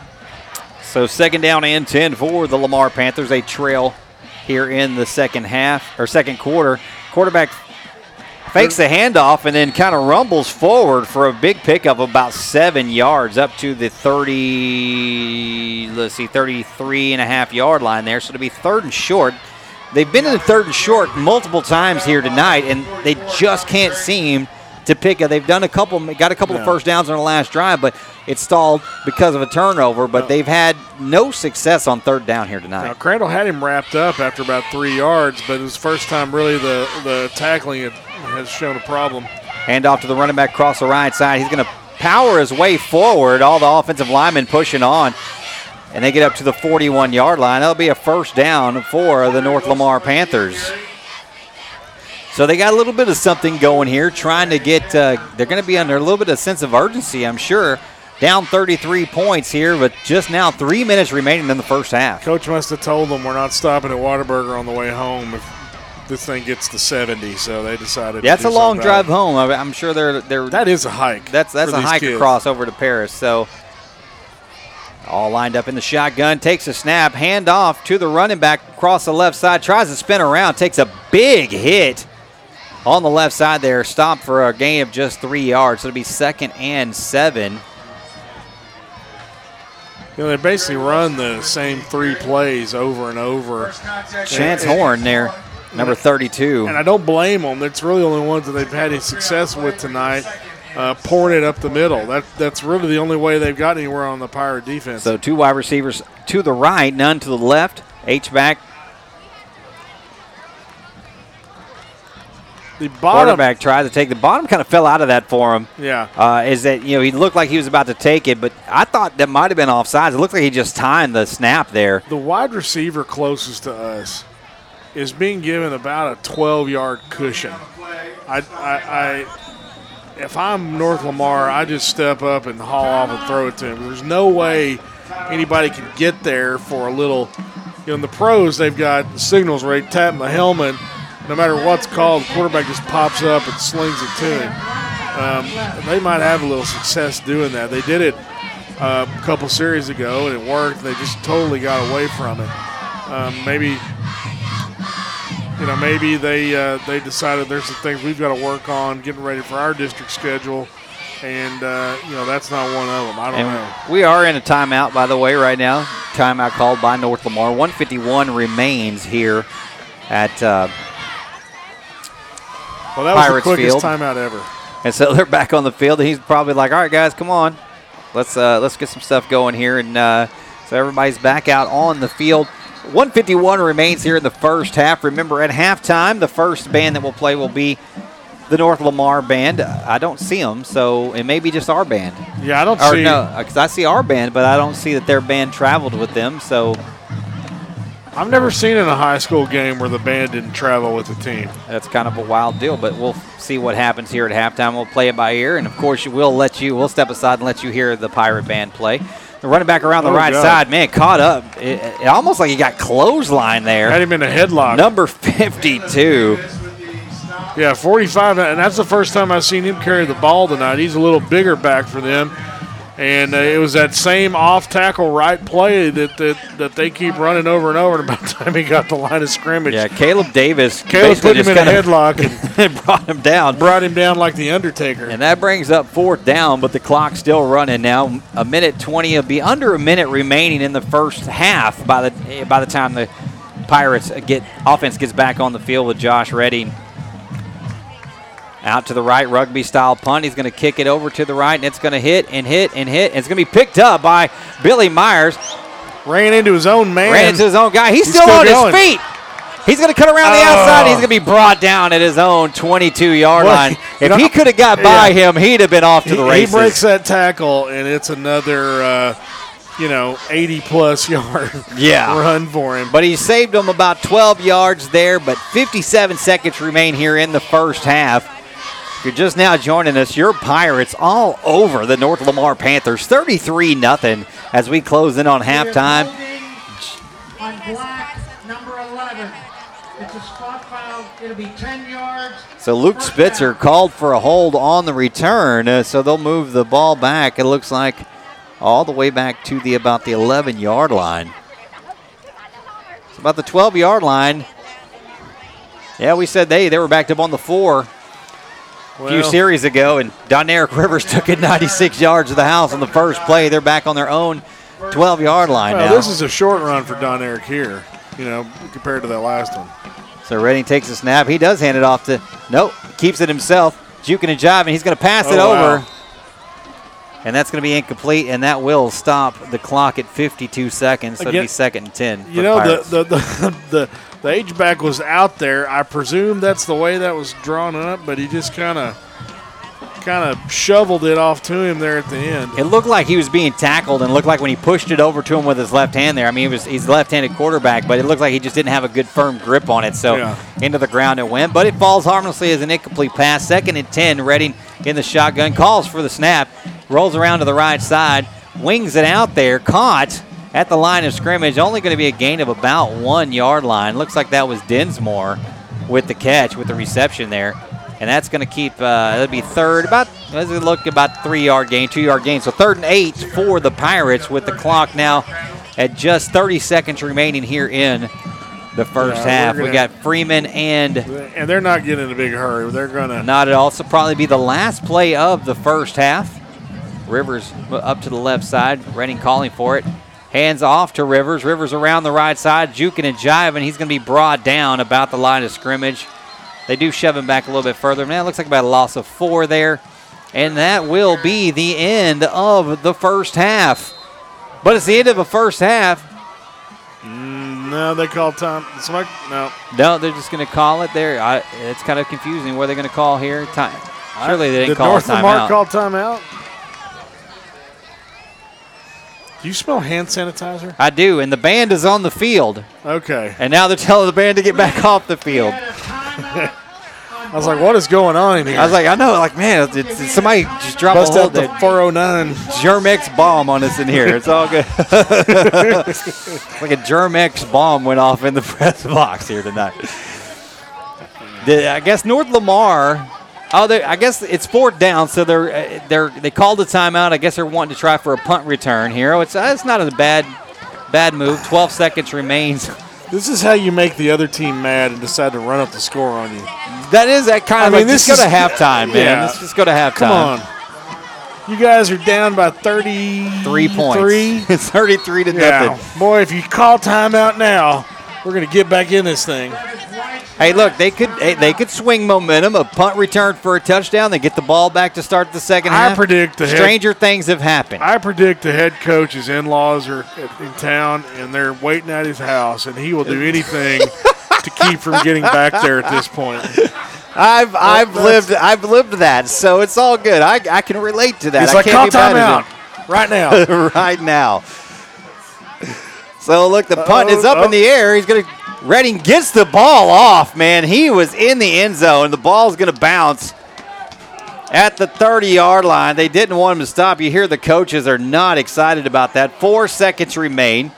So second down and 10 for the Lamar Panthers. They trail here in the second half or second quarter. Quarterback fakes the handoff and then kind of rumbles forward for a big pickup of about seven yards up to the 30, let's see, 33 and a half yard line there. So to be third and short. They've been in the third and short multiple times here tonight, and they just can't seem to pick. They've done a couple, got a couple of first downs on the last drive, but it stalled because of a turnover. But they've had no success on third down here tonight. Now Crandall had him wrapped up after about three yards, but it was the first time really the the tackling had, has shown a problem. Hand off to the running back across the right side. He's going to power his way forward. All the offensive linemen pushing on. And they get up to the 41 yard line. That'll be a first down for the North Lamar Panthers. So they got a little bit of something going here, trying to get, uh, they're going to be under a little bit of sense of urgency, I'm sure. Down 33 points here, but just now three minutes remaining in the first half. Coach must have told them we're not stopping at Whataburger on the way home if this thing gets to 70. So they decided. to That's a long drive home. I'm sure they're they're. That is a hike. That's that's a hike kids. across over to Paris. So all lined up in the shotgun, takes a snap, hand off to the running back across the left side, tries to spin around, takes a big hit on the left side there, stopped for a gain of just three yards. So it'll be second and seven. You know, they basically run the same three plays over and over. Chance Horn there, number 32. And I don't blame them. It's really the only ones that they've had any success with tonight, uh, pouring it up the middle. That That's really the only way they've got anywhere on the Pirate defense. So two wide receivers to the right, none to the left. H back. The bottom, Quarterback tried to take the bottom, kind of fell out of that for him. yeah. uh, is that you know he looked like he was about to take it, but I thought that might have been offsides. It looked like he just timed the snap there. The wide receiver closest to us is being given about a 12 yard cushion. I, I, I, if I'm North Lamar, I just step up and haul off and throw it to him. There's no way anybody can get there for a little. You know, in the pros, they've got signals where they tap the helmet. No matter what's called, the quarterback just pops up and slings it to him. Um, they might have a little success doing that. They did it uh, a couple series ago, and it worked. They just totally got away from it. Um, maybe, you know, maybe they uh, they decided there's some things we've got to work on getting ready for our district schedule, and uh, you know that's not one of them. I don't know. We are in a timeout, by the way, right now. Timeout called by North Lamar. 151 remains here at, uh, Well, that was Pirates the quickest Field. timeout ever. and so they're back on the field. And he's probably like, "All right, guys, come on, let's uh, let's get some stuff going here." And uh, so everybody's back out on the field. 151 remains here in the first half. Remember, at halftime, the first band that will play will be the North Lamar band. I don't see them, so it may be just our band. Yeah, I don't Or see. no, because I see our band, but I don't see that their band traveled with them. So I've never seen in a high school game where the band didn't travel with the team. that's kind of a wild deal. But we'll see what happens here at halftime. We'll play it by ear, and of course, we'll let you. We'll step aside and let you hear the Pirate band play. The running back around the Oh, right God. side, man, caught up. It, it almost like he got clothesline there. Had him in a headlock. Number 52. Yeah, 45, and that's the first time I've seen him carry the ball tonight. He's a little bigger back for them. And uh, it was that same off tackle right play that, that that they keep running over and over. And about the time he got the line of scrimmage, Yeah, Caleb Davis. Caleb put him in a headlock [LAUGHS] and brought him down. brought him down like the Undertaker. And that brings up fourth down, but the clock's still running now. A minute 20 it'll be under a minute remaining in the first half by the by the time the Pirates get offense gets back on the field with Josh Redding. Out to the right, rugby style punt. He's going to kick it over to the right, and it's going to hit and hit and hit. And it's going to be picked up by Billy Myers. Ran into his own man. Ran into his own guy. He's, He's still, still on going. his feet. He's going to cut around the Oh. outside. He's going to be brought down at his own 22 yard Well, line. If know, he [LAUGHS] could have got by yeah. him, he'd have been off to the he races. He breaks that tackle, and it's another, uh, you know, 80 plus [LAUGHS] yard Yeah. run for him. But he saved him about 12 yards there, but 57 seconds remain here in the first half. You're just now joining us, your Pirates all over the North Lamar Panthers, 33 nothing as we close in on halftime. On black, number 11. It's a spot foul. It'll be 10 yards. So Luke Spitzer called for a hold on the return, uh, so they'll move the ball back. It looks like all the way back to the about the 11 yard line. It's about the 12 yard line. Yeah, we said they they were backed up on the four a few series ago, and Doneric Rivers [LAUGHS] took it 96 yards to the house on the first play. They're back on their own 12 yard line Well, now. this is a short run for Doneric here, you know, compared to that last one. So Redding takes a snap. He does hand it off to nope, keeps it himself. Juking and jiving. He's going to pass it Oh, over. wow. And that's going to be incomplete, and that will stop the clock at 52 seconds. So it'll be second and 10. You know, the, the, the, [LAUGHS] the, the H back was out there. I presume that's the way that was drawn up, but he just kind of kind of shoveled it off to him there at the end. It looked like he was being tackled, and looked like when he pushed it over to him with his left hand there. I mean, he was he's a left-handed quarterback, but it looked like he just didn't have a good firm grip on it. So Yeah. into the ground it went, but it falls harmlessly as an incomplete pass. Second and 10. Redding in the shotgun calls for the snap, rolls around to the right side, wings it out there, caught at the line of scrimmage. Only going to be a gain of about one yard line. Looks like that was Densmore with the catch, with the reception there. And that's going to keep, uh, that'll be third, about, let's look about three yard gain, two yard gain. So third and eight for the Pirates with the clock now at just 30 seconds remaining here in the first Yeah, half. We gonna- got Freeman and And they're not getting in a big hurry. They're going to. not at all. So probably be the last play of the first half. Rivers up to the left side. Redding calling for it. Hands off to Rivers. Rivers around the right side, juking and jiving. He's going to be brought down about the line of scrimmage. They do shove him back a little bit further. Man, it looks like about a loss of four there. And that will be the end of the first half. But it's the end of the first half. Mm, no, they call time. Somebody, no. No, they're just going to call it there. I, it's kind of confusing. What are they going to call here? Time. Surely they didn't Did call North a Lamar timeout. call timeout? Do you smell hand sanitizer? I do, and the band is on the field. Okay. And now they're telling the band to get back off the field. [LAUGHS] I was like, what is going on in here? I was like, I know, like, man, it's, it's- somebody just dropped Bust a whole out the the 409. Germ-X bomb on us in here. It's all good. [LAUGHS] like a Germ-X bomb went off in the [LAUGHS] press box here tonight. The, I guess North Lamar. Oh, they- I guess it's fourth down, so they're uh, they're they called the timeout. I guess they're wanting to try for a punt return here. Oh, It's it's not a bad bad move. Twelve seconds remains. [LAUGHS] This is how you make the other team mad and decide to run up the score on you. That is that kind I of. mean, like, this just go is- to halftime, man. yeah. Let's just go to halftime. Come on. You guys are down by 33 points. [LAUGHS] Three. it's 33 to Yeah. nothing. Boy, if you call timeout now, we're going to get back in this thing. Hey, look, they could hey, they could swing momentum. A punt return for a touchdown. They get the ball back to start the second I half. predict the head- stranger things have happened. I predict the head coach's in-laws are in town and they're waiting at his house, and he will do anything to keep from getting back there at this point. I've I've lived I've lived that, so it's all good. I, I can relate to that. He's I like, can't call timeout right now. [LAUGHS] right now. So look, the punt is up Uh-oh, in the air. He's gonna Redding gets the ball off. Man, he was in the end zone. The ball's gonna bounce at the 30 yard line. They didn't want him to stop. You hear the coaches are not excited about that. Four seconds remain.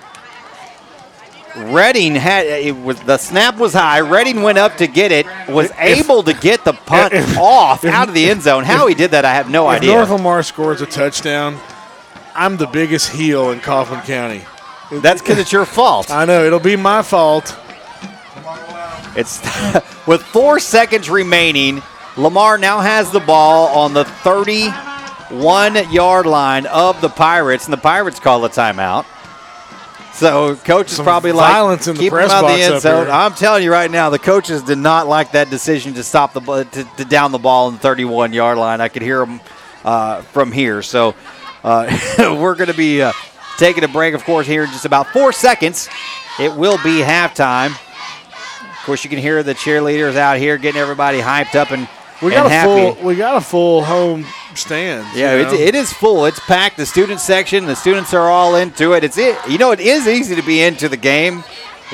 Redding had it was the snap was high. Redding went up to get it, was able to get the punt if- off if- out of the end zone. How he did that, I have no if idea. North Lamar scores a touchdown, I'm the biggest heel in Kaufman County. That's because it's your fault. I know it'll be my fault. It's [LAUGHS] with four seconds remaining. Lamar now has the ball on the 31 yard line of the Pirates, and the Pirates call a timeout. So coach is Some probably violence like in the keep press him out box the end zone. I'm telling you right now, the coaches did not like that decision to stop the to, to down the ball in the 31 yard line. I could hear them uh, from here. So uh, [LAUGHS] we're going to be uh, taking a break, of course, here in just about four seconds. It will be halftime. Of course, you can hear the cheerleaders out here getting everybody hyped up and, We got a happy. full. We got a full home stand. Yeah, you it, it is full. It's packed. The student section, the students are all into it. It's it. You know, it is easy to be into the game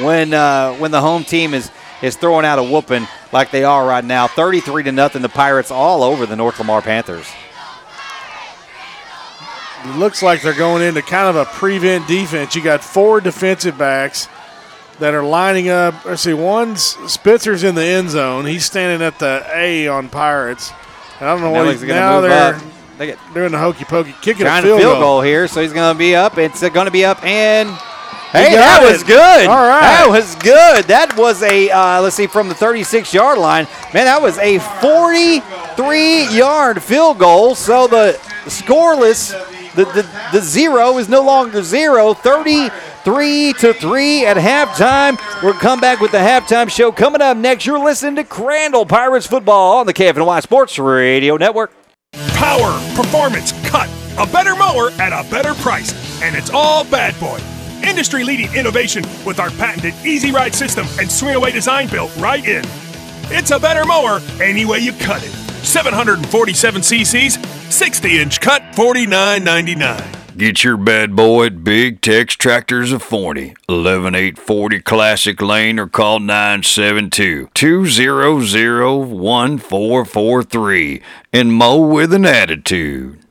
when uh, when the home team is is throwing out a whooping like they are right now. Thirty-three to nothing. The Pirates all over the North Lamar Panthers. It looks like they're going into kind of a prevent defense. You got four defensive backs that are lining up. Let's see, one Spitzer's in the end zone. He's standing at the A on Pirates. And I don't know Now what he's now they're up. They get doing the hokey pokey, kicking a field, field goal. goal here, so he's going to be up. It's going to be up and. Hey, that it. was good. All right. That was good. That was a, uh, let's see, from the 36 yard line. Man, that was a 43 yard field goal. So the scoreless, the, the, the zero is no longer zero. 33 to 3 at halftime. We'll come back with the halftime show coming up next. You're listening to Crandall Pirates football on the KFNY Sports Radio Network. Power, performance, cut. A better mower at a better price. And it's all Bad Boy. Industry leading innovation with our patented Easy Ride system and swing away design built right in. It's a better mower any way you cut it. 747 cc's, 60 inch cut, $49.99. Get your bad boy at Big Tex Tractors of Forney, 11840 Classic Lane, or call 972 200 1443 and mow with an attitude.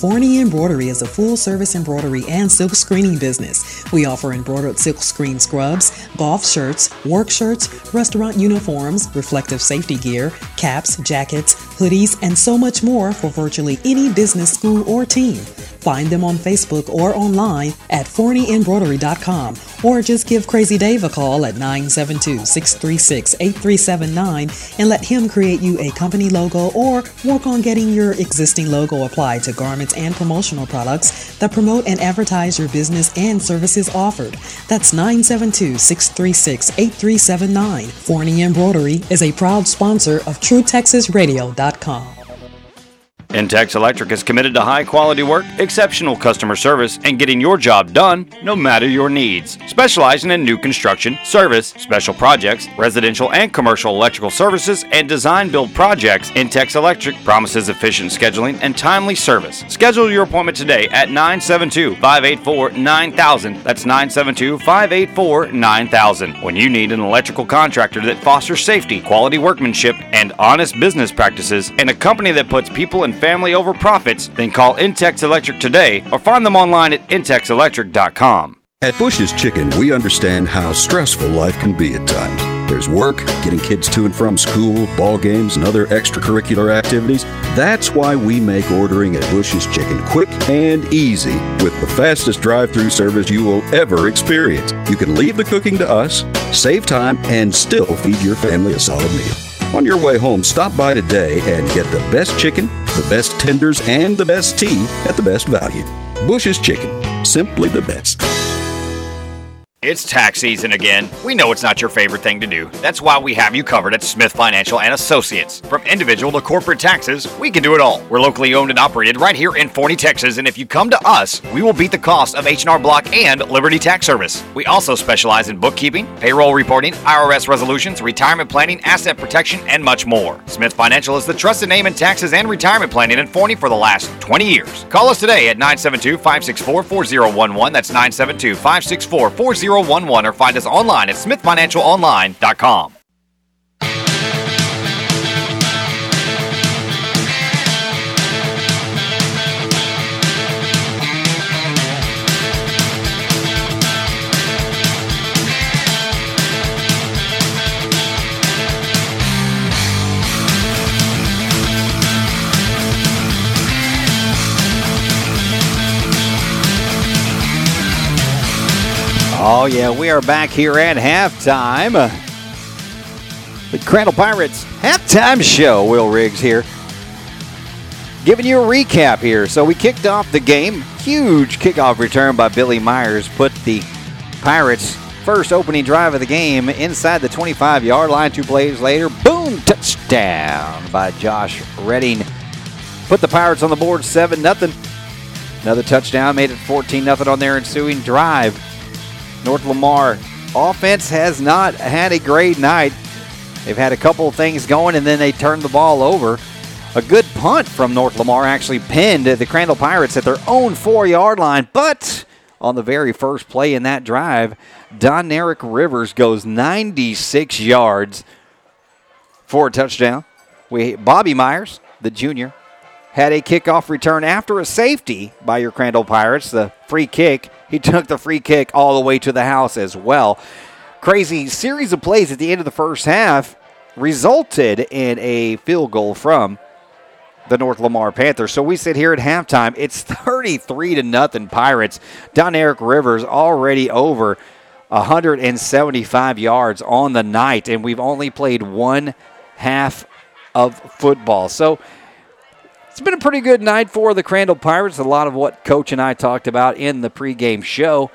Forney Embroidery is a full service embroidery and silk screening business. We offer embroidered silk screen scrubs, golf shirts, work shirts, restaurant uniforms, reflective safety gear, caps, jackets, hoodies, and so much more for virtually any business, school, or team. Find them on Facebook or online at forneyembroidery.com or just give Crazy Dave a call at 972 636 8379 and let him create you a company logo or work on getting your existing logo applied to garments and promotional products that promote and advertise your business and services offered. That's 972 636 8379. Forney Embroidery is a proud sponsor of TrueTexasRadio.com. Intex Electric is committed to high quality work, exceptional customer service, and getting your job done no matter your needs. Specializing in new construction, service, special projects, residential and commercial electrical services, and design build projects, Intex Electric promises efficient scheduling and timely service. Schedule your appointment today at 972 584 9000. That's 972 584 9000. When you need an electrical contractor that fosters safety, quality workmanship, and honest business practices, and a company that puts people and family over profits, then call Intex Electric today or find them online at intexelectric.com. At Bush's Chicken, we understand how stressful life can be at times. There's work, getting kids to and from school, ball games, and other extracurricular activities. That's why we make ordering at Bush's Chicken quick and easy with the fastest drive through service you will ever experience. You can leave the cooking to us, save time, and still feed your family a solid meal. On your way home, stop by today and get the best chicken, the best tenders, and the best tea at the best value. Bush's Chicken, simply the best. It's tax season again. We know it's not your favorite thing to do. That's why we have you covered at Smith Financial and Associates. From individual to corporate taxes, we can do it all. We're locally owned and operated right here in Forney, Texas, and if you come to us, we will beat the cost of H&R Block and Liberty Tax Service. We also specialize in bookkeeping, payroll reporting, IRS resolutions, retirement planning, asset protection, and much more. Smith Financial is the trusted name in taxes and retirement planning in Forney for the last 20 years. Call us today at 972-564-4011. That's 972-564-4011 or find us online at smithfinancialonline.com. Oh, yeah, we are back here at halftime. The Crandall Pirates halftime show. Will Riggs here. Giving you a recap here. So we kicked off the game. Huge kickoff return by Billy Myers put the Pirates' first opening drive of the game inside the 25 yard line. Two plays later, boom, touchdown by Josh Redding. Put the Pirates on the board 7 0. Another touchdown made it 14 0 on their ensuing drive. North Lamar offense has not had a great night. They've had a couple of things going and then they turned the ball over. A good punt from North Lamar actually pinned the Crandall Pirates at their own four yard line, but on the very first play in that drive, Doneric Rivers goes 96 yards for a touchdown. We Bobby Myers, the junior, had a kickoff return after a safety by your Crandall Pirates. The free kick, he took the free kick all the way to the house as well. Crazy series of plays at the end of the first half resulted in a field goal from the North Lamar Panthers. So we sit here at halftime. It's [LAUGHS] 33 to nothing Pirates. Doneric Rivers already over 175 yards on the night, and we've only played one half of football. So it's been a pretty good night for the Crandall Pirates. A lot of what Coach and I talked about in the pregame show.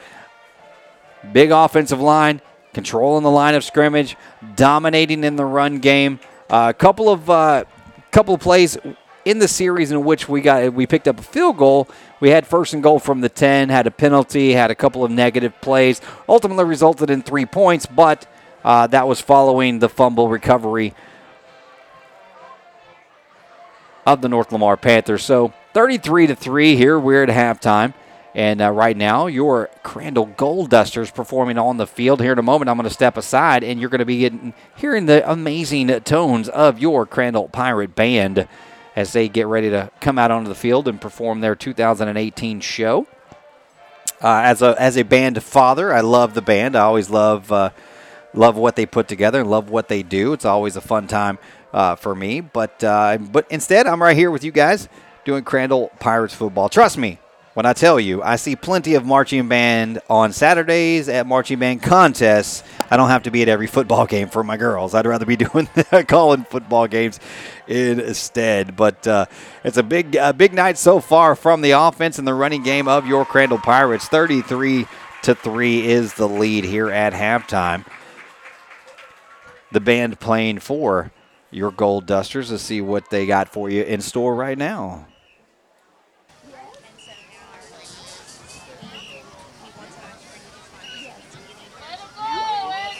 Big offensive line, controlling the line of scrimmage, dominating in the run game. A uh, couple of uh, couple of plays in the series in which we got we picked up a field goal, we had first and goal from the 10, had a penalty, had a couple of negative plays, ultimately resulted in three points, but uh, that was following the fumble recovery of the North Lamar Panthers. So 33 to 3 here, we're at halftime. And uh, right now, your Crandall Gold Dusters performing on the field. Here in a moment, I'm going to step aside, and you're going to be getting, hearing the amazing tones of your Crandall Pirate Band as they get ready to come out onto the field and perform their 2018 show. Uh, as a as a band father, I love the band. I always love uh, love what they put together and love what they do. It's always a fun time uh, for me. But uh, but instead, I'm right here with you guys doing Crandall Pirates football. Trust me, when I tell you, I see plenty of marching band on Saturdays at marching band contests. I don't have to be at every football game for my girls. I'd rather be [LAUGHS] doing calling football games instead. But uh, it's a big, a big night so far from the offense and the running game of your Crandall Pirates. Thirty-three to three is the lead here at halftime. The band playing for your Gold Dusters to see what they got for you in store right now.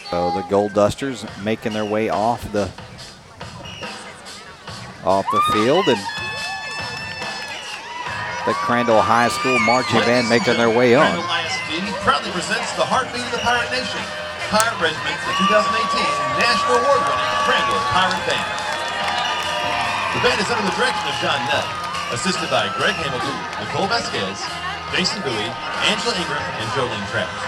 So the Gold Dusters making their way off the off the field and the Crandall High School marching band making their way on. Crandall ISD proudly presents the heartbeat of the Pirate Nation, Pirate Regiment, the 2018 National Award-winning Crandall Pirate Band. The band is under the direction of John Nutt, assisted by Greg Hamilton, Nicole Vasquez, Jason Bowie, Angela Ingram, and Jolene Travis.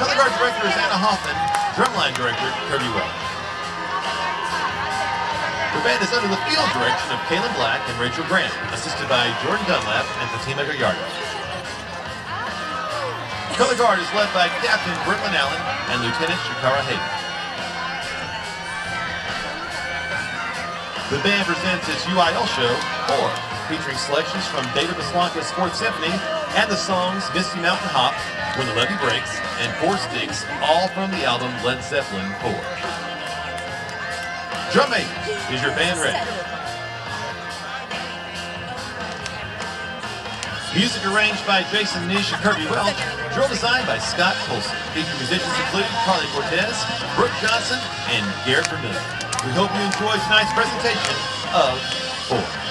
Color guard director is Anna Hoffman, drumline director Kirby Wells. The band is under the field direction of Caleb Black and Rachel Grant, assisted by Jordan Dunlap and Fatima Gallardo. Color guard is led by Captain Brittlin Allen and Lieutenant Shakara Hayden. The band presents its UIL show, or featuring selections from David Maslanka's Fourth Symphony and the songs Misty Mountain Hop, When the Levee Breaks, and Four Sticks, all from the album Led Zeppelin 4. Drum majors, is your band ready? Music arranged by Jason Nish and Kirby Welch. Drill designed by Scott Colson. Featured musicians include Carly Cortez, Brooke Johnson, and Garrett Vermillion. We hope you enjoy tonight's presentation of Four.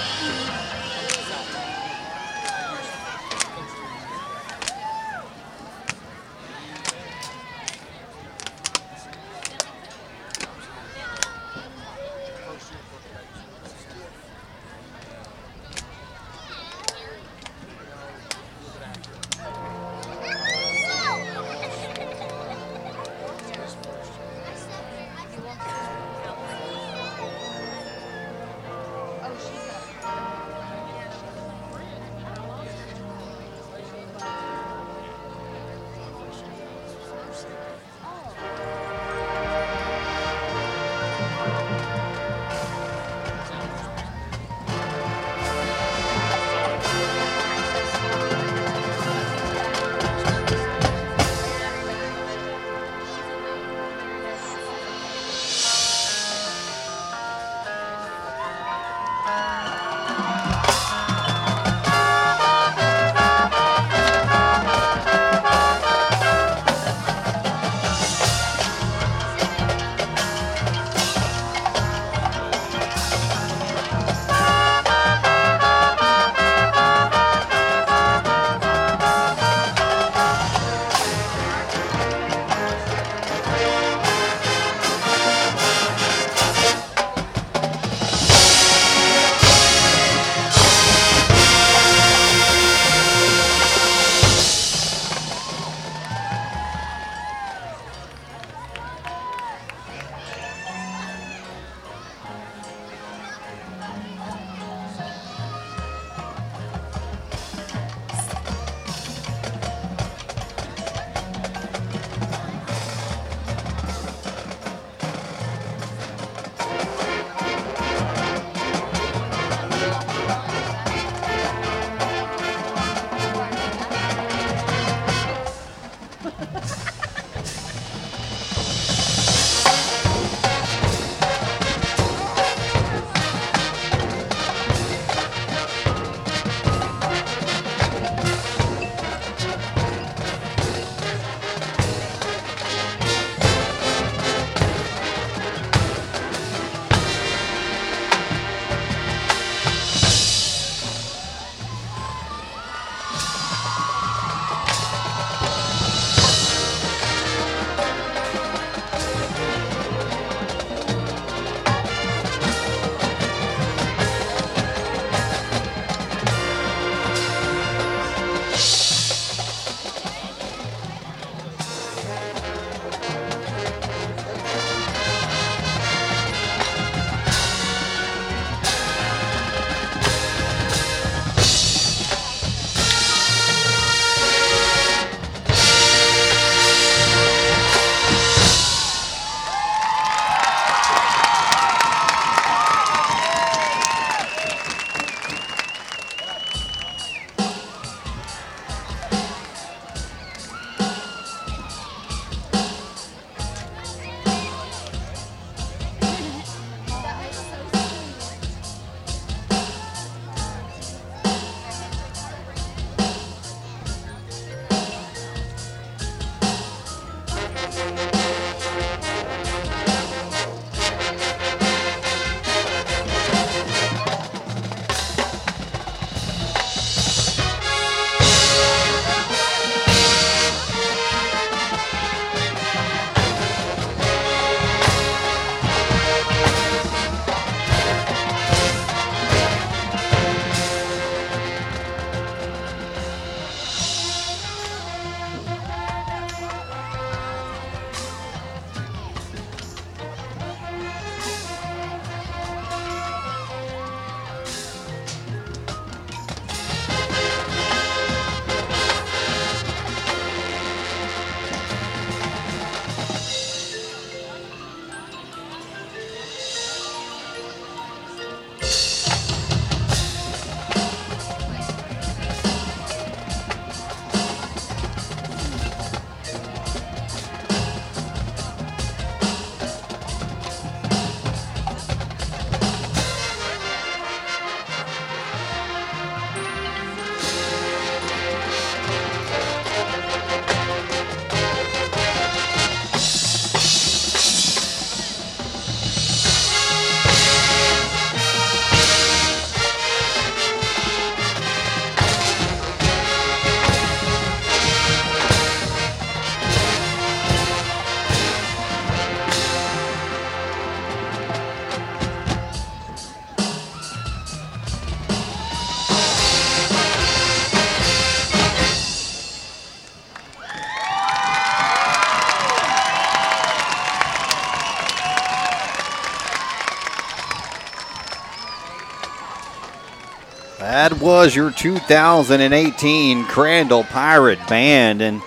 That was your 2018 Crandall Pirate Band. And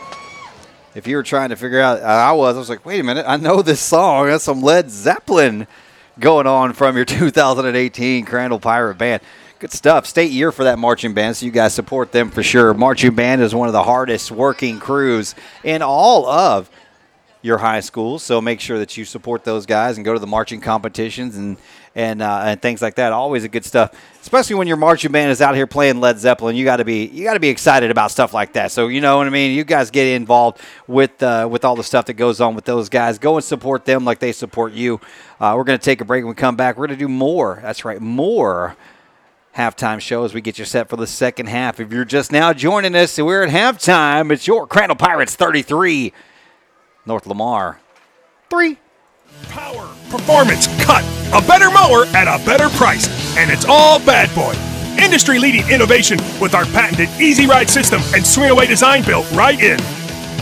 if you were trying to figure out, I was, I was like, wait a minute, I know this song. That's some Led Zeppelin going on from your [LAUGHS] 2018 Crandall Pirate Band. Good stuff. State year for that marching band, so you guys support them for sure. Marching band is one of the hardest working crews in all of your high schools, so make sure that you support those guys and go to the marching competitions and and uh, and things like that. Always a good stuff, especially when your marching band is out here playing Led Zeppelin. You got to be you got to be excited about stuff like that. So you know what I mean. You guys get involved with uh, with all the stuff that goes on with those guys. Go and support them like they support you. Uh, we're to take a break. When we come back, we're to do more. That's right, more halftime show as we get you set for the second half. If you're just now joining us, we're at halftime. It's your Crandall Pirates 33, North Lamar 3. Power, performance, cut. A better mower at a better price. And it's all Bad Boy. Industry leading innovation with our patented Easy Ride system and swing away design built right in.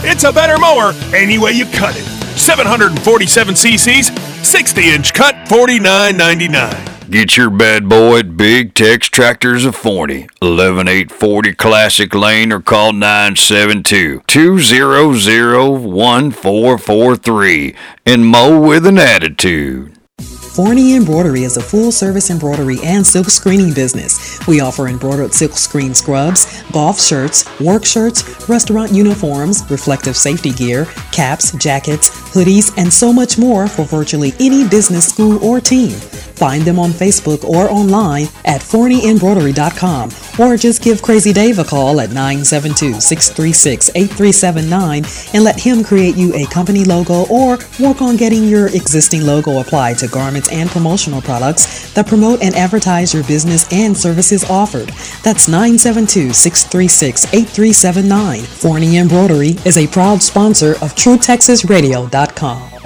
It's a better mower any way you cut it. 747 cc's, 60 inch cut, $49.99. Get your bad boy at Big Tex Tractors of Forney, 11840 Classic Lane, or call 972 200 1443 and mow with an attitude. Forney Embroidery is a full service embroidery and silk screening business. We offer embroidered silk screen scrubs, golf shirts, work shirts, restaurant uniforms, reflective safety gear, caps, jackets, hoodies, and so much more for virtually any business, school, or team. Find them on Facebook or online at forneyembroidery.com or just give Crazy Dave a call at 972 636 8379 and let him create you a company logo or work on getting your existing logo applied to garments and promotional products that promote and advertise your business and services offered. That's 972 636 8379. Forney Embroidery is a proud sponsor of TrueTexasRadio.com.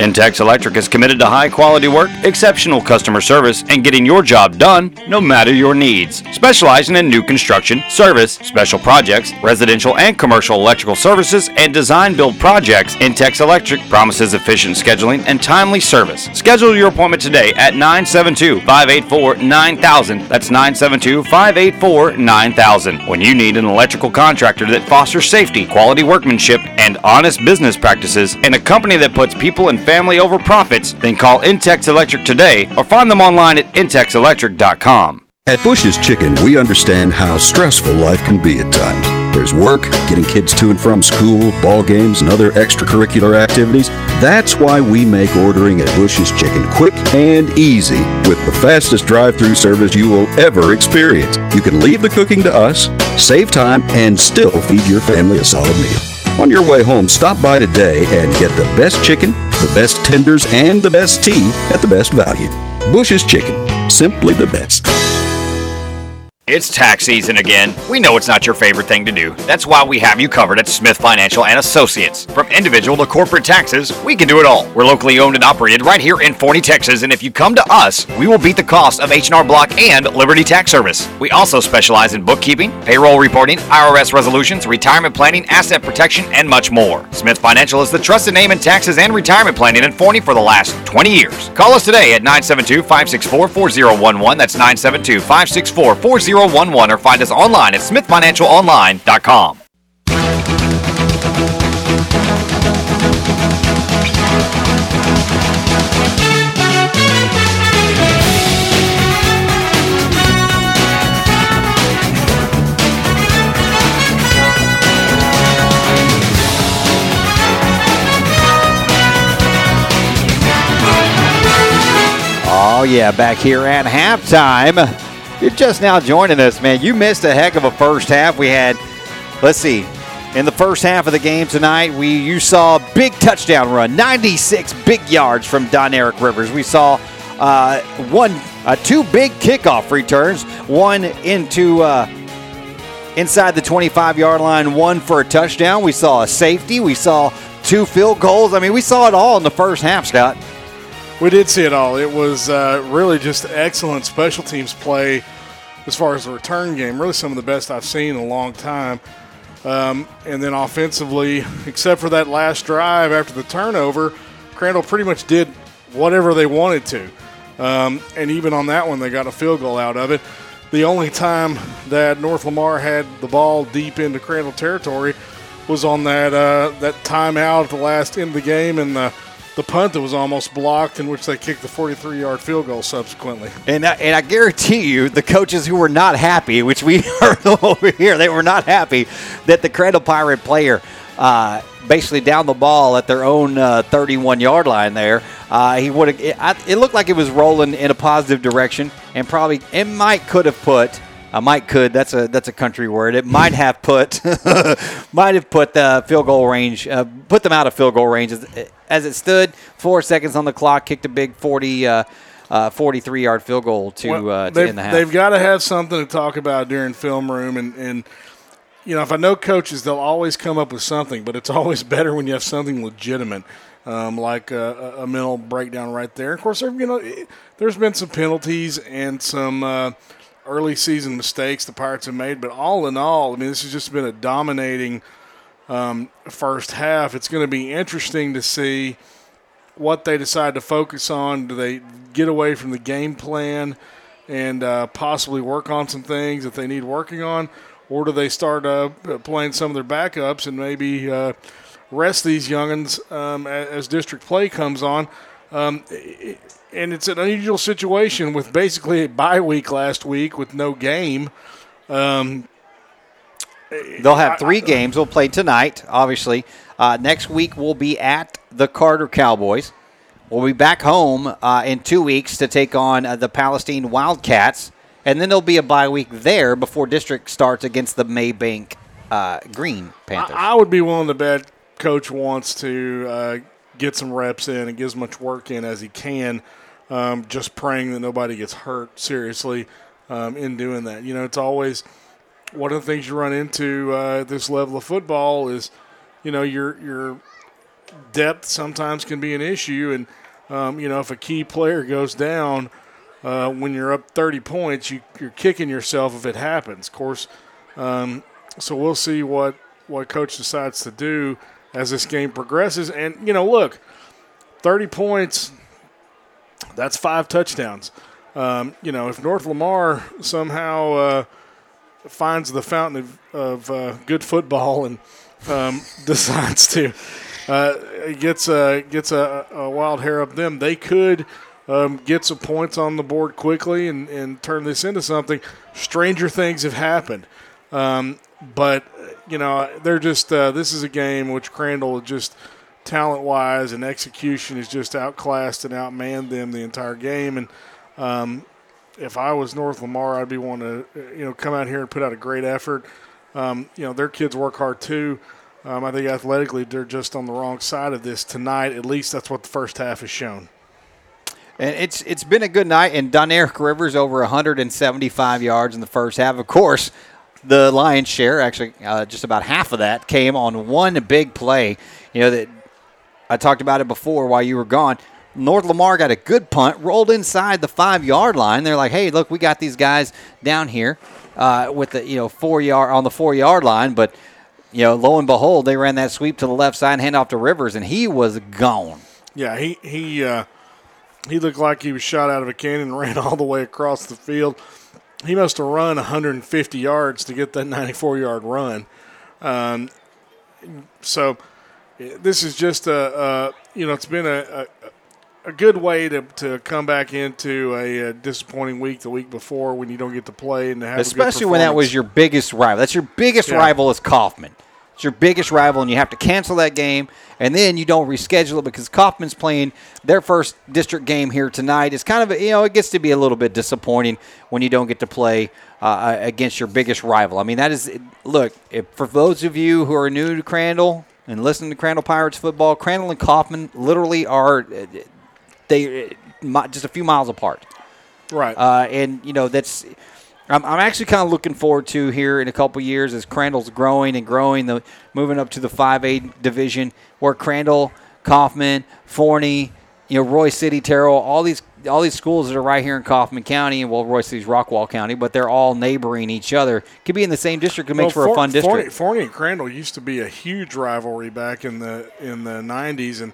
Intex Electric is committed to high quality work, exceptional customer service, and getting your job done no matter your needs. Specializing in new construction, service, special projects, residential and commercial electrical services, and design build projects, Intex Electric promises efficient scheduling and timely service. Schedule your appointment today at 972 584 9000. That's 972 584 9000. When you need an electrical contractor that fosters safety, quality workmanship, and honest business practices, and a company that puts people and family over profits, then call Intex Electric today or find them online at intexelectric.com. At Bush's Chicken, we understand how stressful life can be at times. There's work, getting kids to and from school, ball games, and other extracurricular activities. That's why we make ordering at Bush's Chicken quick and easy with the fastest drive-through service you will ever experience. You can leave the cooking to us, save time, and still feed your family a solid meal. On your way home, stop by today and get the best chicken, the best tenders, and the best tea at the best value. Bush's Chicken, simply the best. It's tax season again. We know it's not your favorite thing to do. That's why we have you covered at Smith Financial and Associates. From individual to corporate taxes, we can do it all. We're locally owned and operated right here in Forney, Texas, and if you come to us, we will beat the cost of H&R Block and Liberty Tax Service. We also specialize in bookkeeping, payroll reporting, IRS resolutions, retirement planning, asset protection, and much more. Smith Financial is the trusted name in taxes and retirement planning in Forney for the last 20 years. Call us today at 972-564-4011. That's 972-564-4011 or find us online at smithfinancialonline.com. Oh, yeah, back here at halftime. You're just now joining us, man. You missed a heck of a first half. We had, let's see, in the first half of the game tonight, we you saw a big touchdown run, 96 big yards from Doneric Rivers. We saw uh, one, uh, two big kickoff returns, one into uh, inside the 25 yard line, one for a touchdown. We saw a safety. We saw two field goals. I mean, we saw it all in the first half, Scott. We did see it all. It was uh, really just excellent special teams play as far as the return game. Really, some of the best I've seen in a long time. Um, and then offensively, except for that last drive after the turnover, Crandall pretty much did whatever they wanted to. Um, and even on that one, they got a field goal out of it. The only time that North Lamar had the ball deep into Crandall territory was on that uh, that timeout at the last end of the game and the the punt that was almost blocked, in which they kicked the 43 yard field goal subsequently. And I, and I guarantee you, the coaches who were not happy, which we [LAUGHS] heard over here, they were not happy that the Crandall Pirate player uh, basically down the ball at their own 31 uh, yard line there. Uh, he would it, it looked like it was rolling in a positive direction, and probably it might could have put. I might could. That's a that's a country word. It might have put [LAUGHS] might have put the field goal range, uh, put them out of field goal range as, as, it stood. Four seconds on the clock, kicked a big 40, uh, uh, 43 yard field goal to, well, uh, to end the half. They've got to have something to talk about during film room, and, and you know if I know coaches, they'll always come up with something, but it's [LAUGHS] always better when you have something legitimate. Um, like a, a, mental breakdown right there. Of course, you know, there's been some penalties and some uh, early season mistakes the Pirates have made, but all in all, I mean, this has just been a dominating um, first half. It's going to be interesting to see what they decide to focus on. Do they get away from the game plan and uh, possibly work on some things that they need working on, or do they start uh, playing some of their backups and maybe uh, rest these youngins um, as, district play comes on? Um, i- and it's an unusual situation with basically a bye week last week with no game. Um, They'll have three games. We'll play tonight, obviously. Uh, next week, we'll be at the Carter Cowboys. We'll be back home uh, in two weeks to take on uh, the Palestine Wildcats. And then there'll be a bye week there before district starts against the Mabank uh, Green Panthers. I, I would be willing to bet coach wants to uh, get some reps in and get as much work in as he can, um, just praying that nobody gets hurt seriously um, in doing that. You know, it's always one of the things you run into uh, at this level of football is, you know, your your depth sometimes can be an issue, and um, you know if a key player goes down uh, when you're up 30 points, you, you're kicking yourself if it happens. Of course, um, so we'll see what what coach decides to do as this game progresses. And you know, look, 30 points, that's five touchdowns. Um, you know, if North Lamar somehow uh, finds the fountain of, of uh, good football and um, [LAUGHS] decides to uh, gets a gets a, a wild hair up them, they could um, get some points on the board quickly and, and turn this into something. Stranger things have happened, um, but you know they're just uh, this is a game which Crandall just talent wise and execution is just outclassed and outmanned them the entire game and. Um, if I was North Lamar, I'd be wanting to, you know, come out here and put out a great effort. Um, you know, their kids work hard too. Um, I think athletically, they're just on the wrong side of this tonight. At least that's what the first half has shown. And it's it's been a good night. And Doneric Rivers over 175 yards in the first half. Of course, the lion's share, actually, uh, just about half of that came on one big play. You know that I talked about it before while you were gone. North Lamar got a good punt, rolled inside the five yard line. They're like, "Hey, look, we got these guys down here uh, with the you know four yard on the four yard line." But you know, lo and behold, they ran that sweep to the left side, hand off to Rivers, and he was gone. Yeah, he he uh, he looked like he was shot out of a cannon and [LAUGHS] ran all the way across the field. He must have run 150 yards to get that 94 yard run. Um, so this is just a, a you know it's been a, a a good way to, to come back into a, uh disappointing week the week before when you don't get to play and to have a good especially when that was your biggest rival. That's your biggest Yeah. rival is Kaufman. It's your biggest rival, and you have to cancel that game, and then you don't reschedule it because Kaufman's playing their first district game here tonight. It's kind of a, you know it gets to be a little bit disappointing when you don't get to play uh, against your biggest rival. I mean that is look if, for those of you who are new to Crandall and listening to Crandall Pirates football, Crandall and Kaufman literally are uh, they uh, just a few miles apart. Right. Uh, and you know that's I'm, I'm actually kind of looking forward to here in a couple years as Crandall's growing and growing, the moving up to the 5A division where Crandall, Kaufman, Forney, you know Royse City, Terrell, all these all these schools that are right here in Kaufman County and well Royse City's Rockwall County, but they're all neighboring each other. Could be in the same district. It makes for a fun For- district. Forney, Forney and Crandall used to be a huge rivalry back in the in the '90s, and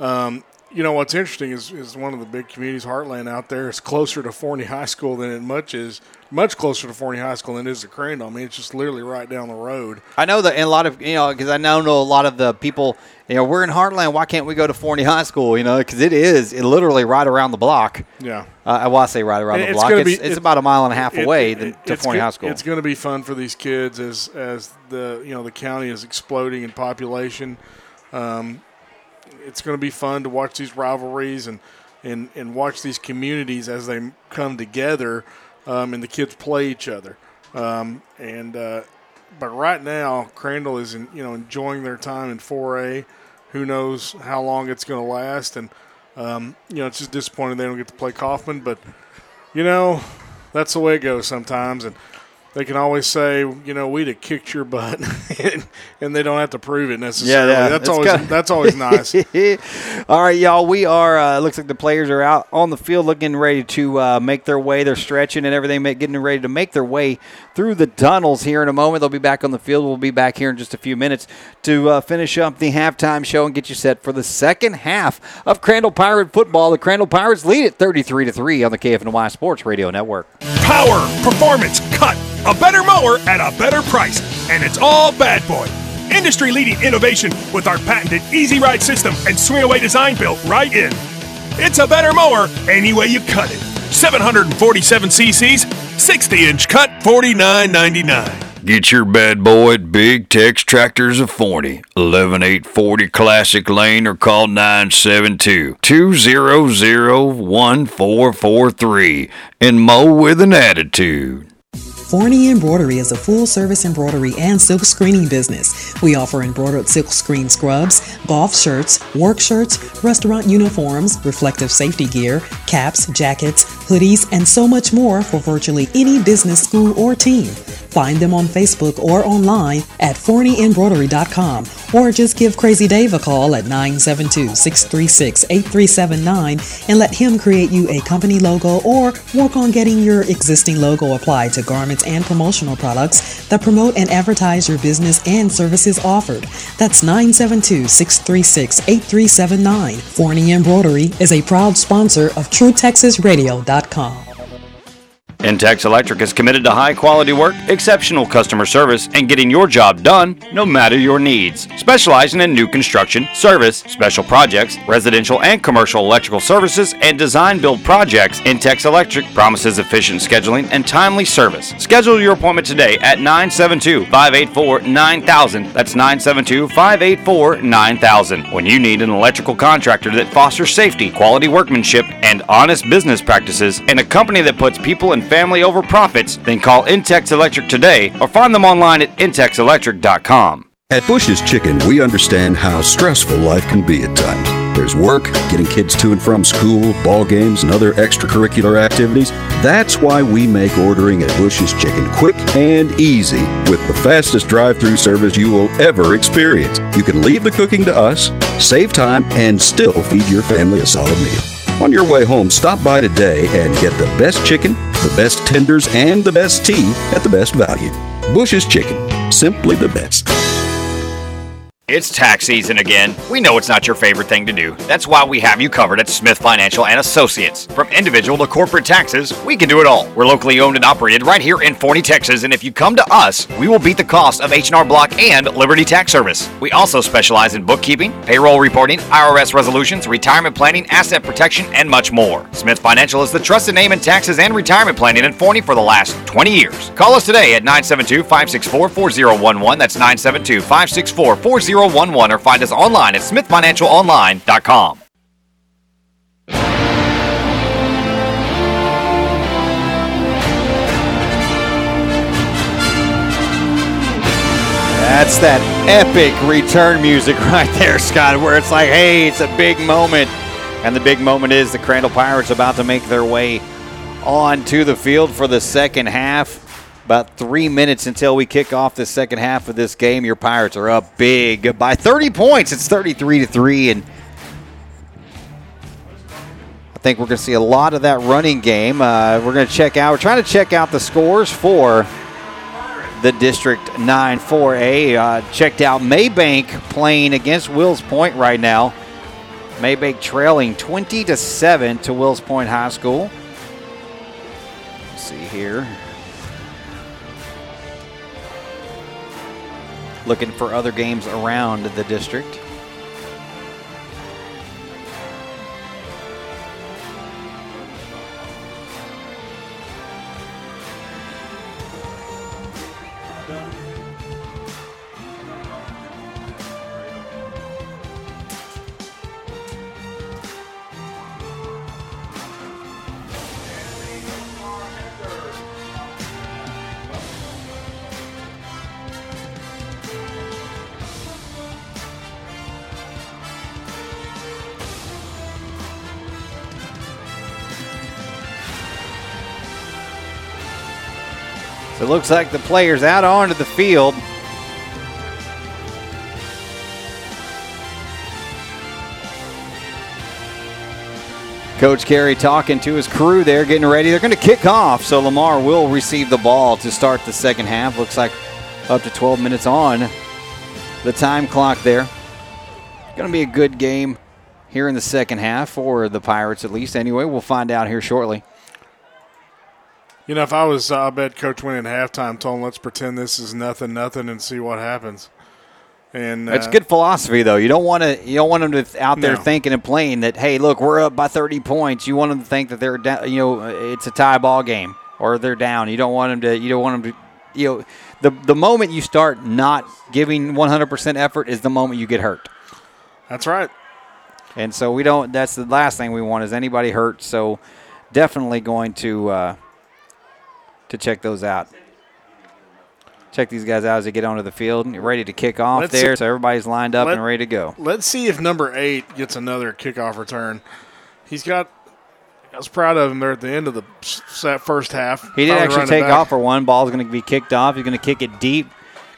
um, you know what's interesting is, is one of the big communities, Heartland, out there is closer to Forney High School than it much is much closer to Forney High School than it is to Crandall. I mean, it's just literally right down the road. I know that, and a lot of you know, because I know know a lot of the people. You know, we're in Heartland. Why can't we go to Forney High School? You know, because it is it literally right around the block. Yeah. Uh, well, I say right around the It's block. It's, be- it's it- about a mile and a half it- away it- to it's Forney go- High School. It's going to be fun for these kids as as the you know the county is exploding in population. Um, it's going to be fun to watch these rivalries and and and watch these communities as they come together um, and the kids play each other. Um, and uh, but right now, Crandall is in, you know enjoying their time in 4A. Who knows how long it's going to last? And um, you know, it's just disappointing they don't get to play Kaufman, but you know, that's the way it goes sometimes. And they can always say, you know, we'd have kicked your butt, and, [LAUGHS] and they don't have to prove it necessarily. Yeah, yeah. that's it's always kinda- [LAUGHS] that's always nice. [LAUGHS] All right, y'all. We are. Uh, looks like the players are out on the field, looking ready to uh, make their way. They're stretching and everything, getting ready to make their way through the tunnels here in a moment. They'll be back on the field. We'll be back here in just a few minutes to uh, finish up the halftime show and get you set for the second half of Crandall Pirate football. The Crandall Pirates lead at 33 to three on the KFNY Sports Radio Network. Power, performance, cut. A better mower at a better price. And it's all Bad Boy. Industry leading innovation with our patented Easy Ride system and swing away design built right in. It's a better mower any way you cut it. 747 cc's, 60 inch cut, $49.99. Get your bad boy at Big Tex Tractors of Forney, 11840 Classic Lane, or call 972 200 1443 and mow with an attitude. Forney Embroidery is a full service embroidery and silk screening business. We offer embroidered silk screen scrubs, golf shirts, work shirts, restaurant uniforms, reflective safety gear, caps, jackets, hoodies, and so much more for virtually any business, school, or team. Find them on Facebook or online at forneyembroidery.com or just give Crazy Dave a call at 972 636 8379 and let him create you a company logo or work on getting your existing logo applied to garments and promotional products that promote and advertise your business and services offered. That's 972 636 8379. Forney Embroidery is a proud sponsor of TrueTexasRadio.com. Intex Electric is committed to high quality work, exceptional customer service, and getting your job done no matter your needs. Specializing in new construction, service, special projects, residential and commercial electrical services, and design build projects, Intex Electric promises efficient scheduling and timely service. Schedule your appointment today at 972 584 9000. That's 972 584 9000. When you need an electrical contractor that fosters safety, quality workmanship, and honest business practices, and a company that puts people and family over profits, then call Intex Electric today or find them online at intexelectric.com. At Bush's Chicken, we understand how stressful life can be at times. There's work, getting kids to and from school, ball games, and other extracurricular activities. That's why we make ordering at Bush's Chicken quick and easy with the fastest drive through service you will ever experience. You can leave the cooking to us, save time, and still feed your family a solid meal. On your way home, stop by today and get the best chicken, the best tenders, and the best tea at the best value. Bush's Chicken, simply the best. It's tax season again. We know it's not your favorite thing to do. That's why we have you covered at Smith Financial and Associates. From individual to corporate taxes, we can do it all. We're locally owned and operated right here in Forney, Texas, and if you come to us, we will beat the cost of H&R Block and Liberty Tax Service. We also specialize in bookkeeping, payroll reporting, IRS resolutions, retirement planning, asset protection, and much more. Smith Financial is the trusted name in taxes and retirement planning in Forney for the last 20 years. Call us today at 972-564-4011. That's 972-564-4011 or find us online at smithfinancialonline.com. That's that epic return music [LAUGHS] right there, Scott, where it's like, hey, it's a big moment. And the big moment is the Crandall Pirates about to make their way onto the field for the second half. About three minutes until we kick off the second half of this game. Your Pirates are up big by 30 points. It's 33 to 3. And I think we're going to see a lot of that running game. Uh, we're going to check out, we're trying to check out the scores for the District 9 4A. Uh, checked out Mabank playing against Wills Point right now. Mabank trailing 20 to 7 to Wills Point High School. Let's see here. Looking for other games around the district. Looks like the players out onto the field. Coach Carey talking to his crew there, getting ready. They're going to kick off, so Lamar will receive the ball to start the second half. Looks like up to 12 minutes on the time clock there. Going to be a good game here in the second half for the Pirates, at least. Anyway, we'll find out here shortly. You know, if I was, uh, I bet Coach went in halftime, told him, let's pretend this is nothing, nothing, and see what happens. And It's uh, good philosophy though. You don't want to you don't want them to out there No. thinking and playing that hey, look, we're up by 30 points. You want them to think that they're down, you know, it's a tie ball game or they're down. You don't want them to you don't want them to you know, the the moment you start not giving 100% effort is the moment you get hurt. That's right. And so we don't that's the last thing we want is anybody hurt. So definitely going to uh, to check those out. Check these guys out as they get onto the field. You're ready to kick off Let's there, see- so everybody's lined up Let- and ready to go. Let's see if number eight gets another kickoff return. He's got. I was proud of him there at the end of the first half. He did actually take off for one. Ball's going to be kicked off. He's going to kick it deep.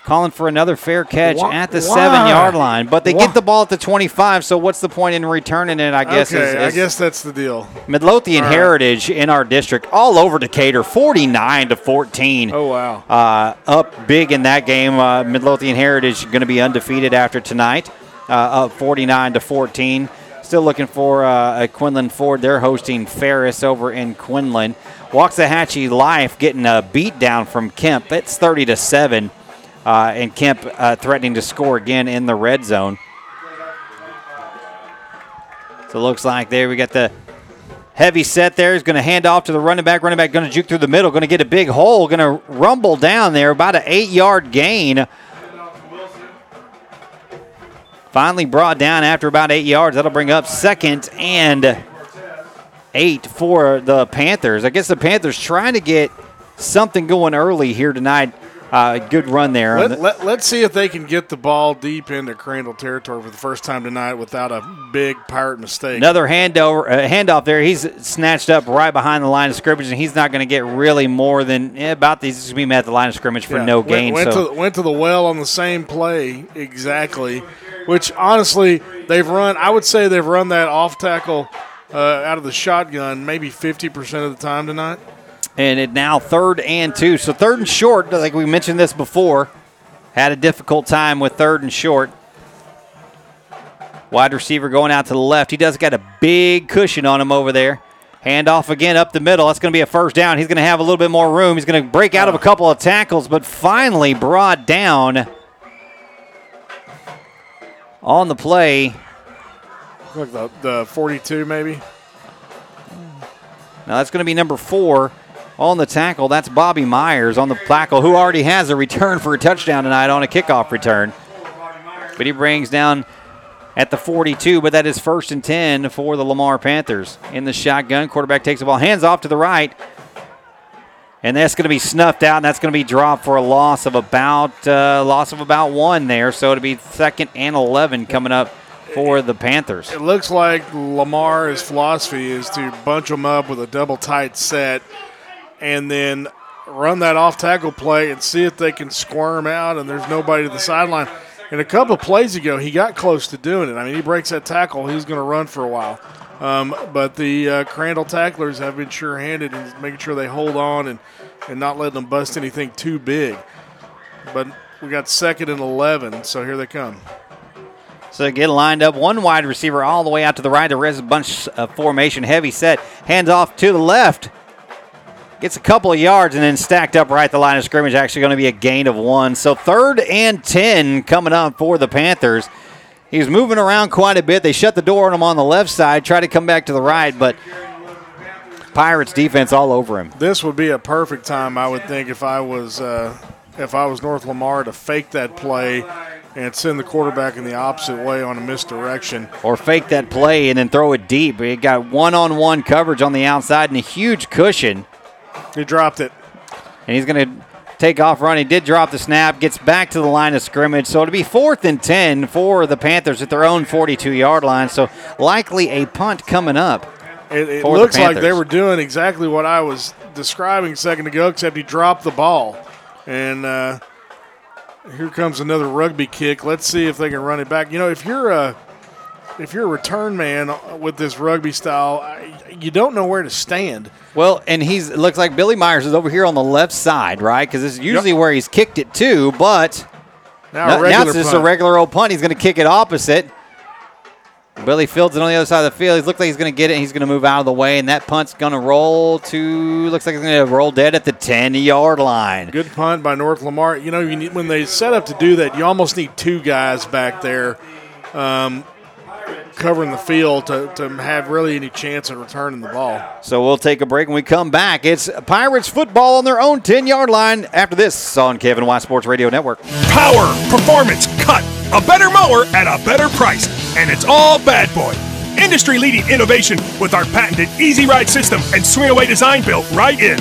Calling for another fair catch at the why? seven yard line. But they get the ball at the 25, so what's the point in returning it, I guess? okay, is, I guess that's the deal. Midlothian right. Heritage in our district, all over Decatur, 49 to 14. Oh wow! Uh, up big in that game. Uh, Midlothian Heritage going to be undefeated after tonight, uh, up 49 to 14. Still looking for uh, a Quinlan Ford. They're hosting Ferris over in Quinlan. Waxahachie Life getting a beat down from Kemp. It's 30 to seven, uh, and Kemp uh, threatening to score again in the red zone. So it looks like there we got the Heavy set there. He's going to hand off to the running back. Running back going to juke through the middle. Going to get a big hole. Going to rumble down there. About an eight yard gain. Finally brought down after about eight yards. That'll bring up second and eight for the Panthers. I guess the Panthers trying to get something going early here tonight. Uh, good run there. Let, the- let, let's see if they can get the ball deep into Crandall territory for the first time tonight without a big pirate mistake. Another handover, uh, handoff there. He's snatched up right behind the line of scrimmage, and he's not going to get really more than eh, about these. He's going to be met at the line of scrimmage for Yeah, no went- gain. Went, so to, went to the well on the same play exactly, which honestly they've run. I would say they've run that off tackle uh, out of the shotgun maybe fifty percent of the time tonight. And it now third and two. So third and short, like we mentioned this before, had a difficult time with third and short. Wide receiver going out to the left. He does got a big cushion on him over there. Handoff again up the middle. That's going to be a first down. He's going to have a little bit more room. He's going to break out of a couple of tackles, but finally brought down on the play. Look the the forty-two maybe. Now that's going to be number four on the tackle. That's Bobby Myers on the tackle, who already has a return for a touchdown tonight on a kickoff return. But he brings down at the 42, but that is first and 10 for the Lamar Panthers. In the shotgun, quarterback takes the ball, hands off to the right. And that's going to be snuffed out, and that's going to be dropped for a loss of about uh, loss of about one there. So it'll be second and 11 coming up for the Panthers. It looks like Lamar's philosophy is to bunch them up with a double tight set, and then run that off tackle play and see if they can squirm out. And there's nobody to the sideline. And a couple plays ago, he got close to doing it. I mean, he breaks that tackle, he's going to run for a while. Um, but the uh, Crandall tacklers have been sure-handed and making sure they hold on and, and not letting them bust anything too big. But we got second and 11, so here they come. So get lined up. One wide receiver all the way out to the right. Is a bunch of formation, heavy set. Hands off to the left. Gets a couple of yards and then stacked up right the line of scrimmage. Actually, going to be a gain of one. So third and 10 coming up for the Panthers. He's moving around quite a bit. They shut the door on him on the left side, try to come back to the right, but Pirates defense all over him. This would be a perfect time, I would think, if I was uh, if I was North Lamar to fake that play and send the quarterback in the opposite way on a misdirection. Or fake that play and then throw it deep. He got one on one coverage on the outside and a huge cushion. He dropped it. And he's going to take off running. Did drop the snap, gets back to the line of scrimmage. So it'll be fourth and 10 for the Panthers at their own 42 yard line. So likely a punt coming up. It, it for the looks like they were doing exactly what I was describing a second ago, except he dropped the ball. And uh, here comes another rugby kick. Let's see if they can run it back. You know, if you're a if you're a return man with this rugby style, you don't know where to stand. Well, and he's it looks like Billy Myers is over here on the left side, right? Because this is usually where he's kicked it to, but Now, now, it's just a regular old punt. He's going to kick it opposite. Billy fields it on the other side of the field. He looks like he's going to get it. He's going to move out of the way, and that punt's going to roll to. Looks like it's going to roll dead at the 10 yard line. Good punt by North Lamar. You know, you need, when they set up to do that, you almost need two guys back there um, covering the field to, to have really any chance of returning the ball. So we'll take a break when we come back. It's Pirates football on their own 10 yard line after this on KFNY Sports Radio Network. Power, performance, cut. A better mower at a better price. And it's all Bad Boy. Industry leading innovation with our patented Easy Ride system and swing away design built right in.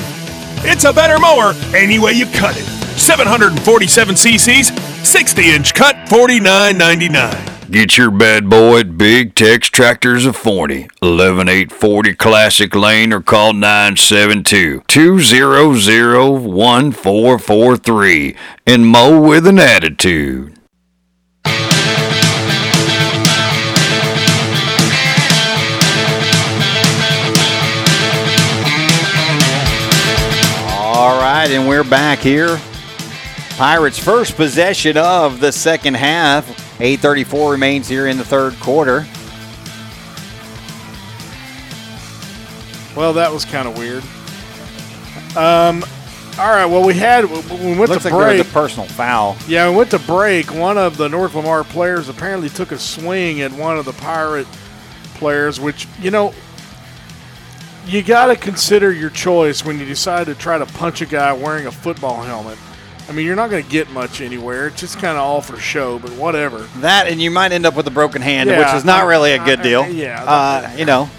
It's a better mower any way you cut it. 747 cc's, 60 inch cut, $49.99. Get your bad boy at Big Tex Tractors of Forney, 11840 Classic Lane, or call 972 200 1443 and mow with an attitude. All right, and we're back here. Pirates' first possession of the second half. 8:34 remains here in the third quarter. Well, that was kind of weird. Um, all right. Well, we had we went Looks to like break. a personal foul. Yeah, we went to break. One of the North Lamar players apparently took a swing at one of the Pirate players, which, you know, you got to consider your choice when you decide to try to punch a guy wearing a football helmet. I mean, you're not going to get much anywhere. It's just kind of all for show, but whatever. That, and you might end up with a broken hand, Yeah, which is not I- really a good I- deal. yeah, Uh, you know,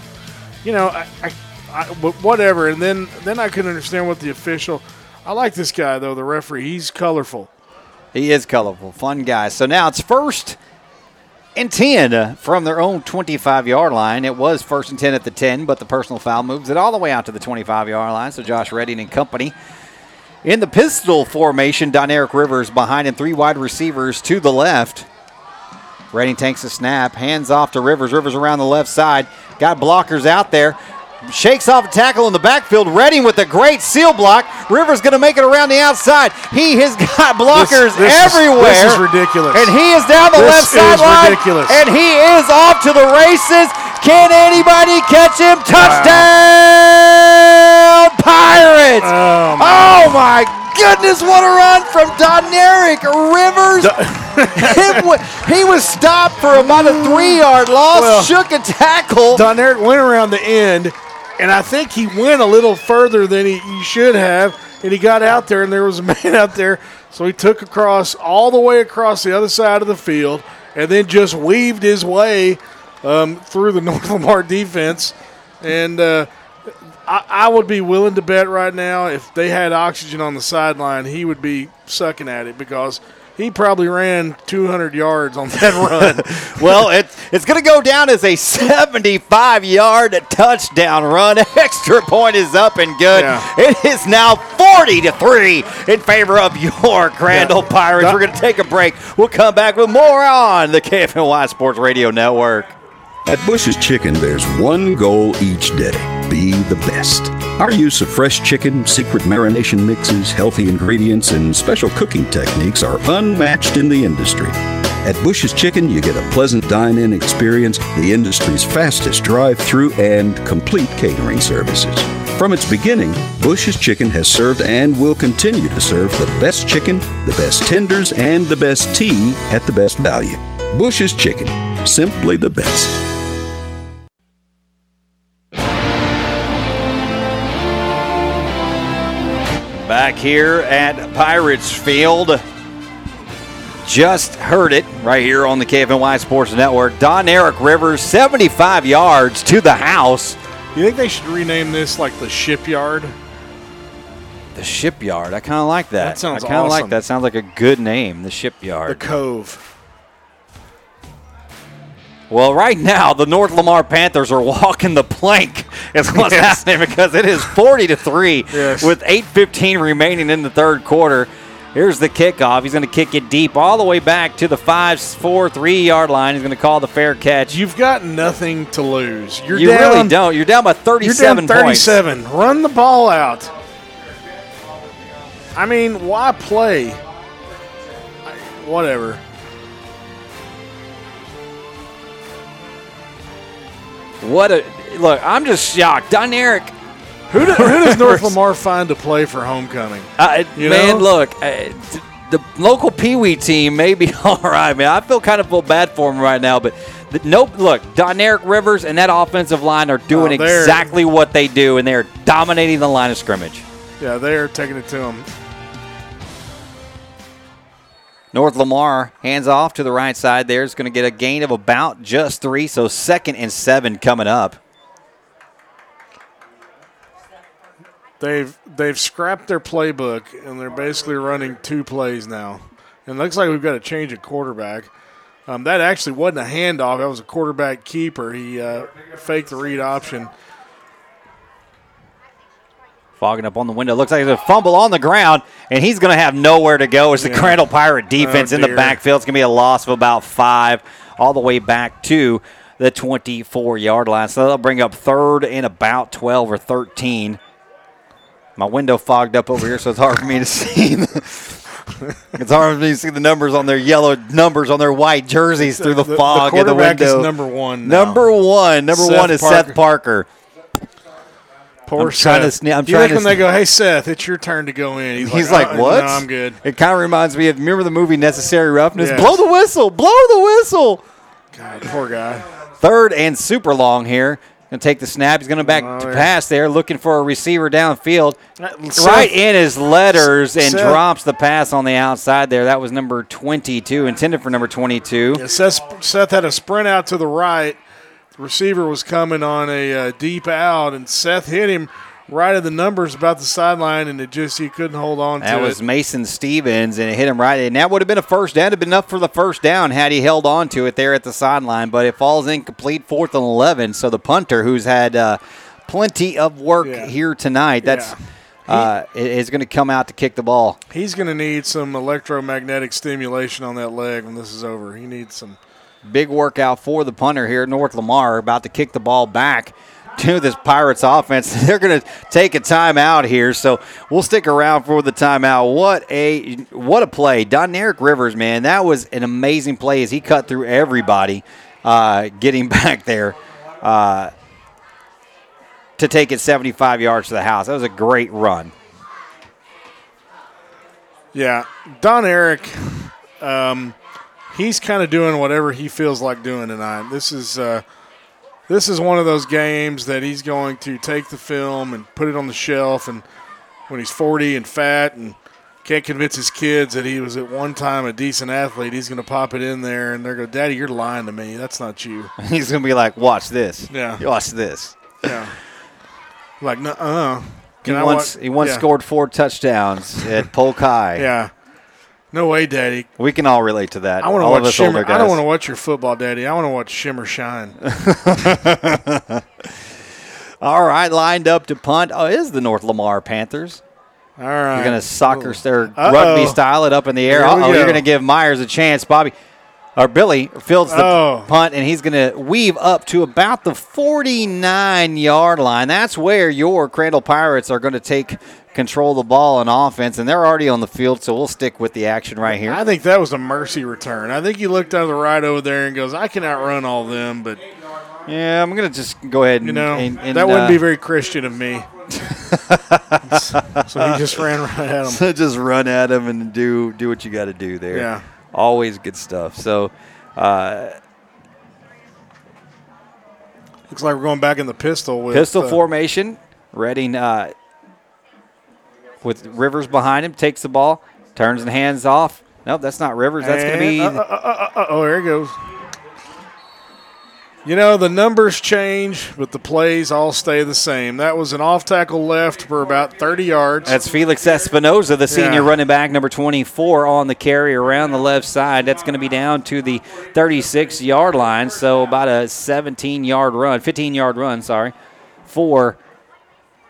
You know, I, I, I, but whatever. And then, then I couldn't understand what the official. I like this guy though, the referee. He's colorful. he is colorful, fun guy. So now it's first and 10 uh, from their own 25 yard line. It was first and 10 at the 10, but the personal foul moves it all the way out to the 25 yard line. So Josh Redding and company. In the pistol formation, Doneric Rivers behind him, three wide receivers to the left. Redding takes a snap, hands off to Rivers. Rivers around the left side. Got blockers out there. Shakes off a tackle in the backfield. Redding with a great seal block. Rivers going to make it around the outside. He has [LAUGHS] got blockers this is- everywhere. this is ridiculous. And he is down the This left is sideline. ridiculous. And he is off to the races. Can anybody catch him? Touchdown, Pirates! Oh, my oh, goodness, what a run from Doneric Rivers! [LAUGHS] He was stopped for about a three-yard loss, Well, shook a tackle. Doneric went around the end, and I think he went a little further than he, he should have, and he got out there, and there was a [LAUGHS] man out there, so he took across all the way across the other side of the field, and then just weaved his way um, through the [LAUGHS] North Lamar defense, and uh, I, I would be willing to bet right now if they had oxygen on the sideline, he would be sucking at it because. He probably ran 200 yards on that [LAUGHS] run. [LAUGHS] well, it, it's going to go down as a 75 yard touchdown run. Extra point is up and good. Yeah. It is now 40 to 3 in favor of your Crandall Yeah. Pirates. We're going to take a break. We'll come back with more on the KFNY Sports Radio Network. At Bush's Chicken, there's one goal each day be the best. Our use of fresh chicken, secret marination mixes, healthy ingredients, and special cooking techniques are unmatched in the industry. At Bush's Chicken, you get a pleasant dine in experience, the industry's fastest drive through, and complete catering services. From its beginning, Bush's Chicken has served and will continue to serve the best chicken, the best tenders, and the best tea at the best value. Bush's Chicken, simply the best. Back here at Pirates Field. Just heard it right here on the KFNY Sports Network. Doneric Rivers, 75 yards to the house. You think they should rename this like the shipyard? The shipyard. I kind of like that. That sounds awesome. I kind of like that. Sounds like a good name. The shipyard. The Cove. Well, right now the North Lamar Panthers are walking the plank. Is [LAUGHS] what's Yes. happening because it is forty to three Yes. with eight fifteen remaining in the third quarter. Here's the kickoff. He's going to kick it deep all the way back to the five, four, three yard line. He's going to call the fair catch. You've got nothing to lose. You're you down, really don't. You're down by You're 37 points. 37. Run the ball out. I mean, why play? Whatever. What a look! I'm just shocked. Doneric, Who, do, who does [LAUGHS] North Lamar find to play for homecoming? uh, man, know? look, uh, th- the local Pee Wee team may be [LAUGHS] all right, man. I feel kind of feel bad for him right now, but the, nope. Look, Doneric Rivers and that offensive line are doing Oh, exactly what they do, and they're dominating the line of scrimmage. Yeah, they're taking it to him. North Lamar hands off to the right side there. It's going to get a gain of about just three, so second and seven coming up. They've they've scrapped their playbook and they're basically running two plays now. And it looks like we've got a change of quarterback. Um, that actually wasn't a handoff. That was a quarterback keeper. He uh, faked the read option. Fogging up on the window. Looks like there's a fumble on the ground, and he's going to have nowhere to go. It's the Yeah. Crandall Pirate oh, defense Oh, in the backfield. It's going to be a loss of about five, all the way back to the 24 yard line. So they'll bring up third and about 12 or 13. My window fogged up over here, so it's hard for me to [LAUGHS] see. the- it's hard for me to see the numbers on their yellow numbers on their white jerseys through the, The- the fog in the quarterback is window. number one now. Number one. Number Seth one is Parker. Seth Parker. Poor I'm trying to sne- I'm you trying think to when they go, "Hey Seth, it's your turn to go in"? He's, He's like, like, "Uh, what? No, I'm good." It kind of reminds me of remember the movie Necessary Roughness? Yes. Blow the whistle, blow the whistle. God, poor guy. Third and super long here. Gonna take the snap. He's gonna back Oh, to pass there, looking for a receiver downfield. Seth- right in his letters and Seth- drops the pass on the outside there. That was number 22, intended for number 22. Yeah, Seth, Seth had a sprint out to the right. The receiver was coming on a uh, deep out, and Seth hit him right at the numbers about the sideline, and it just he couldn't hold on to it. That was it. Mason Stevens, and it hit him right. And that would have been a first down. It'd have been enough for the first down had he held on to it there at the sideline. But it falls incomplete, fourth and 11. So the punter, who's had uh, plenty of work Yeah. here tonight, that's uh, is going to come out to kick the ball. He's going to need some electromagnetic stimulation on that leg when this is over. He needs some. Big workout for the punter here, North Lamar, about to kick the ball back to this Pirates offense. [LAUGHS] They're going to take a timeout here, so we'll stick around for the timeout. What a what a play, Doneric Rivers, man, that was an amazing play as he cut through everybody, uh, getting [LAUGHS] back there. Uh, to take it 75 yards to the house. That was a great run. Yeah, Don Eric, um, he's kind of doing whatever he feels like doing tonight. This is uh, this is one of those games that he's going to take the film and put it on the shelf, and when he's 40 and fat and can't convince his kids that he was at one time a decent athlete, he's going to pop it in there, and they're going, "Daddy, you're lying to me. That's not you." [LAUGHS] He's going to be like, watch this. Yeah. Watch this. Yeah, like, uh, He once, he once scored four touchdowns at Polk High. Yeah. No way, Daddy. We can all relate to that. I want to watch Shimmer. I don't want to watch your football, Daddy. I want to watch Shimmer shine. [LAUGHS] All right, lined up to punt. Oh, is the North Lamar Panthers. All right. You're going to soccer Uh-oh. rugby style it up in the air. Oh, you're going to give Myers a chance. Bobby or Billy fields the Oh. punt, and he's going to weave up to about the 49 yard line. That's where your Crandall Pirates are going to take control of the ball on offense, and they're already on the field, so we'll stick with the action right here. I think that was a mercy return. I think he looked out of the right over there and goes, "I can outrun all them," but Yeah, I'm going to just go ahead and you know and- and, that wouldn't uh, be very Christian of me. [LAUGHS] so he just ran right at him. So just run at him and do do what you got to do there. Yeah. Always good stuff. So, uh, Looks like we're going back in the pistol with pistol uh, formation. Redding uh, with Rivers behind him, takes the ball, turns and hands off. Nope, that's not Rivers. That's going to be. uh, uh, uh, oh, there he goes. You know, the numbers change, but the plays all stay the same. That was an off tackle left for about 30 yards. That's Felix Espinoza, the senior Yeah. running back, number 24 on the carry around the left side. That's going to be down to the 36 yard line, so about a 17 yard run, 15 yard run, sorry, for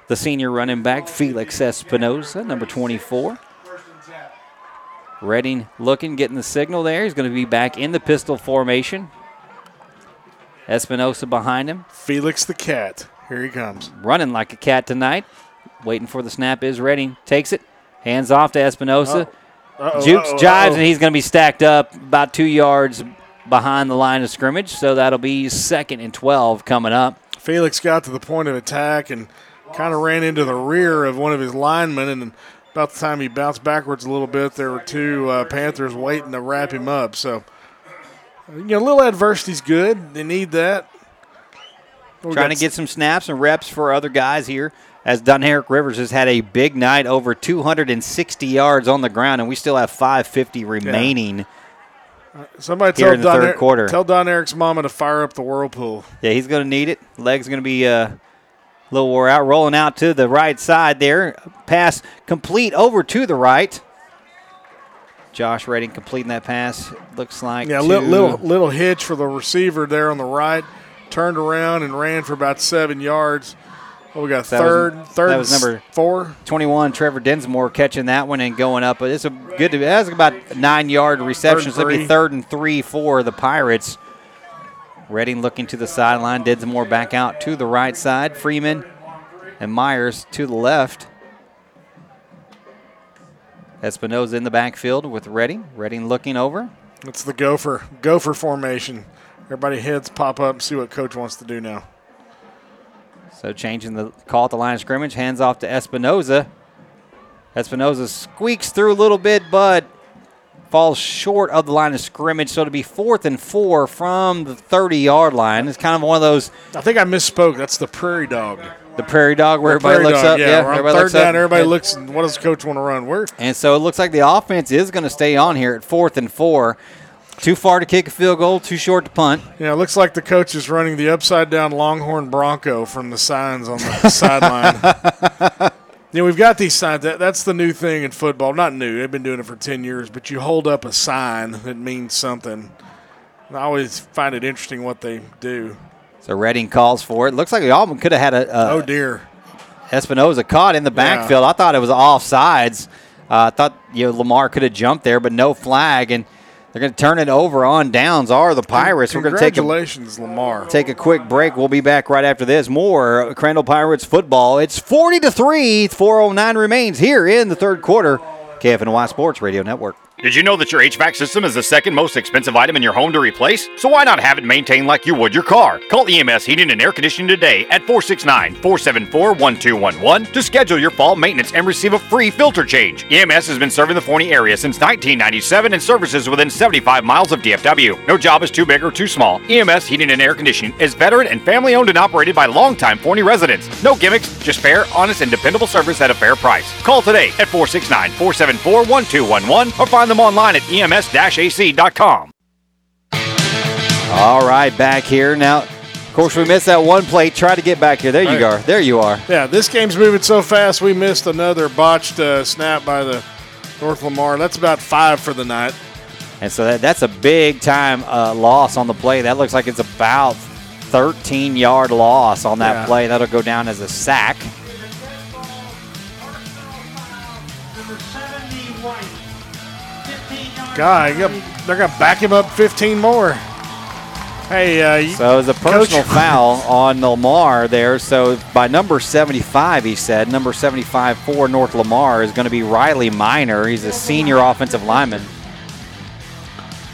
the senior running back, Felix Espinoza, number 24. Redding looking, getting the signal there. He's going to be back in the pistol formation. Espinosa behind him. Felix the Cat. Here he comes. running like a cat tonight. Waiting for the snap is ready. Takes it. Hands off to Espinosa. Uh-oh, Jukes, uh-oh, jives, uh-oh. and he's going to be stacked up about two yards behind the line of scrimmage, so that'll be second and 12 coming up. Felix got to the point of attack and kind of ran into the rear of one of his linemen, and about the time he bounced backwards a little bit, there were two uh, Panthers waiting to wrap him up. So, you know, a little adversity's good. They need that. We Trying to get some snaps and reps for other guys here. As Doneric Rivers has had a big night, over 260 yards on the ground, and we still have 550 remaining. Somebody here tell in the Don, third quarter. tell Doneric's mama to fire up the whirlpool. Yeah, he's going to need it. Leg's going to be uh, a little wore out. Rolling out to the right side there. Pass complete over to the right. Josh Redding completing that pass. Looks like Yeah, little, little little hitch for the receiver there on the right. Turned around and ran for about seven yards. Oh, we got That was- third, third, that was number four. 21. Trevor Densmore catching that one and going up. But it's a good. That's about nine yard reception. So it'll be third and three for the Pirates. Redding looking to the sideline. Densmore back out to the right side. Freeman and Myers to the left. Espinoza in the backfield with Redding. Redding looking over. It's the gopher gopher formation. Everybody heads pop up and see what coach wants to do now. So changing the call at the line of scrimmage, hands off to Espinoza. Espinoza squeaks through a little bit, but falls short of the line of scrimmage. So to be fourth and four from the 30 yard line. It's kind of one of those. I think I misspoke. That's the prairie dog. The prairie dog where everybody prairie looks dog, up. Yeah, Yeah, we're on third down. up. Everybody And- looks. What does the coach want to run? Where? And so it looks like the offense is going to stay on here at fourth and four. Too far to kick a field goal, too short to punt. Yeah, it looks like the coach is running the upside down Longhorn Bronco from the signs on the [LAUGHS] sideline. Yeah, we've got these signs. That, that's the new thing in football. Not new. They've been doing it for 10 years, but you hold up a sign that means something. And I always find it interesting what they do. So Redding calls for it. Looks like Auburn could have had a. a oh, dear. Espinoza caught in the backfield. I thought it was offsides. Uh, I thought you know Lamar could have jumped there, but no flag, and they're going to turn it over on downs. Are the Pirates? We're going to take Congratulations, Lamar. take a quick break. We'll be back right after this. More Crandall Pirates football. It's forty to three. Four oh nine remains here in the third quarter. KFNY Sports Radio Network. Did you know that your HVAC system is the second most expensive item in your home to replace? So why not have it maintained like you would your car? Call EMS Heating and Air Conditioning today at 469-474-1211 to schedule your fall maintenance and receive a free filter change. EMS has been serving the Forney area since 1997 and services within 75 miles of DFW. No job is too big or too small. EMS Heating and Air Conditioning is veteran and family owned and operated by longtime Forney residents. No gimmicks, just fair, honest, and dependable service at a fair price. Call today at 469-474-1211 or find them online at ems-ac.com. All right, back here now. Of course, we missed that one play. Try to get back here. There you Right. are. There you are. Yeah, this game's moving so fast. We missed another botched uh, snap by the North Lamar. That's about five for the night. And so that, that's a big time uh, loss on the play. That looks like it's about 13 yard loss on that Yeah. play. That'll go down as a sack. God, got- they're going to back him up 15 more. Hey, uh, you- So it was a personal Coach- [LAUGHS] foul on Lamar there. So by number 75, he said, number 75 for North Lamar is going to be Riley Miner. He's a senior offensive lineman.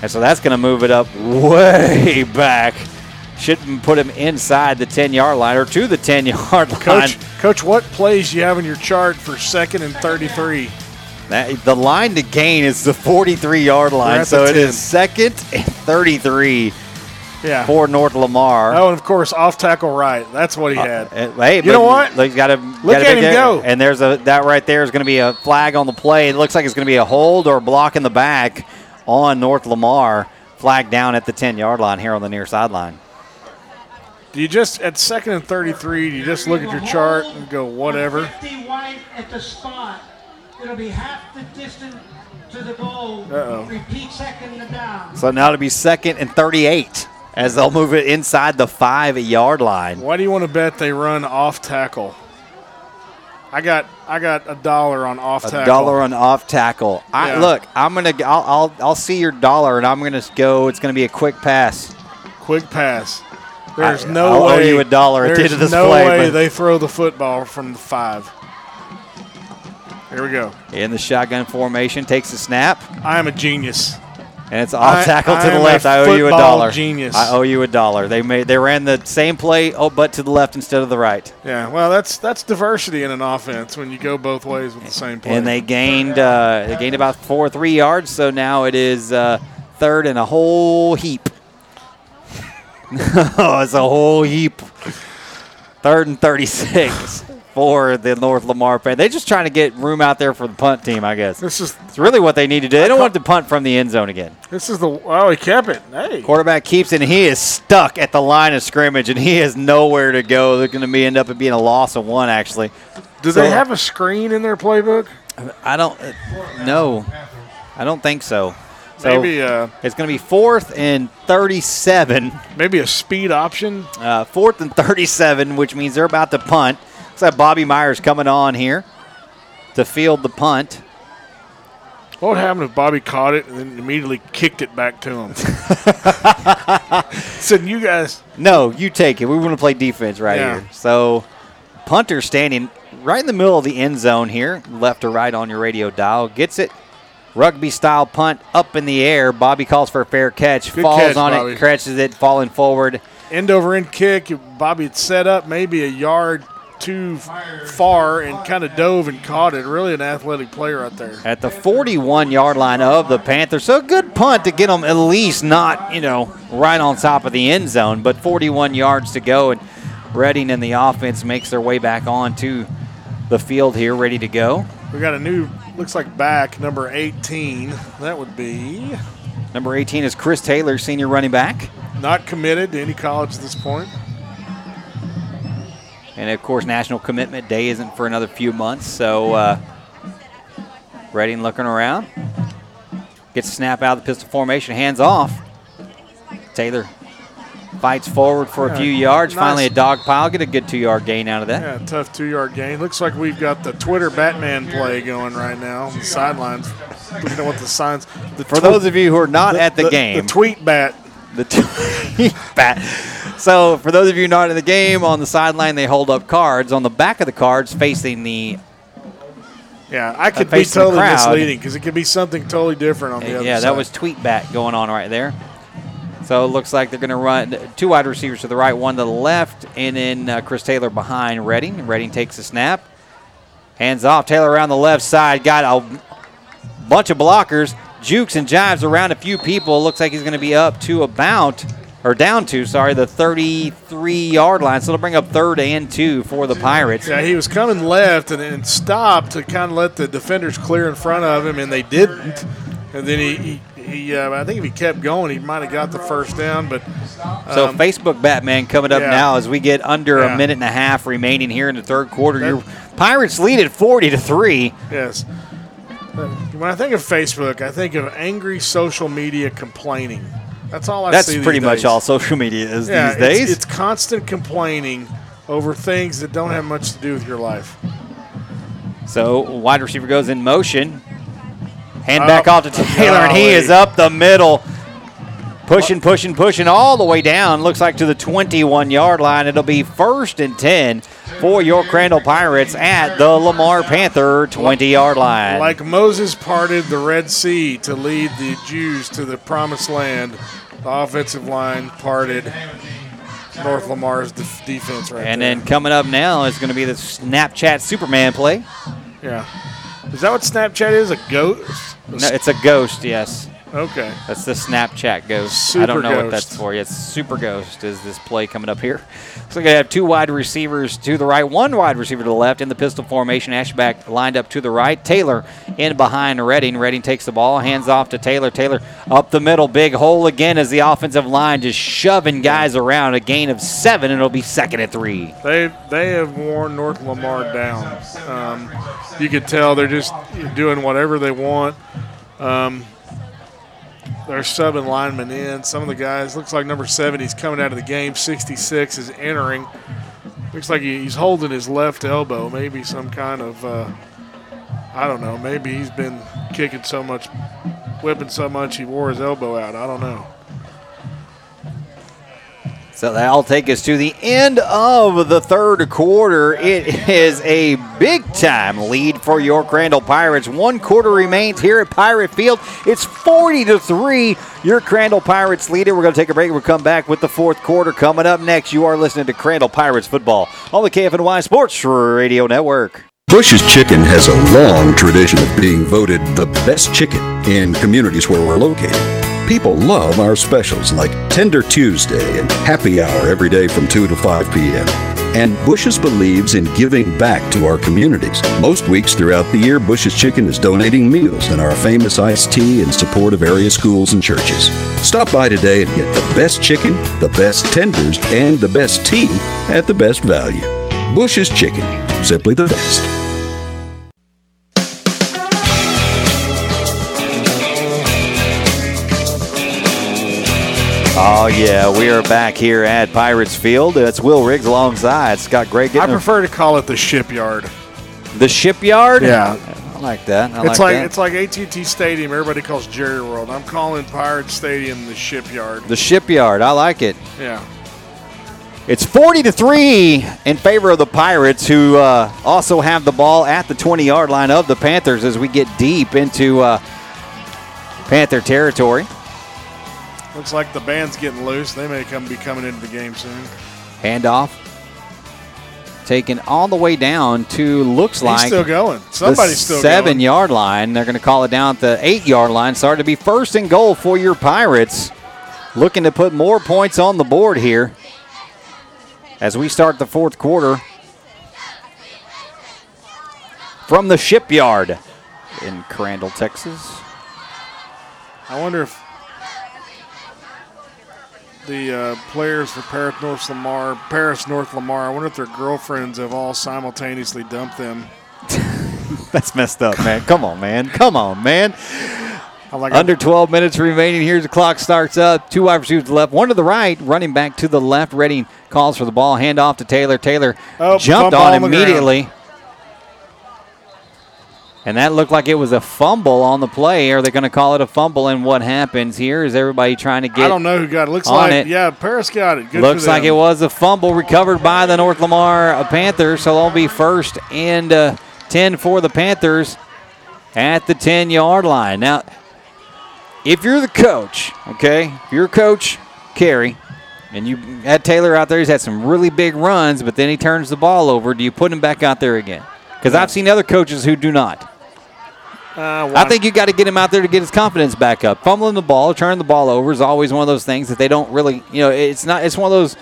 And so that's going to move it up way [LAUGHS] back. Shouldn't put him inside the 10 yard line or to the 10 yard [LAUGHS] line. Coach, Coach, what plays do you have in your chart for second and 33? That, the line to gain is the 43 yard line. So the it 10. is second and 33 Yeah. for North Lamar. Oh, and of course, off tackle right. That's what he had. Uh, hey, you know what? Look, got to Look at him go. And there's a that right there is going to be a flag on the play. It looks like it's going to be a hold or a block in the back on North Lamar. Flag down at the 10 yard line here on the near sideline. Do you just at second and 33? Do you just look at your chart and go whatever? 50 White at the spot. It'll be half the distance to the goal. Uh-oh. Repeat second and down. So now to be second and 38 as they'll move it inside the five yard line. Why do you want to bet they run off tackle? I got I got a dollar on off A tackle. A dollar on off tackle. I look. I'm gonna. I'll, I'll. I'll see your dollar, and I'm gonna go. It's gonna be a quick pass. Quick pass. There's I- no I'll owe way you a dollar at the there's end of this no play, way but- they throw the football from the five. Here we go. In the shotgun formation, takes the snap. I am a genius. And it's off I- tackle to the left. I owe you a dollar. genius. I owe you a dollar. They made they ran the same play, oh, but to the left instead of the right. Yeah, well, that's that's diversity in an offense when you go both ways with the same play. And they gained uh, they gained about four or three yards. So now it is uh, third and a whole heap. [LAUGHS] oh, it's a whole heap. Third and thirty six for the North Lamar fan. They're just trying to get room out there for the punt team, I guess. This is it's really what they need to do. They don't want to punt from the end zone again. This is the oh he kept it. Hey, Quarterback keeps it, and he is stuck at the line of scrimmage, and he has nowhere to go. They're going to be end up being a loss of one, actually. do So- they have a screen in their playbook? I don't uh, no, I don't think so. So Maybe uh, it's going to be fourth and 37. maybe a speed option. Uh, fourth and 37, which means they're about to punt. Looks like Bobby Myers coming on here to field the punt. What would happen if Bobby caught it and then immediately kicked it back to him? [LAUGHS] Said you guys. No, you take it. We want to play defense right Yeah. here. So, punter standing right in the middle of the end zone here, left or right on your radio dial, gets it. Rugby style punt up in the air. Bobby calls for a fair catch, Good falls catch, on Bobby. it, catches it, falling forward. end over end kick. Bobby had set up maybe a yard too far and kind of dove and caught it. Really an athletic player out there. at the 41 yard line of the Panthers. So a good punt to get them at least not, you know, right on top of the end zone, but 41 yards to go. And Redding and the offense makes their way back onto the field here, ready to go. We got a new, looks like back, number 18. That would be Number 18 is Chris Taylor, senior running back. not committed to any college at this point. And of course, National Commitment Day isn't for another few months. So, uh, Redding looking around. Gets a snap out of the pistol formation, hands off. Taylor fights forward for a Yeah, few yards. nice. Finally, a dog pile. Get a good two yard gain out of that. Yeah, tough two yard gain. Looks like we've got the Twitter Batman play going right now on the sidelines. Looking at what the signs. The For those of you who are not at the, game, The tweet bat. The tweet [LAUGHS] bat. So, for those of you not in the game, on the sideline they hold up cards. On the back of the cards, facing the Yeah, I could be totally misleading because it could be something totally different on the other yeah, side. that was tweet bat going on right there. So it looks like they're going to run two wide receivers to the right, one to the left, and then uh, Chris Taylor behind Redding. Redding takes the snap, hands off. Taylor around the left side, got a bunch of blockers, jukes and jives around a few people. Looks like he's going to be up to about, or down to, sorry, the 33 yard line. So it'll bring up third and two for the Pirates. Yeah, he was coming left and then stopped to kind of let the defenders clear in front of him, and they didn't. And then he, he, he uh, I think if he kept going, he might have got the first down. But So um, Facebook Batman coming up yeah. now as we get under Yeah. a minute and a half remaining here in the third quarter. Your Pirates lead at 40 to 3. Yes. When I think of Facebook, I think of angry social media complaining. That's all I That's see. these pretty much all social media is Yeah, these days. It's, it's constant complaining over things that don't have much to do with your life. so wide receiver goes in motion. Hand Oh, back off to Taylor, and he is up the middle. Pushing, pushing, pushing all the way down. Looks like to the 21 yard line. It'll be first and 10 for your Crandall Pirates at the Lamar Panther 20 yard line. Like Moses parted the Red Sea to lead the Jews to the promised land, the offensive line parted North Lamar's def- defense right and there. then coming up now is going to be the Snapchat Superman play. yeah. Is that what Snapchat is? A ghost? No, it's a ghost, yes. Okay. That's the Snapchat ghost. I don't know what that's for. It's Super Ghost is this play coming up here. [LAUGHS] So to have two wide receivers to the right, one wide receiver to the left in the pistol formation. H back lined up to the right. Taylor in behind Redding. Redding takes the ball, hands off to Taylor. Taylor up the middle, big hole again as the offensive line just shoving guys around. A gain of seven, and it'll be second at three. They they have worn North Lamar down. Um, you could tell they're just doing whatever they want. Um, they're subbing linemen in. Some of the guys looks like number seven. He's coming out of the game. Sixty-six is entering. Looks like he's holding his left elbow. Maybe some kind of uh, I don't know. Maybe he's been kicking so much, whipping so much he wore his elbow out. I don't know. So that'll take us to the end of the third quarter. It is a big time lead for your Crandall Pirates. One quarter remains here at Pirate Field. It's 40 to 3. Your Crandall Pirates lead. We're going to take a break. We'll come back with the fourth quarter coming up next. You are listening to Crandall Pirates football on the KFNY Sports Radio Network. Bush's Chicken has a long tradition of being voted the best chicken in communities where we're located. People love our specials like Tender Tuesday and Happy Hour every day from 2 to 5 p.m. And Bush's believes in giving back to our communities. Most weeks throughout the year, Bush's Chicken is donating meals and our famous iced tea in support of area schools and churches. Stop by today and get the best chicken, the best tenders, and the best tea at the best value. Bush's Chicken, simply the best. Oh, yeah, we are back here at Pirates Field. That's Will Riggs alongside Scott Gray. I prefer to call it the shipyard. the shipyard. Yeah. I like that. I it's like, like that. it's like AT&T Stadium. Everybody calls Jerry World. I'm calling Pirate Stadium the shipyard. the shipyard. I like it. Yeah. It's 40 to 3 in favor of the Pirates, who uh, also have the ball at the 20 yard line of the Panthers as we get deep into uh, Panther territory. Looks like the band's getting loose. They may come be coming into the game soon. Handoff. Taken all the way down to looks He's like still going. the Somebody's still seven going. yard line. They're going to call it down at the eight yard line. Started to be first and goal for your Pirates. Looking to put more points on the board here as we start the fourth quarter from the shipyard in Crandall, Texas. I wonder if the uh, players for Paris North Lamar, Paris North Lamar, I wonder if their girlfriends have all simultaneously dumped them. [LAUGHS] That's messed up, man. Come on, man. Come on, man. Like Under 12 minutes remaining. Here's the clock starts up. Two wide receivers to the left, one to the right. Running back to the left. Redding calls for the ball. Hand off to Taylor. Taylor Oh, jumped on immediately. ground. And that looked like it was a fumble on the play. Are they going to call it a fumble? And what happens here is everybody trying to get I don't know who got it. Looks like it. yeah, Paris got it. Good Looks like it was a fumble recovered by the North Lamar uh, Panthers. So they'll be first and uh, 10 for the Panthers at the 10 yard line. Now, if you're the coach, okay, if you're coach Carey, and you had Taylor out there, he's had some really big runs, but then he turns the ball over. Do you put him back out there again? Because I've seen other coaches who do not. Uh, I think you got to get him out there to get his confidence back up. Fumbling the ball, turning the ball over is always one of those things that they don't really, you know, it's not. It's one of those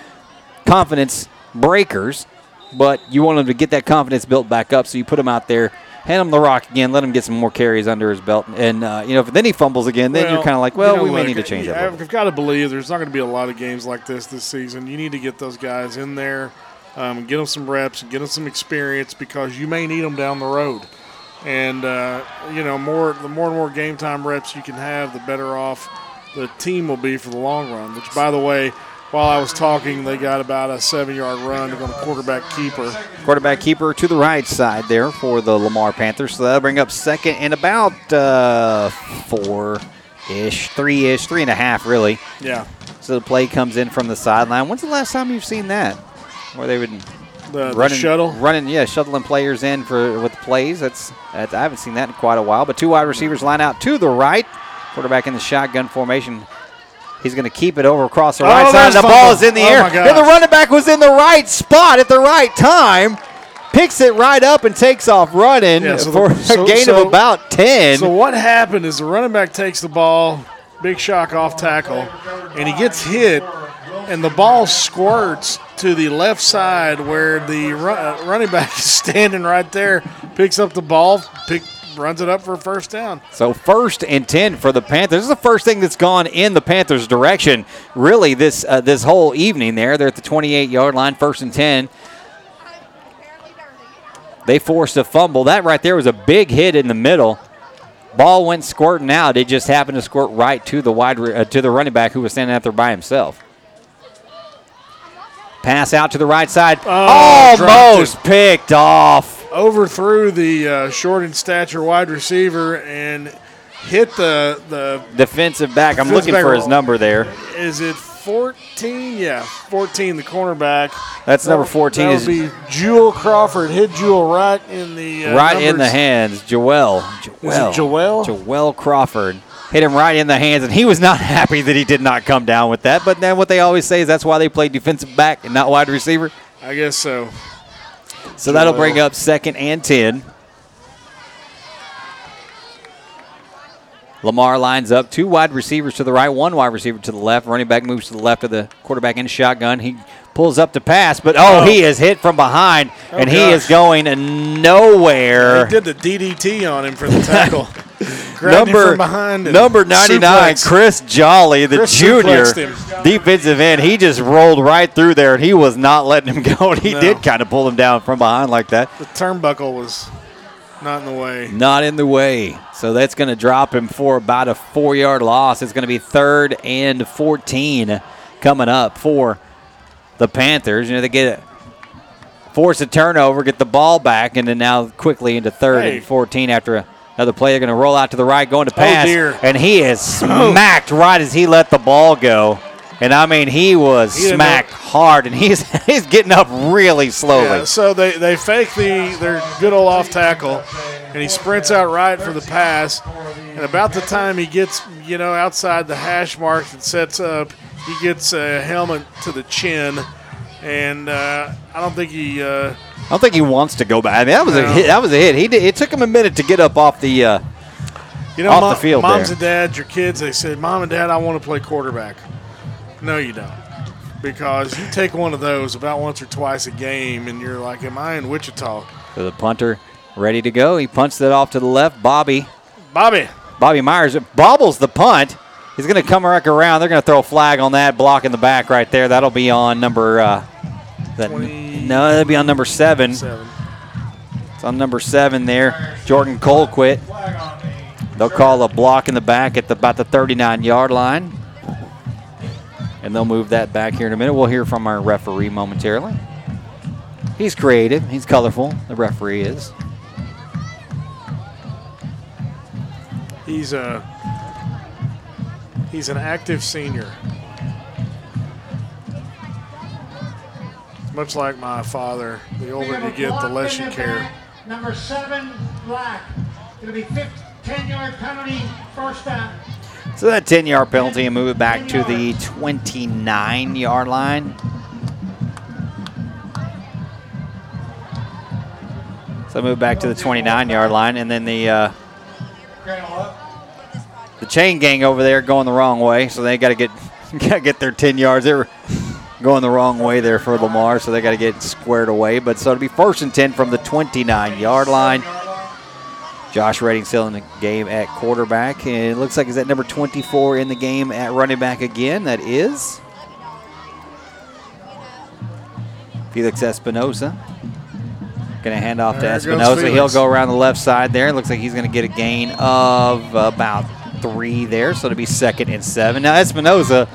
confidence breakers, but you want him to get that confidence built back up. So you put him out there, hand him the rock again, let him get some more carries under his belt, and uh, you know, if then he fumbles again, then you're kind of like, well, you know, we may look, need to change that. little I've got to believe there's not going to be a lot of games like this this season. You need to get those guys in there, um, get them some reps, get them some experience because you may need them down the road. And uh, you know, more the more and more game time reps you can have, the better off the team will be for the long run. Which, by the way, while I was talking, they got about a seven-yard run to go to quarterback keeper. Quarterback keeper to the right side there for the Lamar Panthers. So that'll bring up second and about uh, four ish, three ish, three and a half, really. Yeah. So the play comes in from the sideline. When's the last time you've seen that? Where they would The, the running shuttle. running, yeah, shuttling players in for with plays. That's, that's I haven't seen that in quite a while. But two wide receivers line out to the right. Quarterback in the shotgun formation. He's going to keep it over across the Oh, right side. there's The ball is in the Oh, air. And the running back was in the right spot at the right time. Picks it right up and takes off running Yeah, so for the- so- a gain so- of about 10. So what happened is the running back takes the ball, big shock off tackle, and he gets hit, and the ball squirts to the left side where the ru- uh, running back is standing right there, picks up the ball, pick, runs it up for a first down. So first and ten for the Panthers. This is the first thing that's gone in the Panthers' direction, really. This uh, this whole evening. There, they're at the 28 yard line, first and ten. They forced a fumble. That right there was a big hit in the middle. Ball went squirting out. It just happened to squirt right to the wide uh, to the running back who was standing out there by himself. Pass out to the right side. Oh, Almost picked off. Overthrew the uh, short in stature wide receiver and hit the the Defensive back. I'm Defensive looking back for his number there. is it 14, yeah, 14, the cornerback. That's number 14 That is- would be Jewel Crawford. Hit Jewel right in the uh, right in the numbers. hands. Joel. Joel. Joel? Joel Crawford hit him right in the hands, and he was not [LAUGHS] happy that he did not come down with that. But then what they always say is that's why they play defensive back and not wide receiver. I guess so. So that'll bring up second and 10. Lamar lines up two wide receivers to the right, one wide receiver to the left. Running back moves to the left of the quarterback in shotgun. He pulls up to pass, but oh, Oh. he is hit from behind, Oh, and he is going nowhere. He did the DDT on him for the tackle. [LAUGHS] Number from behind and number 99 suplexed. chris jolly the Chris junior defensive end he just rolled right through there and he was not letting him [LAUGHS] go and he No. did kind of pull him down from behind like that The turnbuckle was not in the way. not in the way so that's going to drop him for about a four yard loss it's going to be third and 14 coming up for the panthers you know they get it force a turnover get the ball back and then now quickly into third Hey. and 14 after a Another play, they're going to roll out to the right, going to Oh, pass, dear. and he is [LAUGHS] oh. smacked right as he let the ball go. And I mean, he was He smacked hard, and he's [LAUGHS] he's getting up really slowly. Yeah, so they, they fake the their good old off tackle, and he sprints out right for the pass. And about the time he gets you know outside the hash mark and sets up, he gets a helmet to the chin, and uh, I don't think he. Uh, I don't think he wants to go back. I mean, that was a hit. That was a hit. He did, it took him a minute to get up off the uh, you know, off mo- the field moms there. and dads, your kids, they said, "Mom and Dad, I want to play quarterback." No, you don't, because you take one of those about once or twice a game, and you're like, "Am I in Wichita?" So the punter ready to go. He punts it off to the left. Bobby. Bobby. Bobby Myers bobbles the punt. He's going to come back around. They're going to throw a flag on that block in the back right there. That'll be on number. Uh, that, no, that'll be on number seven. Seven. It's on number seven there. Jordan Colquitt. They'll call a block in the back at the, about the 39 yard line. And they'll move that back here in a minute. We'll hear from our referee momentarily. He's creative. He's colorful. The referee is. He's a he's an active senior. It's much like my father. The older you get, the less you care. Number seven, black. It'll be 15, 10 yard penalty, first down. So that 10 yard penalty and move it back to the 29 yard line. So move back to the 29 yard line, and then the uh, the chain gang over there going the wrong way, so they got to get [LAUGHS] got to get their 10 yards. They were going the wrong way there for Lamar, so they got to get squared away. But so it'll be first and 10 from the 29 yard line. Josh Redding still in the game at quarterback. And it looks like he's at number 24 in the game at running back again. That is Felix Espinosa. Going to hand off to There goes Espinosa. He'll go around the left side there. It looks like he's going to get a gain of about three there. So it'll be second and seven. Now Espinosa,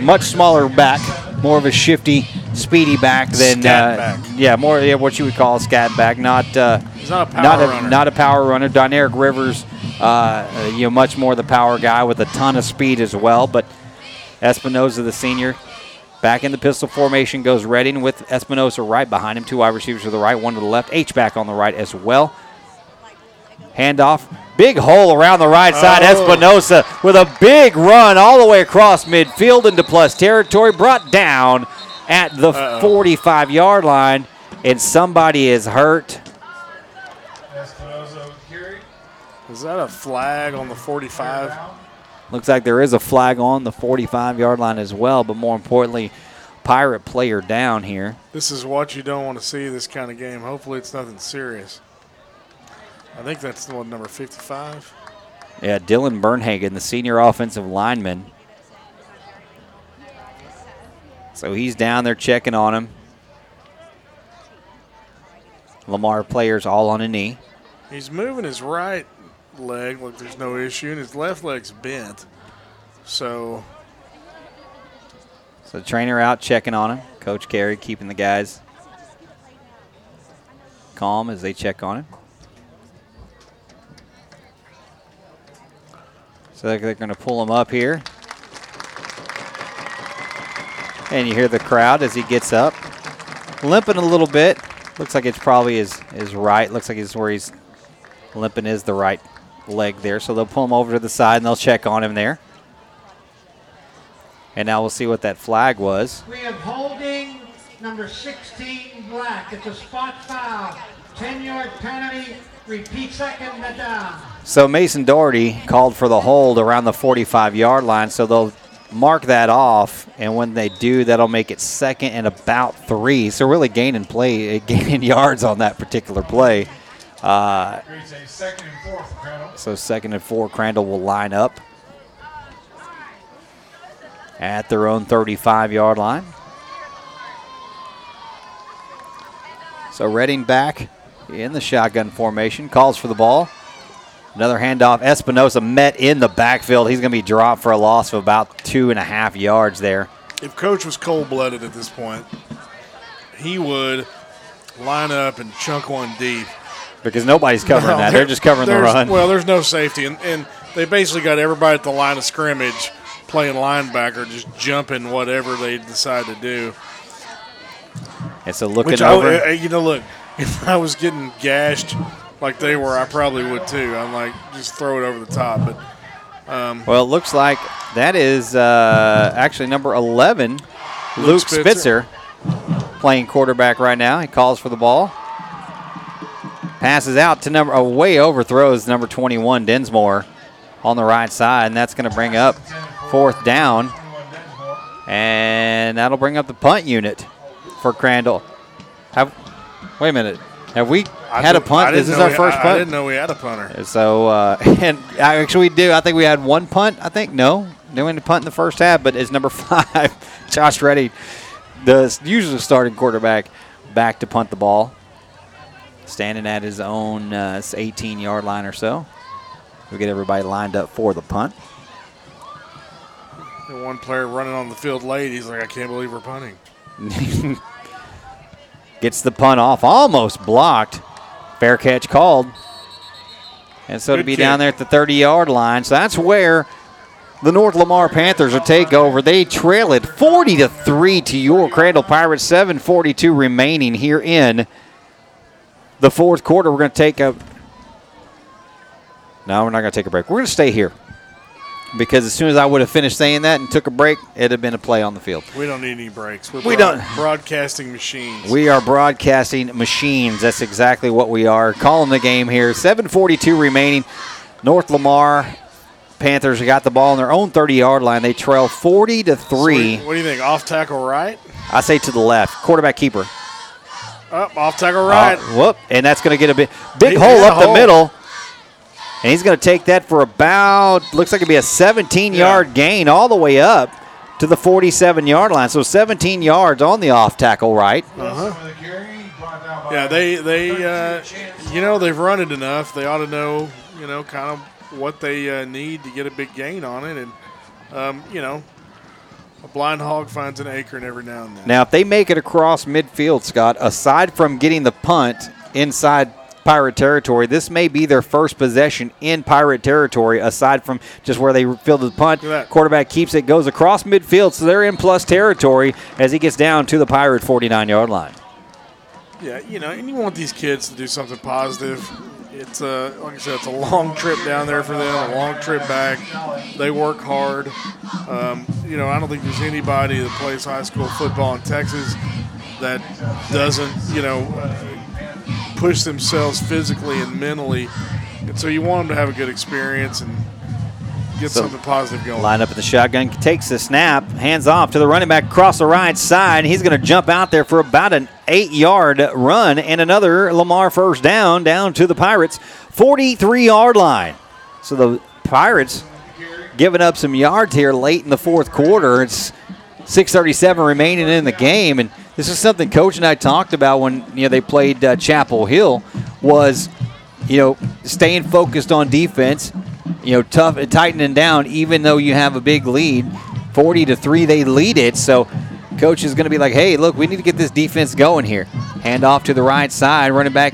much smaller back, more of a shifty, speedy back than Scat uh, back. yeah, more yeah, what you would call a scat back. Not uh, He's not a power not a, runner. not a power runner. Doneric Rivers, uh, uh, you know, much more the power guy with a ton of speed as well. But Espinosa, the senior, back in the pistol formation, goes Redding with Espinosa right behind him. Two wide receivers to the right, one to the left. H back on the right as well. Handoff. Big hole around the right side. Oh. Espinosa with a big run all the way across midfield into plus territory. Brought down at the 45 yard line. And somebody is hurt. Is that a flag on the 45? Looks like there is a flag on the 45 yard line as well, but more importantly, Pirate player down here. This is what you don't want to see this kind of game. Hopefully, it's nothing serious. I think that's the one number 55. Yeah, Dylan Bernhagen, the senior offensive lineman. So he's down there checking on him. Lamar players all on a knee. He's moving his right leg like there's no issue, and his left leg's bent. So So the trainer out checking on him. Coach Carey keeping the guys calm as they check on him. So they're, they're going to pull him up here. And you hear the crowd as he gets up, limping a little bit. Looks like it's probably his, his right. Looks like it's where he's limping is the right leg there. So they'll pull him over to the side and they'll check on him there. And now we'll see what that flag was. We have holding number 16 black. It's a spot foul. 10 yard penalty. Repeat second and down. So Mason Doherty called for the hold around the 45 yard line. So they'll mark that off, and when they do, that'll make it second and about three. So really gaining play, [LAUGHS] gaining yards on that particular play. Uh, so second and four, Crandall will line up at their own 35 yard line. So Redding back in the shotgun formation, calls for the ball. Another handoff. Espinosa met in the backfield. He's going to be dropped for a loss of about two and a half yards there. If Coach was cold blooded at this point, he would line up and chunk one deep. Because nobody's covering No, that. They're just covering the run. Well, there's no safety, and, and they basically got everybody at the line of scrimmage playing linebacker, just jumping whatever they decide to do. and so looking Which I, over. uh, you know, look, if [LAUGHS] I was getting gashed like they were, I probably would too. I'm like, just throw it over the top. But um, Well, it looks like that is uh, actually number 11, Luke, Luke Spitzer. Spitzer. playing quarterback right now. He calls for the ball. Passes out to number, oh, way overthrows number 21, Densmore on the right side, and that's going to bring up fourth down. And that'll bring up the punt unit for Crandall. Have, wait a minute. Have we I had a punt? This is our we- first I- I didn't know we had a punter. So, uh, [LAUGHS] and I- actually, we do. I think we had one punt. I think no, doing the punt in the first half, but it's number [LAUGHS] five, Josh Redding, the usually starting quarterback, back to punt the ball, standing at his own uh, 18 yard line or so. We get everybody lined up for the punt. And one player running on the field late, he's like, I can't believe we're punting. [LAUGHS] Gets the punt off, almost blocked. Fair catch called. And so to be kick. down there at the 30 yard line. So that's where the North Lamar Panthers will take over. They trail it 40 to 3 to your Crandall Pirates. 742 remaining here in the fourth quarter. We're going to take a. No, we're not going to take a break. We're going to stay here. Because as soon as I would have finished saying that and took a break, it'd have been a play on the field. We don't need any breaks. We're We broad- don't. broadcasting machines. We are broadcasting machines. That's exactly what we are. Calling the game here. 7:42 remaining. North Lamar Panthers got the ball on their own 30-yard line. They trail 40 to three. What do you think? Off tackle right? I say to the left. Quarterback keeper. Up, off tackle right. Uh, whoop, and that's going to get a big, big hole up the middle. And he's going to take that for about looks like it'd be a 17-yard gain all the way up to the 47-yard line. So 17 yards on the off tackle right. Uh-huh. Yeah, they they uh, you know they've run it enough. They ought to know you know kind of what they uh, need to get a big gain on it, and um, you know a blind hog finds an acorn every now and then. Now, if they make it across midfield, Scott, aside from getting the punt inside Pirate territory, this may be their first possession in Pirate territory, aside from just where they fielded the punt. Quarterback keeps it, goes across midfield, so they're in plus territory as he gets down to the Pirate 49 yard line. Yeah, you know, and you want these kids to do something positive. It's a like I said, it's a long trip down there for them, a long trip back. They work hard. Um, you know, I don't think there's anybody that plays high school football in Texas that doesn't, you know, uh, push themselves physically and mentally. And so you want them to have a good experience and get So, something positive going. Line up at the shotgun, takes the snap, hands off to the running back across the right side. He's going to jump out there for about an eight yard run and another Lamar first down, down to the Pirates' 43 yard line. So the Pirates giving up some yards here late in the fourth quarter. It's 6:37 remaining in the game, and this is something Coach and I talked about when you know they played uh, Chapel Hill. Was you know staying focused on defense, you know tough tightening down, even though you have a big lead, 40 to three they lead it. So coach is going to be like, hey, look, we need to get this defense going here. Hand off to the right side, running back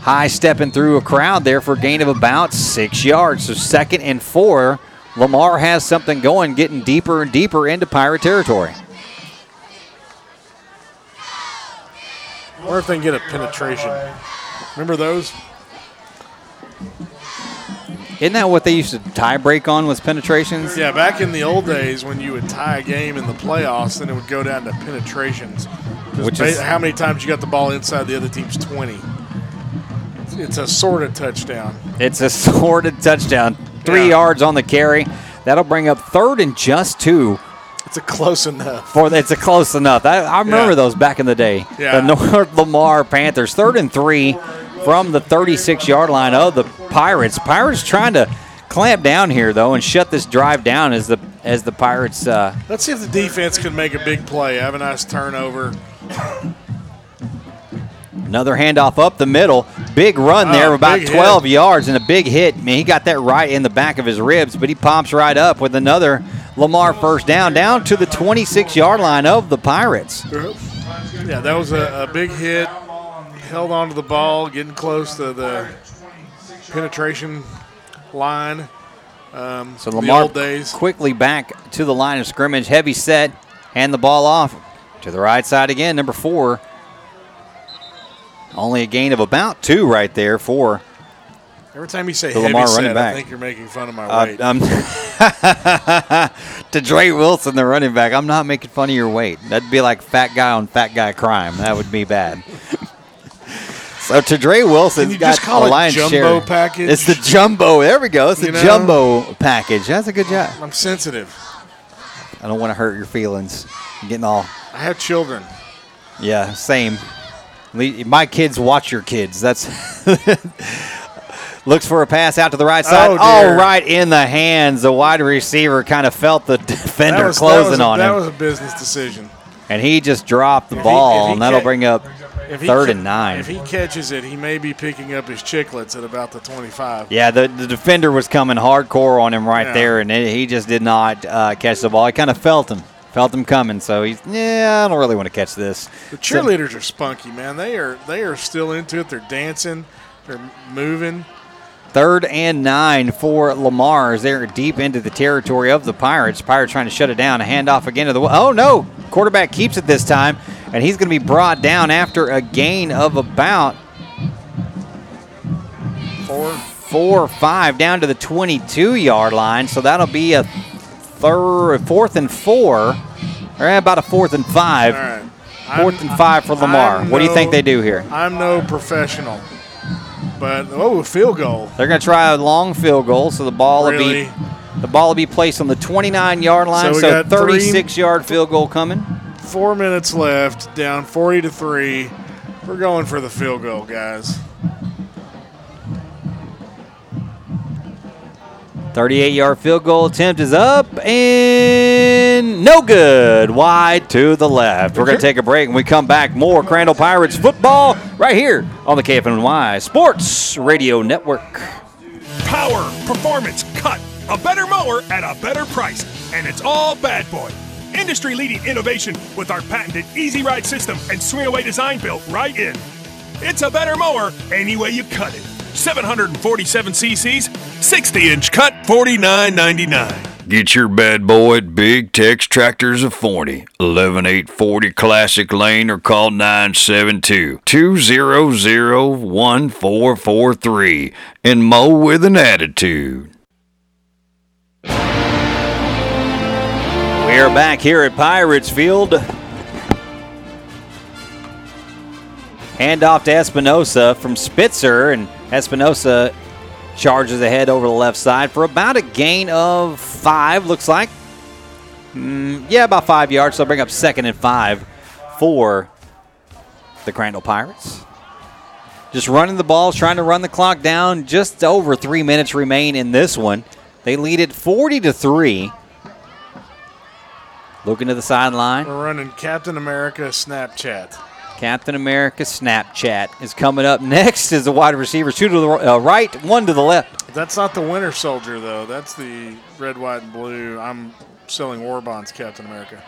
high stepping through a crowd there for a gain of about six yards. So second and four. Lamar has something going, getting deeper and deeper into Pirate territory. Wonder if they can get a penetration. Remember those? Isn't that what they used to tie break on was penetrations? Yeah, back in the old days when you would tie a game in the playoffs, then it would go down to penetrations. Which is- how many times you got the ball inside the other team's 20. It's- a sort of touchdown. It's a [LAUGHS] sorted touchdown. Three Yeah. yards on the carry. That'll bring up third and just two. It's a close enough. For it's a close enough. I, I remember Yeah. those back in the day. Yeah. The North Lamar Panthers, third and three from the 36 yard line of the Pirates. Pirates trying to clamp down here though and shut this drive down as the as the Pirates. Uh, Let's see if the defense can make a big play. Have a nice turnover. Another handoff up the middle. Big run there, Oh, about big 12 yards, and a big hit. I mean, he got that right in the back of his ribs, but he pops right up with another Lamar first down, down to the 26 yard line of the Pirates. Yeah, that was a, a big hit. Held onto the ball, getting close to the penetration line. Um, So Lamar quickly back to the line of scrimmage, heavy set, hand the ball off to the right side again. Number four. Only a gain of about two right there for Every time you say heavy Lamar set, running I think you're making fun of my Uh, weight. um, [LAUGHS] to Dre Wilson, the running back. I'm not making fun of your weight. That'd be like fat guy on fat guy crime. That would be bad. [LAUGHS] so to Dre Wilson, you got just call a lion's jumbo share. package? It's the jumbo. There we go. It's the know? jumbo package. That's a good job. I'm sensitive. I don't want to hurt your feelings. I'm getting all I have children. yeah, same. My kids watch your kids. That's [LAUGHS] looks for a pass out to the right side. Oh, Oh, right in the hands. The wide receiver kind of felt the [LAUGHS] defender was, closing a, on that him, That was a business decision. and he just dropped the If ball, if he and that'll bring up third ca- and nine. If he catches it, he may be picking up his chicklets at about the 25. Yeah, the, the defender was coming hardcore on him right Yeah. there, and it, he just did not uh, catch the ball. I kind of felt him, felt them coming. So he's, yeah, I don't really want to catch this. The So- cheerleaders are spunky, man. They are they are still into it. They're dancing. They're moving. Third and nine for Lamar as they're deep into the territory of the Pirates. Pirates trying to shut it down. A handoff again to the. Oh, no. Quarterback keeps it this time, and he's going to be brought down after a gain of about four, four or five down to the 22 yard line. So that'll be a third, fourth and four, or about a fourth and five. Right. Fourth I'm- and five for Lamar. I'm what do you think they do here? I'm no professional, but oh, a field goal. They're going to try a long field goal, so the ball will be the ball will be placed on the 29 yard line. So So, got three- 36 yard field goal coming. Four minutes left, down 40 to three. We're going for the field goal, guys. 38 yard field goal attempt is up and no good. Wide to the left. We're going to take a break and we come back. More Crandall Pirates football right here on the KFNY Sports Radio Network. Power, performance, cut. A better mower at a better price. And it's all Bad Boy. Industry leading innovation with our patented Easy Ride system and swing away design built right in. It's a better mower any way you cut it. 747 cc's, 60 inch cut, $49.99. Get your bad boy at Big Tex Tractors of Forney, 11840 Classic Lane, or call 972 200 1443 and mow with an attitude. We are back here at Pirates Field. Handoff to Espinosa from Spitzer, and Espinosa charges ahead over the left side for about a gain of five, looks like. Mm, yeah, about five yards, so bring up second and five for the Crandall Pirates. Just running the balls, trying to run the clock down. Just over three minutes remain in this one. They lead it 40 to 3. Looking to the sideline. We're running Captain America Snapchat. Captain America Snapchat is coming up next as the wide receivers. Two to the uh, right, one to the left. That's not the Winter Soldier, though. That's the red, white, and blue. I'm selling war bonds, Captain America.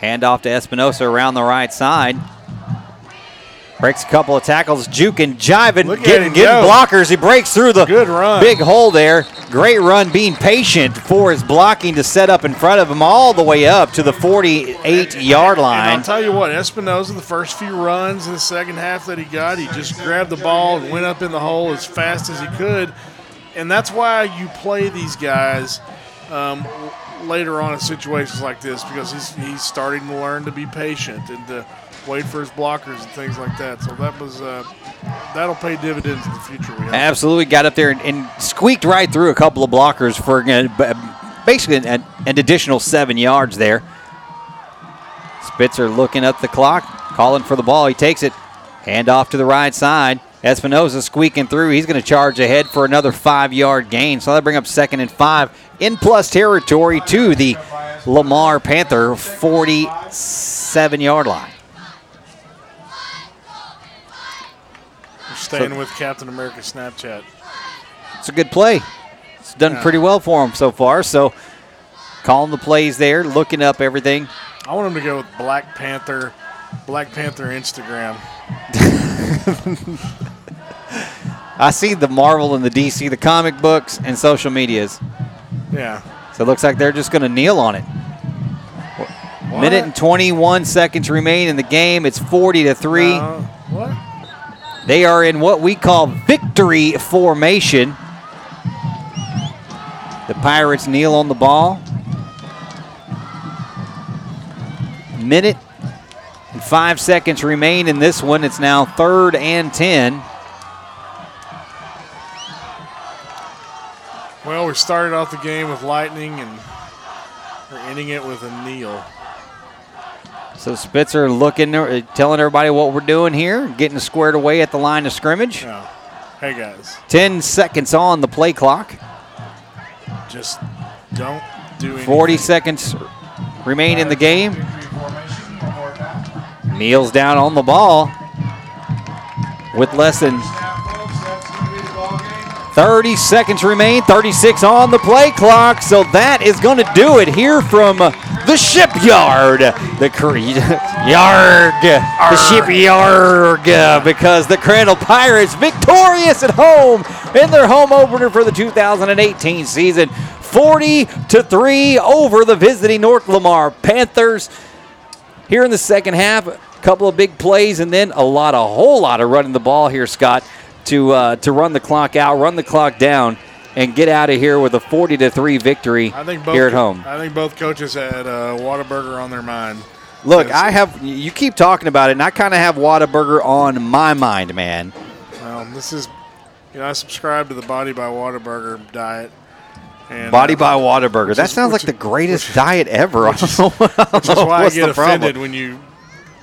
Handoff to Espinosa around the right side. Breaks a couple of tackles, juking, jiving, Look getting, getting go. blockers. He breaks through the Good run. big hole there. Great run, being patient for his blocking to set up in front of him all the way up to the 48 yard And line. I'll tell you what, Espinosa, the first few runs in the second half that he got, he just grabbed the ball and went up in the hole as fast as he could. And that's why you play these guys um, later on in situations like this because he's, he's starting to learn to be patient and to wait for his blockers and things like that. So that was uh, that'll pay dividends in the future. Absolutely got up there and, and squeaked right through a couple of blockers for uh, basically an, an additional seven yards there. Spitzer looking at the clock, calling for the ball. He takes it, hand off to the right side. Espinosa squeaking through. He's going to charge ahead for another five yard gain. So that'll bring up second and five in plus territory to the Lamar Panther 47 yard line. Staying with Captain America Snapchat. It's a good play. It's done Yeah. pretty well for him so far. So calling the plays there, looking up everything. I want him to go with Black Panther, Black Panther Instagram. [LAUGHS] I see the Marvel and the DC, the comic books and social medias. Yeah. So it looks like they're just going to kneel on it. Minute and 21 seconds remain in the game. It's 40 to 3. Uh, what? They are in what we call victory formation. The Pirates kneel on the ball. Minute and five seconds remain in this one. It's now third and 10. Well, we started off the game with lightning, and we're ending it with a kneel. So Spitzer looking, uh, telling everybody what we're doing here, getting squared away at the line of scrimmage. Yeah. Hey guys, 10 seconds on the play clock. just don't do anything. 40 seconds remain in the game. Kneels down on the ball with less than 30 seconds remain. 36 on the play clock. So that is going to do it here from the shipyard. The cre- [LAUGHS] yard. The shipyard. Because the Crandall Pirates victorious at home in their home opener for the 2018 season. 40 to 3 over the visiting North Lamar Panthers. Here in the second half, a couple of big plays and then a lot, a whole lot of running the ball here, Scott, to uh, to run the clock out, run the clock down, and get out of here with a 40 to three victory I think both here at home. I think both coaches had uh, Whataburger on their mind. Look, I have you keep talking about it, and I kind of have Whataburger on my mind, man. Well, this is, you know, I subscribe to the Body by Whataburger diet. And, Body uh, by Whataburger. which That is- sounds like which the is- greatest diet ever. Which is, [LAUGHS] which is why I get the problem? offended when you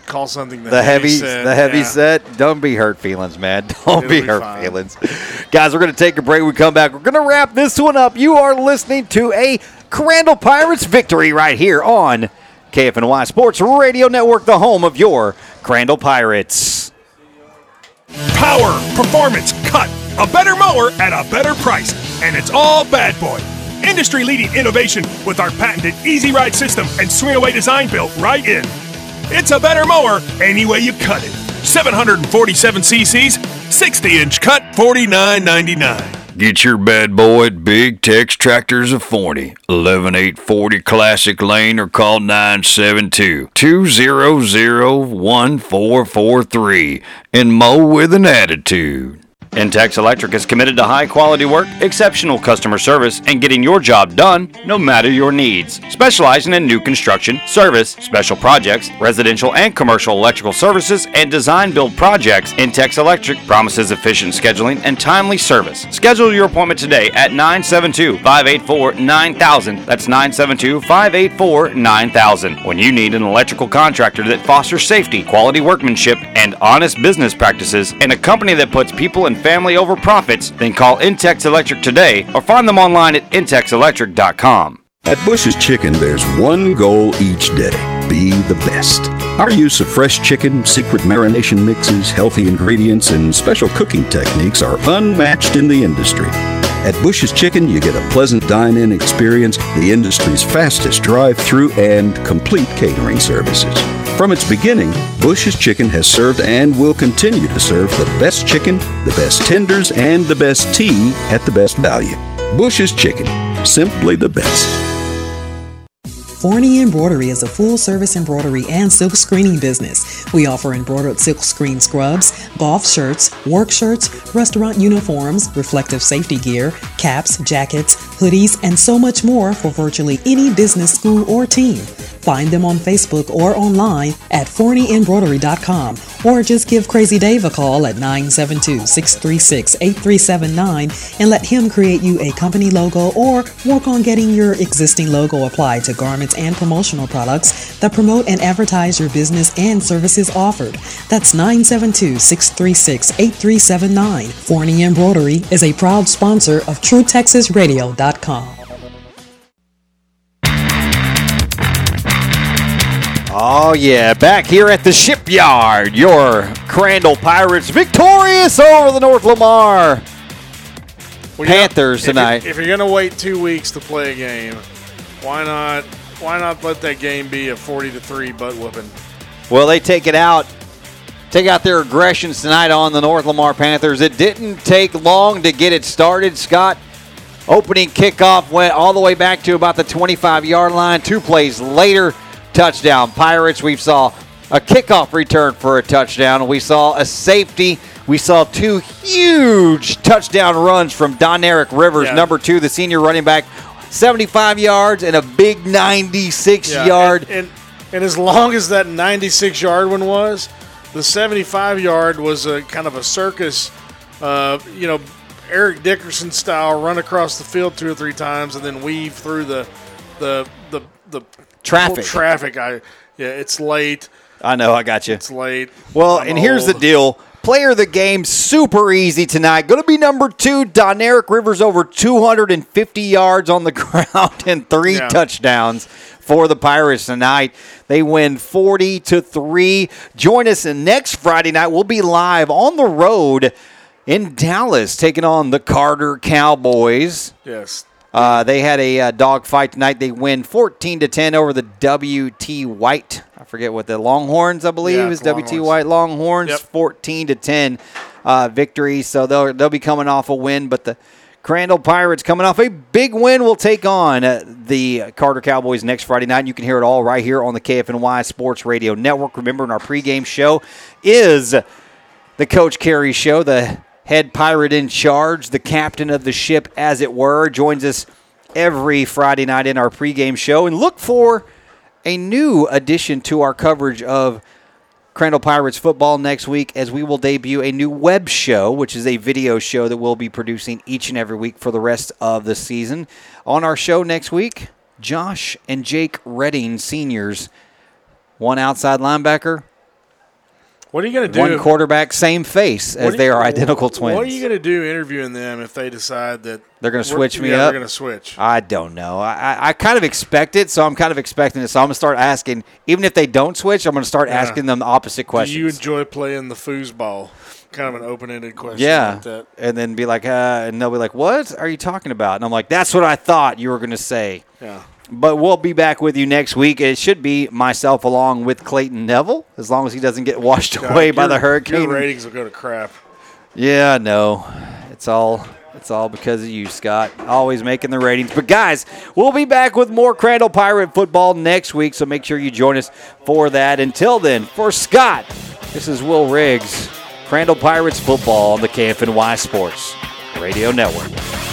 call something the, the heavy, set. the heavy yeah. set. Don't be hurt feelings, man. [LAUGHS] Don't It'll be be hurt fine. feelings, guys. We're gonna take a break. We come back. We're gonna wrap this one up. You are listening to a Crandall Pirates victory right here on KFNY Sports Radio Network, the home of your Crandall Pirates. Power, performance, cut. A better mower at a better price. And it's all Bad Boy. Industry leading innovation with our patented Easy Ride system and swing away design built right in. It's a better mower any way you cut it. 747 cc's, 60 inch cut, $49.99. Get your bad boy at Big Tex Tractors of Forney, 11840 Classic Lane, or call 972 200 1443 and mow with an attitude. Intex Electric is committed to high quality work, exceptional customer service, and getting your job done no matter your needs. Specializing in new construction, service, special projects, residential and commercial electrical services, and design build projects, Intex Electric promises efficient scheduling and timely service. Schedule your appointment today at 972 584 9000. That's 972 584 9000. When you need an electrical contractor that fosters safety, quality workmanship, and honest business practices, and a company that puts people and family over profits, then call Intex Electric today or find them online at intexelectric.com. At Bush's Chicken, there's one goal each day be the best. Our use of fresh chicken, secret marination mixes, healthy ingredients, and special cooking techniques are unmatched in the industry. At Bush's Chicken, you get a pleasant dine in experience, the industry's fastest drive through, and complete catering services. From its beginning, Bush's Chicken has served and will continue to serve the best chicken, the best tenders, and the best tea at the best value. Bush's Chicken, simply the best. Forney Embroidery is a full service embroidery and silk screening business. We offer embroidered silk screen scrubs, golf shirts, work shirts, restaurant uniforms, reflective safety gear, caps, jackets, hoodies, and so much more for virtually any business, school, or team. Find them on Facebook or online at forneyembroidery.com or just give Crazy Dave a call at 972 636 8379 and let him create you a company logo or work on getting your existing logo applied to garments and promotional products that promote and advertise your business and services offered. That's 972 636 8379. Forney Embroidery is a proud sponsor of TrueTexasRadio.com. Oh, yeah. Back here at the shipyard, your Crandall Pirates victorious over the North Lamar Well, you know, Panthers if you- tonight. If you're going to wait two weeks to play a game, why not? Why not let that game be a 40 to three butt whooping? Well, they take it out, take out their aggressions tonight on the North Lamar Panthers. It didn't take long to get it started. Scott, opening kickoff went all the way back to about the 25 yard line. Two plays later, touchdown. Pirates, we saw a kickoff return for a touchdown. We saw a safety. We saw two huge touchdown runs from Doneric Rivers, Yeah. number two, the senior running back. 75 yards and a big 96 Yeah, yard. And, and, and as long as that 96 yard one was, the 75 yard was a kind of a circus, uh, you know, Eric Dickerson style run across the field two or three times and then weave through the the the the Traffic. Traffic. I yeah, it's late. I know, I got you. It's late. Well, I'm and here's the deal. Player of the game, super easy tonight. Going to be number two, Doneric Rivers, over 250 yards on the [LAUGHS] ground and three Yeah. touchdowns for the Pirates tonight. They win 40 to 3. Join us next Friday night. We'll be live on the road in Dallas taking on the Carter Cowboys. Yes. Uh, they had a uh, dog fight tonight. They win 14 to 10 over the WT White. I forget what the Longhorns, I believe, Yeah, is it's WT Longhorns. White Longhorns. Yep. 14 to 10 uh, victory. So they'll they'll be coming off a win, but the Crandall Pirates coming off a big win will take on uh, the Carter Cowboys next Friday night. And you can hear it all right here on the KFNY Sports Radio Network. Remember, in our pregame show is the Coach Carey Show, the head pirate in charge, the captain of the ship, as it were, joins us every Friday night in our pregame show. And look for a new addition to our coverage of Crandall Pirates football next week as we will debut a new web show, which is a video show that we'll be producing each and every week for the rest of the season. On our show next week, Josh and Jake Redding, seniors, one outside linebacker, What are you going to do? one if- quarterback, same face as are they are identical twins. What are you going to do interviewing them if they decide that They're going to switch me yeah, up. They're going to switch. I don't know. I, I, kind of expect it, so I'm kind of expecting it. So I'm going to start asking. Even if they don't switch, I'm going to start Yeah. asking them the opposite questions. Do you enjoy playing the foosball? Kind of an open-ended question. yeah, Like and then be like, uh, and they'll be like, "What are you talking about?" And I'm like, "That's what I thought you were going to say." Yeah. But we'll be back with you next week. It should be myself along with Clayton Neville, as long as he doesn't get washed God, away by the hurricane. Your ratings will go to crap. Yeah, no. It's all it's all because of you, Scott. Always making the ratings. But guys, we'll be back with more Crandall Pirate football next week, so make sure you join us for that. Until then, for Scott, this is Will Riggs. Crandall Pirates football on the KFNY Sports Radio Network.